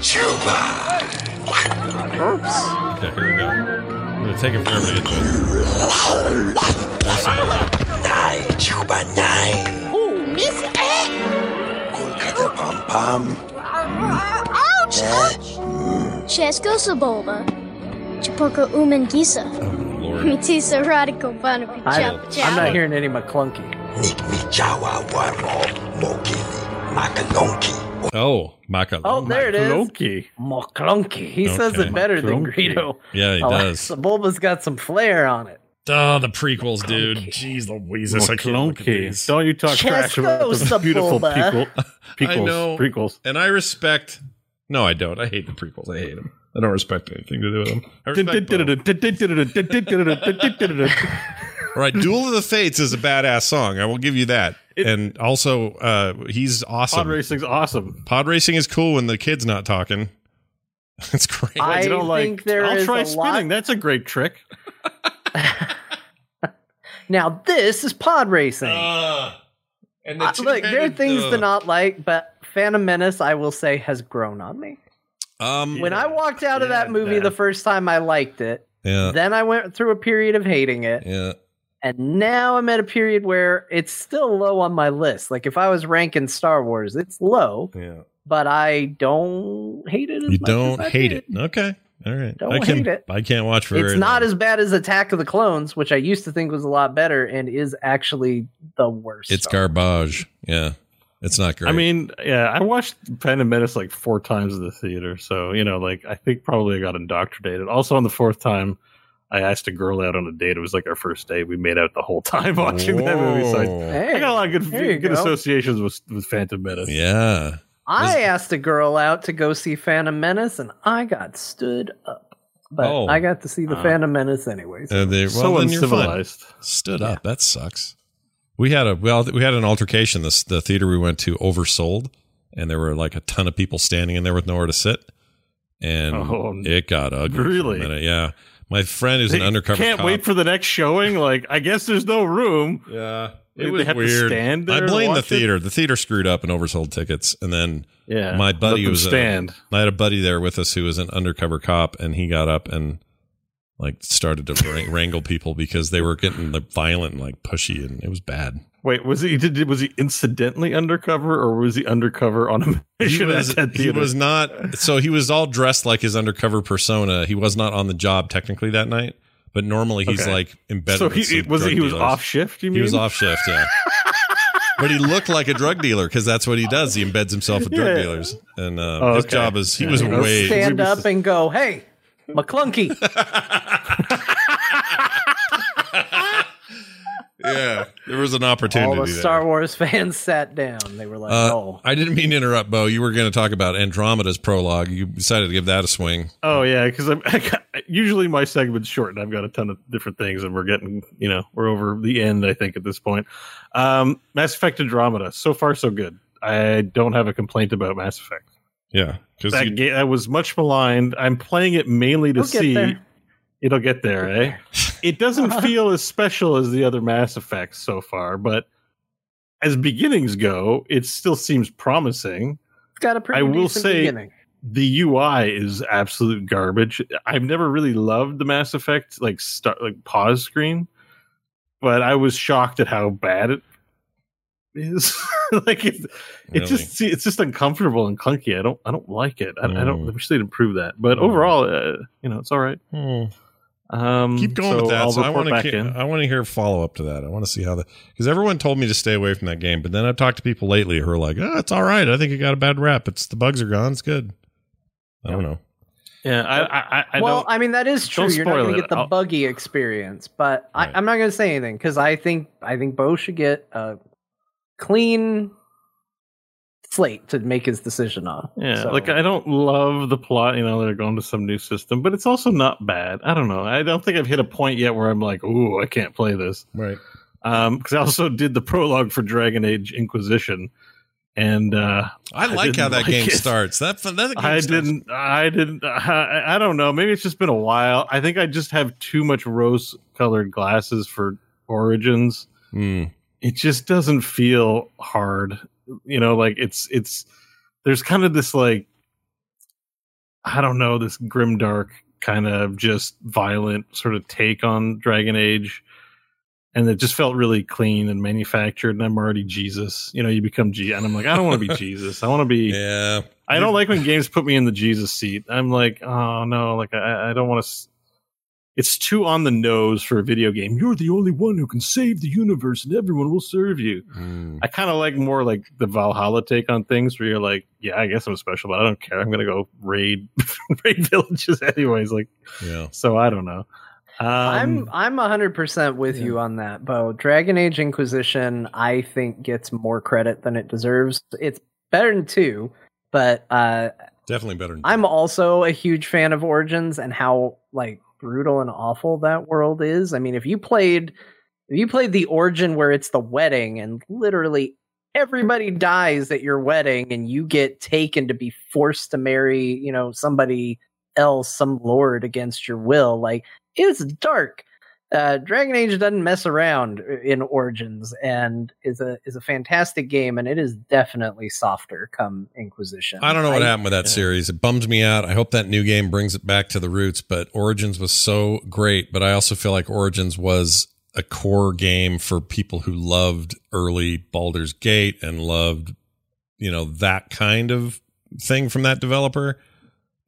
Chuba. Okay, here we go. I'm gonna take it forever to get to it. There's Sebulba. Nine, chuba nine. Ooh, Miss Eh! Kolkata pam pam. Ouch! Chesko Saboba. Chipoko Umangisa. Oh, Lord. Mitisa Radical Banapi I, Chop I'm not hearing any Maclunkey. Jawa wamo mokili. Makalonki. Oh, Maka. Oh, there it is. Maclunkey. Maclunkey. He says it better than Maclunkey. Greedo. Yeah, he Oh, does. Sebulba's got some flair on it. Oh, the prequels, dude. Jeez Louise, I can't Maclunkey. Don't you talk trash about the Chesko beautiful Sebulba. prequel, I prequels, know. prequels. And I respect No, I don't. I hate the prequels. I hate them. I don't respect anything to do with them. I. [LAUGHS] All right, Duel of the Fates is a badass song. I will give you that. and also, uh, he's awesome. Pod racing's awesome. Pod racing is cool when the kid's not talking. [LAUGHS] That's great. I You don't like, there I'll is try a lot- spinning. That's a great trick. [LAUGHS] Now this is pod racing. and the Uh, look, there are things to not like, but Phantom Menace, I will say, has grown on me. Um, when I walked out of that movie the first time, I liked it. Yeah. Then I went through a period of hating it. Yeah. And now I'm at a period where it's still low on my list. Like if I was ranking Star Wars, it's low, Yeah. but I don't hate it as You much don't as I hate did. it. Okay. All right. Don't I can, hate it. I can't watch for it. It's not long. as bad as Attack of the Clones, which I used to think was a lot better and is actually the worst. It's garbage. Yeah. It's not great. I mean, yeah, I watched Phantom Menace like four times in the theater, so you know, like I think probably I got indoctrinated. Also, on the fourth time, I asked a girl out on a date. It was like our first date. We made out the whole [LAUGHS] time watching that movie. So I, I got a lot of good, good go. associations with with Phantom Menace. yeah. I asked a girl out to go see Phantom Menace, and I got stood up. But Oh. I got to see the Ah. Phantom Menace anyways. Uh, they, well, So then you're fine. uncivilized. Stood up. That sucks. We had a well, we had an altercation. This the theater we went to oversold, and there were like a ton of people standing in there with nowhere to sit, and Oh, it got ugly. a really? minute. Yeah. My friend who's an They undercover Can't cop. wait for the next showing. Like, I guess there's no room. Yeah, It they was have to weird. stand there I blame the watch it? theater. The theater screwed up and oversold tickets, and then Yeah, my buddy was a- stand. I had a buddy there with us who was an undercover cop, and he got up and like started to [LAUGHS] wrangle people because they were getting like violent and like pushy, and it was bad. Wait, was he did was he incidentally undercover or was he undercover on a [LAUGHS] He mission was, at he was not. So he was all dressed like his undercover persona. He was not on the job technically that night, but normally he's Okay. like embedded. So he some was drug he was off shift. You mean He was off shift, yeah. [LAUGHS] but he looked like a drug dealer because that's what he does. He embeds himself with drug Yeah. dealers, and uh, Oh, his job is he Yeah. was Let's way Stand up and go, hey, Maclunkey. [LAUGHS] yeah. There was an opportunity. All opportunity. the there. Star Wars fans sat down. They were like, Uh, oh. I didn't mean to interrupt, Beau. You were going to talk about Andromeda's prologue. You decided to give that a swing. Oh yeah, because I'm I [LAUGHS] got, usually my segment's short, and I've got a ton of different things, and we're getting you know we're over the end. I think at this point, um, Mass Effect Andromeda. So far, so good. I don't have a complaint about Mass Effect. Yeah, because That, ga- that was much maligned. I'm playing it mainly to We'll get see. there. It'll get there, eh? [LAUGHS] It doesn't feel as special as the other Mass Effects so far, but as beginnings go, it still seems promising. It's got a pretty I will decent say beginning. the UI is absolute garbage. I've never really loved the Mass Effect like start like pause screen, but I was shocked at how bad it is. [LAUGHS] like it, it just see, it's just uncomfortable and clunky. I don't I don't like it. I, I don't. I Mm. wish they'd improve that. But Mm. overall, uh, you know, it's all right. Um, Keep going so with that. I'll so I want to. I want to hear follow up to that. I want to see how the because everyone told me to stay away from that game, but then I've talked to people lately who are like, "Oh, it's all right. I think it got a bad rap. It's the bugs are gone. It's good." I don't know. Yeah, I I, I, I well, don't. I mean that is true. You're not going to get the I'll- buggy experience, but I, I'm not going to say anything because I think I think Bo should get a clean slate to make his decision on. Yeah, So- like I don't love the plot. You know, they're going to some new system, but it's also not bad. I don't know. I don't think I've hit a point yet where I'm like, "Ooh, I can't play this." Right. Um, because I also did the prologue for Dragon Age Inquisition, and uh, I like how that like game it. starts. That that game I starts- didn't. I didn't. [LAUGHS] I, I don't know. Maybe it's just been a while. I think I just have too much rose-colored glasses for Origins. Hmm. It just doesn't feel hard. You know, like it's it's. There's kind of this like, I don't know, this grim dark kind of just violent sort of take on Dragon Age. And it just felt really clean and manufactured. And I'm already Jesus. You know, you become G. And I'm like, I don't want to be [LAUGHS] Jesus. I want to be. Yeah. I don't like when games put me in the Jesus seat. I'm like, oh no, like I, I don't want to. S- it's too on the nose for a video game. You're the only one who can save the universe, and everyone will serve you. Hmm. I kind of like more like the Valhalla take on things, where you're like, yeah, I guess I'm special, but I don't care. I'm gonna go raid [LAUGHS] raid villages [LAUGHS] anyways. Like, Yeah. so I don't know. Um, I'm I'm hundred percent with you on that, Beau. Dragon Age Inquisition, I think, gets more credit than it deserves. It's better than two, but uh, Definitely better. Than I'm also a huge fan of Origins and how like brutal and awful that world is. I mean, if you played if you played the Origin where it's the wedding and literally everybody dies at your wedding and you get taken to be forced to marry, you know, somebody else, some lord against your will, like it's dark. Uh, Dragon Age doesn't mess around in Origins and is a is a fantastic game and it is definitely softer come Inquisition. I don't know what happened with that series. It bums me out. I hope that new game brings it back to the roots, but Origins was so great. But I also feel like Origins was a core game for people who loved early Baldur's Gate and loved, you know, that kind of thing from that developer.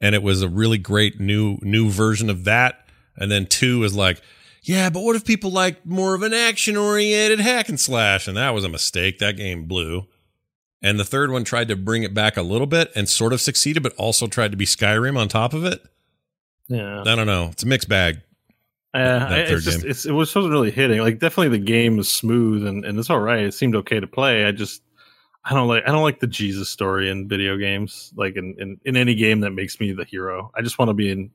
And it was a really great new new version of that. And then two is like, yeah, but what if people like more of an action oriented hack and slash? And that was a mistake. That game blew. And the third one tried to bring it back a little bit and sort of succeeded, but also tried to be Skyrim on top of it. Yeah. I don't know. It's a mixed bag. Uh, that third it's just, it's, it was wasn't really hitting. Like definitely the game is smooth and, and it's all right. It seemed okay to play. I just I don't like I don't like the Jesus story in video games. Like in, in, in any game that makes me the hero. I just want to be in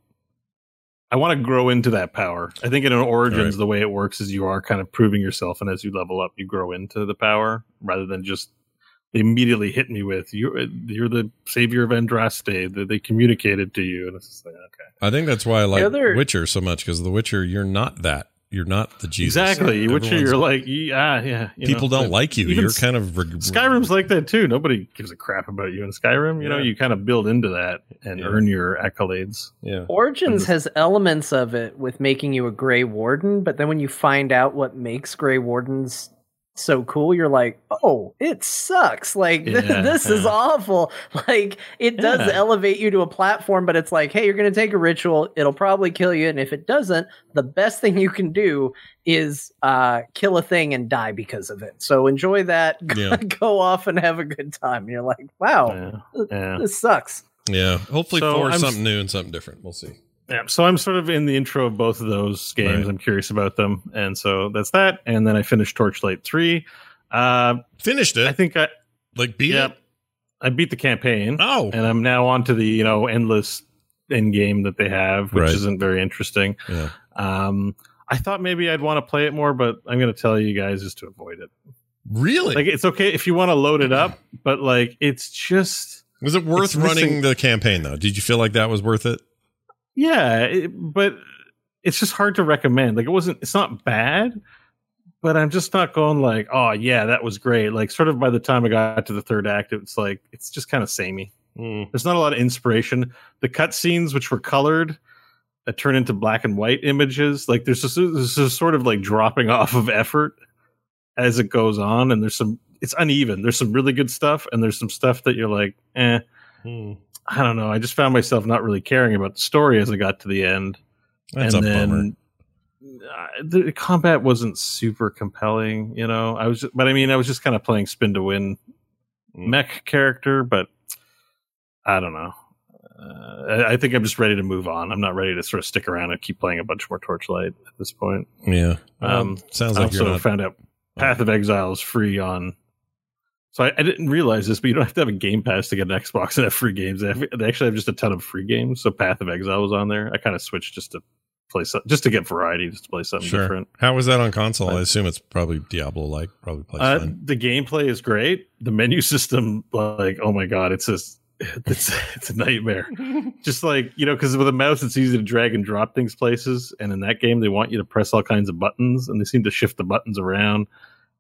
I want to grow into that power. I think in an Origins Right. the way it works is you are kind of proving yourself and as you level up you grow into the power rather than just they immediately hit me with you're you're the savior of Andraste. They, they communicated to you and it's just like okay. I think that's why I like other- Witcher so much because The Witcher, you're not that. You're not the Jesus. Exactly. Witcher, Everyone's- you're like, yeah, yeah. you people know, don't like you. You're S- kind of reg- Skyrim's like that too. Nobody gives a crap about you in Skyrim. You know, you kind of build into that and Yeah. earn your accolades. Yeah. Origins has elements of it with making you a Grey Warden, but then when you find out what makes Grey Wardens so cool, you're like, oh, it sucks. Like th- [LAUGHS] Yeah, this is awful. Like it does Yeah. elevate you to a platform, but it's like, hey, you're gonna take a ritual, it'll probably kill you, and if it doesn't, the best thing you can do is uh, kill a thing and die because of it. So enjoy that. [LAUGHS] Yeah. Go off and have a good time. And you're like, wow, th- yeah. this sucks. Yeah. Hopefully So for I'm s- something new and something different. We'll see. Yeah, so I'm sort of in the intro of both of those games. Right. I'm curious about them, and so that's that. And then I finished Torchlight Three. Uh, Finished it. I think I like beat yeah, it. I beat the campaign. Oh. and I'm now on to the you know endless end game that they have, which Right. isn't very interesting. Yeah. Um, I thought maybe I'd want to play it more, but I'm going to tell you guys just to avoid it. Really? Like it's okay if you want to load it up, but like it's just was it worth it's missing- running the campaign though? Did you feel like that was worth it? Yeah, it, but it's just hard to recommend. Like it wasn't. It's not bad, but I'm just not going like, oh yeah, that was great. Like sort of by the time I got to the third act, it's like it's just kind of samey. There's not a lot of inspiration. The cutscenes, which were colored, uh, turn into black and white images. Like there's just there's sort of like dropping [LAUGHS] off of effort as it goes on, and there's some. It's uneven. There's some really good stuff, and there's some stuff that you're like, eh. Hmm. I don't know. I just found myself not really caring about the story as I got to the end. That's and a then bummer. uh, the combat wasn't super compelling, you know. I was, just, but I mean, I was just kind of playing spin to win Hmm. mech character, but I don't know. Uh, I, I think I'm just ready to move on. I'm not ready to sort of stick around and keep playing a bunch more Torchlight at this point. Yeah. Well, Um, sounds I like you're also not. found out Path of Exile is free on. So I, I didn't realize this, but you don't have to have a Game Pass to get an Xbox and have free games. They, have, they actually have just a ton of free games. So Path of Exile was on there. I kind of switched just to play some, just to get variety, just to play something Sure. different. How was that on console? I assume it's probably Diablo like. Probably plays Uh, fine. the gameplay is great. The menu [LAUGHS] system, like, oh my god, it's just [LAUGHS] it's it's a nightmare. [LAUGHS] Just like you know, because with a mouse, it's easy to drag and drop things places, and in that game, they want you to press all kinds of buttons, and they seem to shift the buttons around.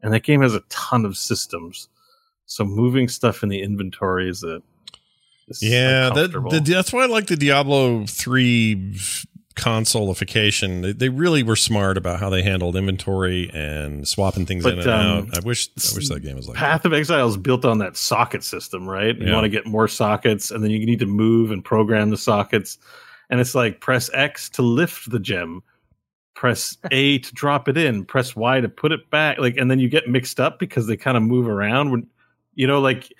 And that game has a ton of systems, so moving stuff in the inventory is a is Yeah, that, the, that's why I like the Diablo three consoleification. They, they really were smart about how they handled inventory and swapping things But, in and um, out. I wish I wish that game was like. Path of Exile is built on that socket system, right? You Yeah. want to get more sockets, and then you need to move and program the sockets. And it's like press X to lift the gem, press A to drop it in, press Y to put it back. Like, and then you get mixed up because they kind of move around when, you know, like,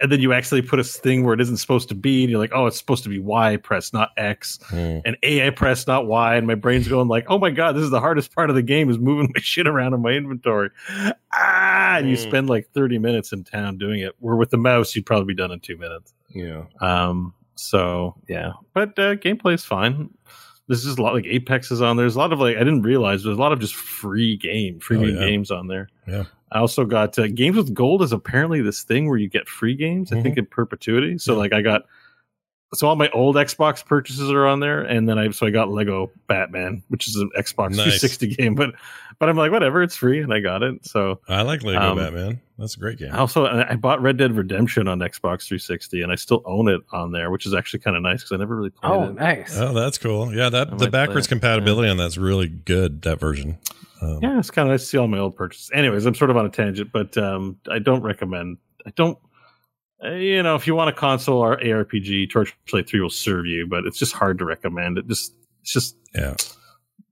and then you actually put a thing where it isn't supposed to be, and you're like, oh, it's supposed to be Y press, not X, Hmm. and A I press, not Y, and my brain's going like, oh my god, this is the hardest part of the game is moving [LAUGHS] my shit around in my inventory. Ah, and you Hmm. spend like 30 minutes in town doing it. Where with the mouse, you'd probably be done in two minutes. Yeah. Um, so yeah, but uh, gameplay is fine. There's just a lot like Apex is on there. There's a lot of like I didn't realize there's a lot of just free game, free Oh, yeah. games on there. Yeah. I also got uh, games with gold is apparently this thing where you get free games. I Mm-hmm. think in perpetuity. So like I got so all my old Xbox purchases are on there, and then I so I got Lego Batman, which is an Xbox Nice. 360 game, but but I'm like whatever, it's free, and I got it. So I like Lego Um, Batman. That's a great game. Also I I bought Red Dead Redemption on Xbox 360, and I still own it on there, which is actually kind of nice because I never really played Oh, it. nice. Oh, that's cool. Yeah, that I the backwards it, compatibility on that's really good. That version. Um, Yeah, it's kind of nice to see all my old purchases. Anyways, I'm sort of on a tangent, but um, I don't recommend. I don't. Uh, You know, if you want a console or ARPG, Torchlight Three will serve you, but it's just hard to recommend. It just, it's just, yeah.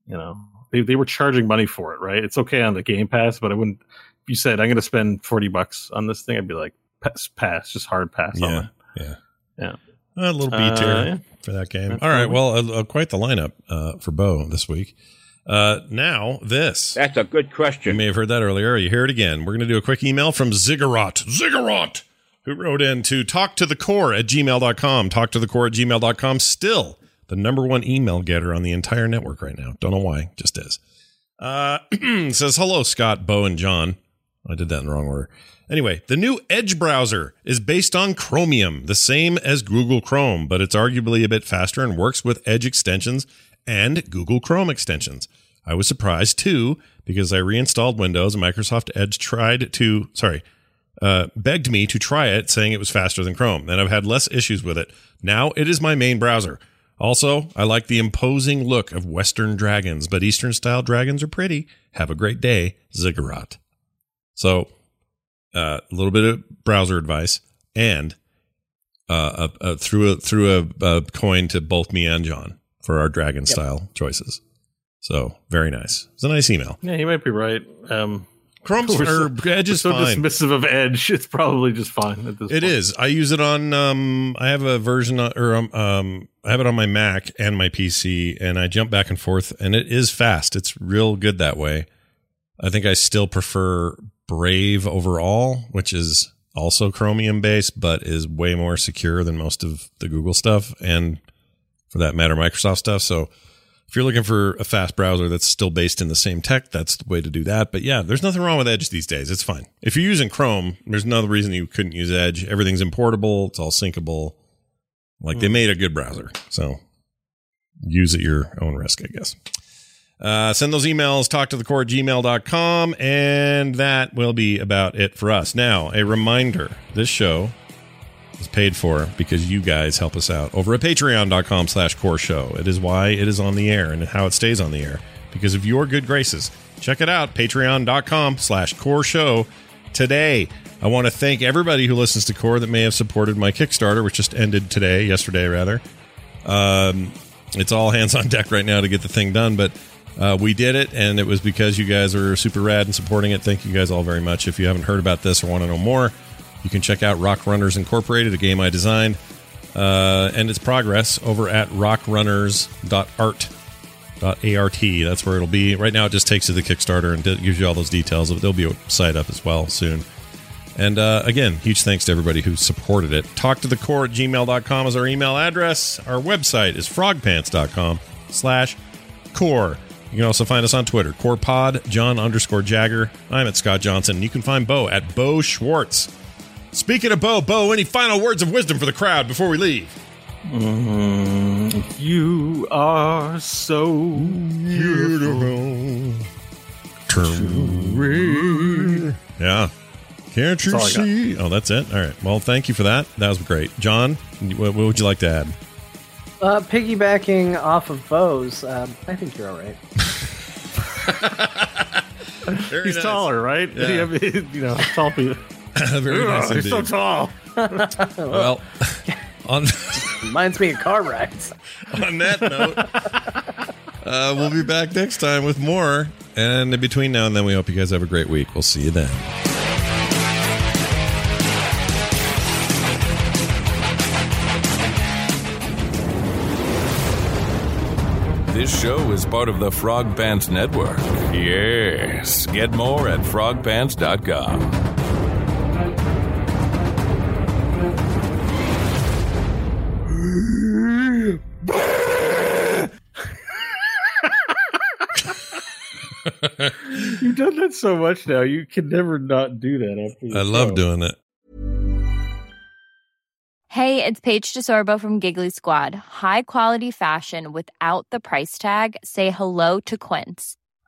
you know, they they were charging money for it, right? It's okay on the Game Pass, but I wouldn't. If you said I'm going to spend forty bucks on this thing, I'd be like, pass, pass just hard pass on Yeah. it. Yeah. Yeah. A little B Uh, tier yeah. for that game. That's All right. cool. Well, uh, uh, quite the lineup uh, for Beau this week. Uh, now, this. That's a good question. You may have heard that earlier. You hear it again. We're going to do a quick email from Ziggurat. Ziggurat! Who wrote in to talk to the core at gmail.com. Talk to the core at gmail.com. Still the number one email getter on the entire network right now. Don't know why. Just is. Uh, [CLEARS THROAT] says, hello, Scott, Beau, and John. I did that in the wrong order. Anyway, the new Edge browser is based on Chromium, the same as Google Chrome, but it's arguably a bit faster and works with Edge extensions and Google Chrome extensions. I was surprised too because I reinstalled Windows and Microsoft Edge tried to, sorry, uh, begged me to try it, saying it was faster than Chrome, and I've had less issues with it. Now it is my main browser. Also, I like the imposing look of Western dragons, but Eastern style dragons are pretty. Have a great day, Ziggurat. So, uh, a little bit of browser advice and uh, a, a, through a a, a coin to both me and John for our dragon style choices. So very nice. It's a nice email. Yeah, he might be right. Um, Chrome's or Edge is so fine. dismissive of Edge. It's probably just fine at this. It point. is. I use it on. Um, I have a version on- or um, um, I have it on my Mac and my PC, and I jump back and forth, and it is fast. It's real good that way. I think I still prefer Brave overall, which is also Chromium based, but is way more secure than most of the Google stuff, and for that matter, Microsoft stuff. So. If you're looking for a fast browser that's still based in the same tech, that's the way to do that. But yeah, there's nothing wrong with Edge these days. It's fine. If you're using Chrome, there's no reason you couldn't use Edge. Everything's importable. It's all syncable. Like they made a good browser. So use at your own risk, I guess. Uh, send those emails, talk to the core gmail.com, and that will be about it for us. Now, a reminder this show is paid for because you guys help us out over at patreon.com slash core show. It is why it is on the air and how it stays on the air because of your good graces. Check it out, patreon.com slash core show today. I want to thank everybody who listens to Core that may have supported my Kickstarter, which just ended today, yesterday rather. Um, it's all hands on deck right now to get the thing done, but uh, we did it, and it was because you guys are super rad and supporting it. Thank you guys all very much. If you haven't heard about this or want to know more, you can check out Rock Runners Incorporated, a game I designed, uh, and its progress over at rockrunners.art. .art. That's where it'll be. Right now, it just takes you to the Kickstarter and gives you all those details. There'll be a site up as well soon. And uh, again, huge thanks to everybody who supported it. Talk to the core at gmail.com is our email address. Our website is frogpants.com slash core. You can also find us on Twitter, corepod, John underscore Jagger. I'm at Scott Johnson. And you can find Beau at Beau Schwartz. Speaking of Beau, Beau, any final words of wisdom for the crowd before we leave? Mm, you are so beautiful. Yeah. Can't you That's all I got. see? Oh, that's it? All right. Well, thank you for that. That was great. John, what, what would you like to add? Uh, piggybacking off of Beau's, um, I think you're all right. [LAUGHS] He's taller, right? Yeah. [LAUGHS] you know, tall people. [LAUGHS] Very nice Ugh, He's so tall. [LAUGHS] [LAUGHS] Well, on reminds me of car rides. on that note, uh, we'll be back next time with more. And in between now and then, we hope you guys have a great week. We'll see you then. This show is part of the Frog Pants Network. Yes. Get more at frogpants.com. You've done that so much now. You can never not do that. After I love show. doing it. Hey, it's Paige DeSorbo from Giggly Squad. High quality fashion without the price tag. Say hello to Quince.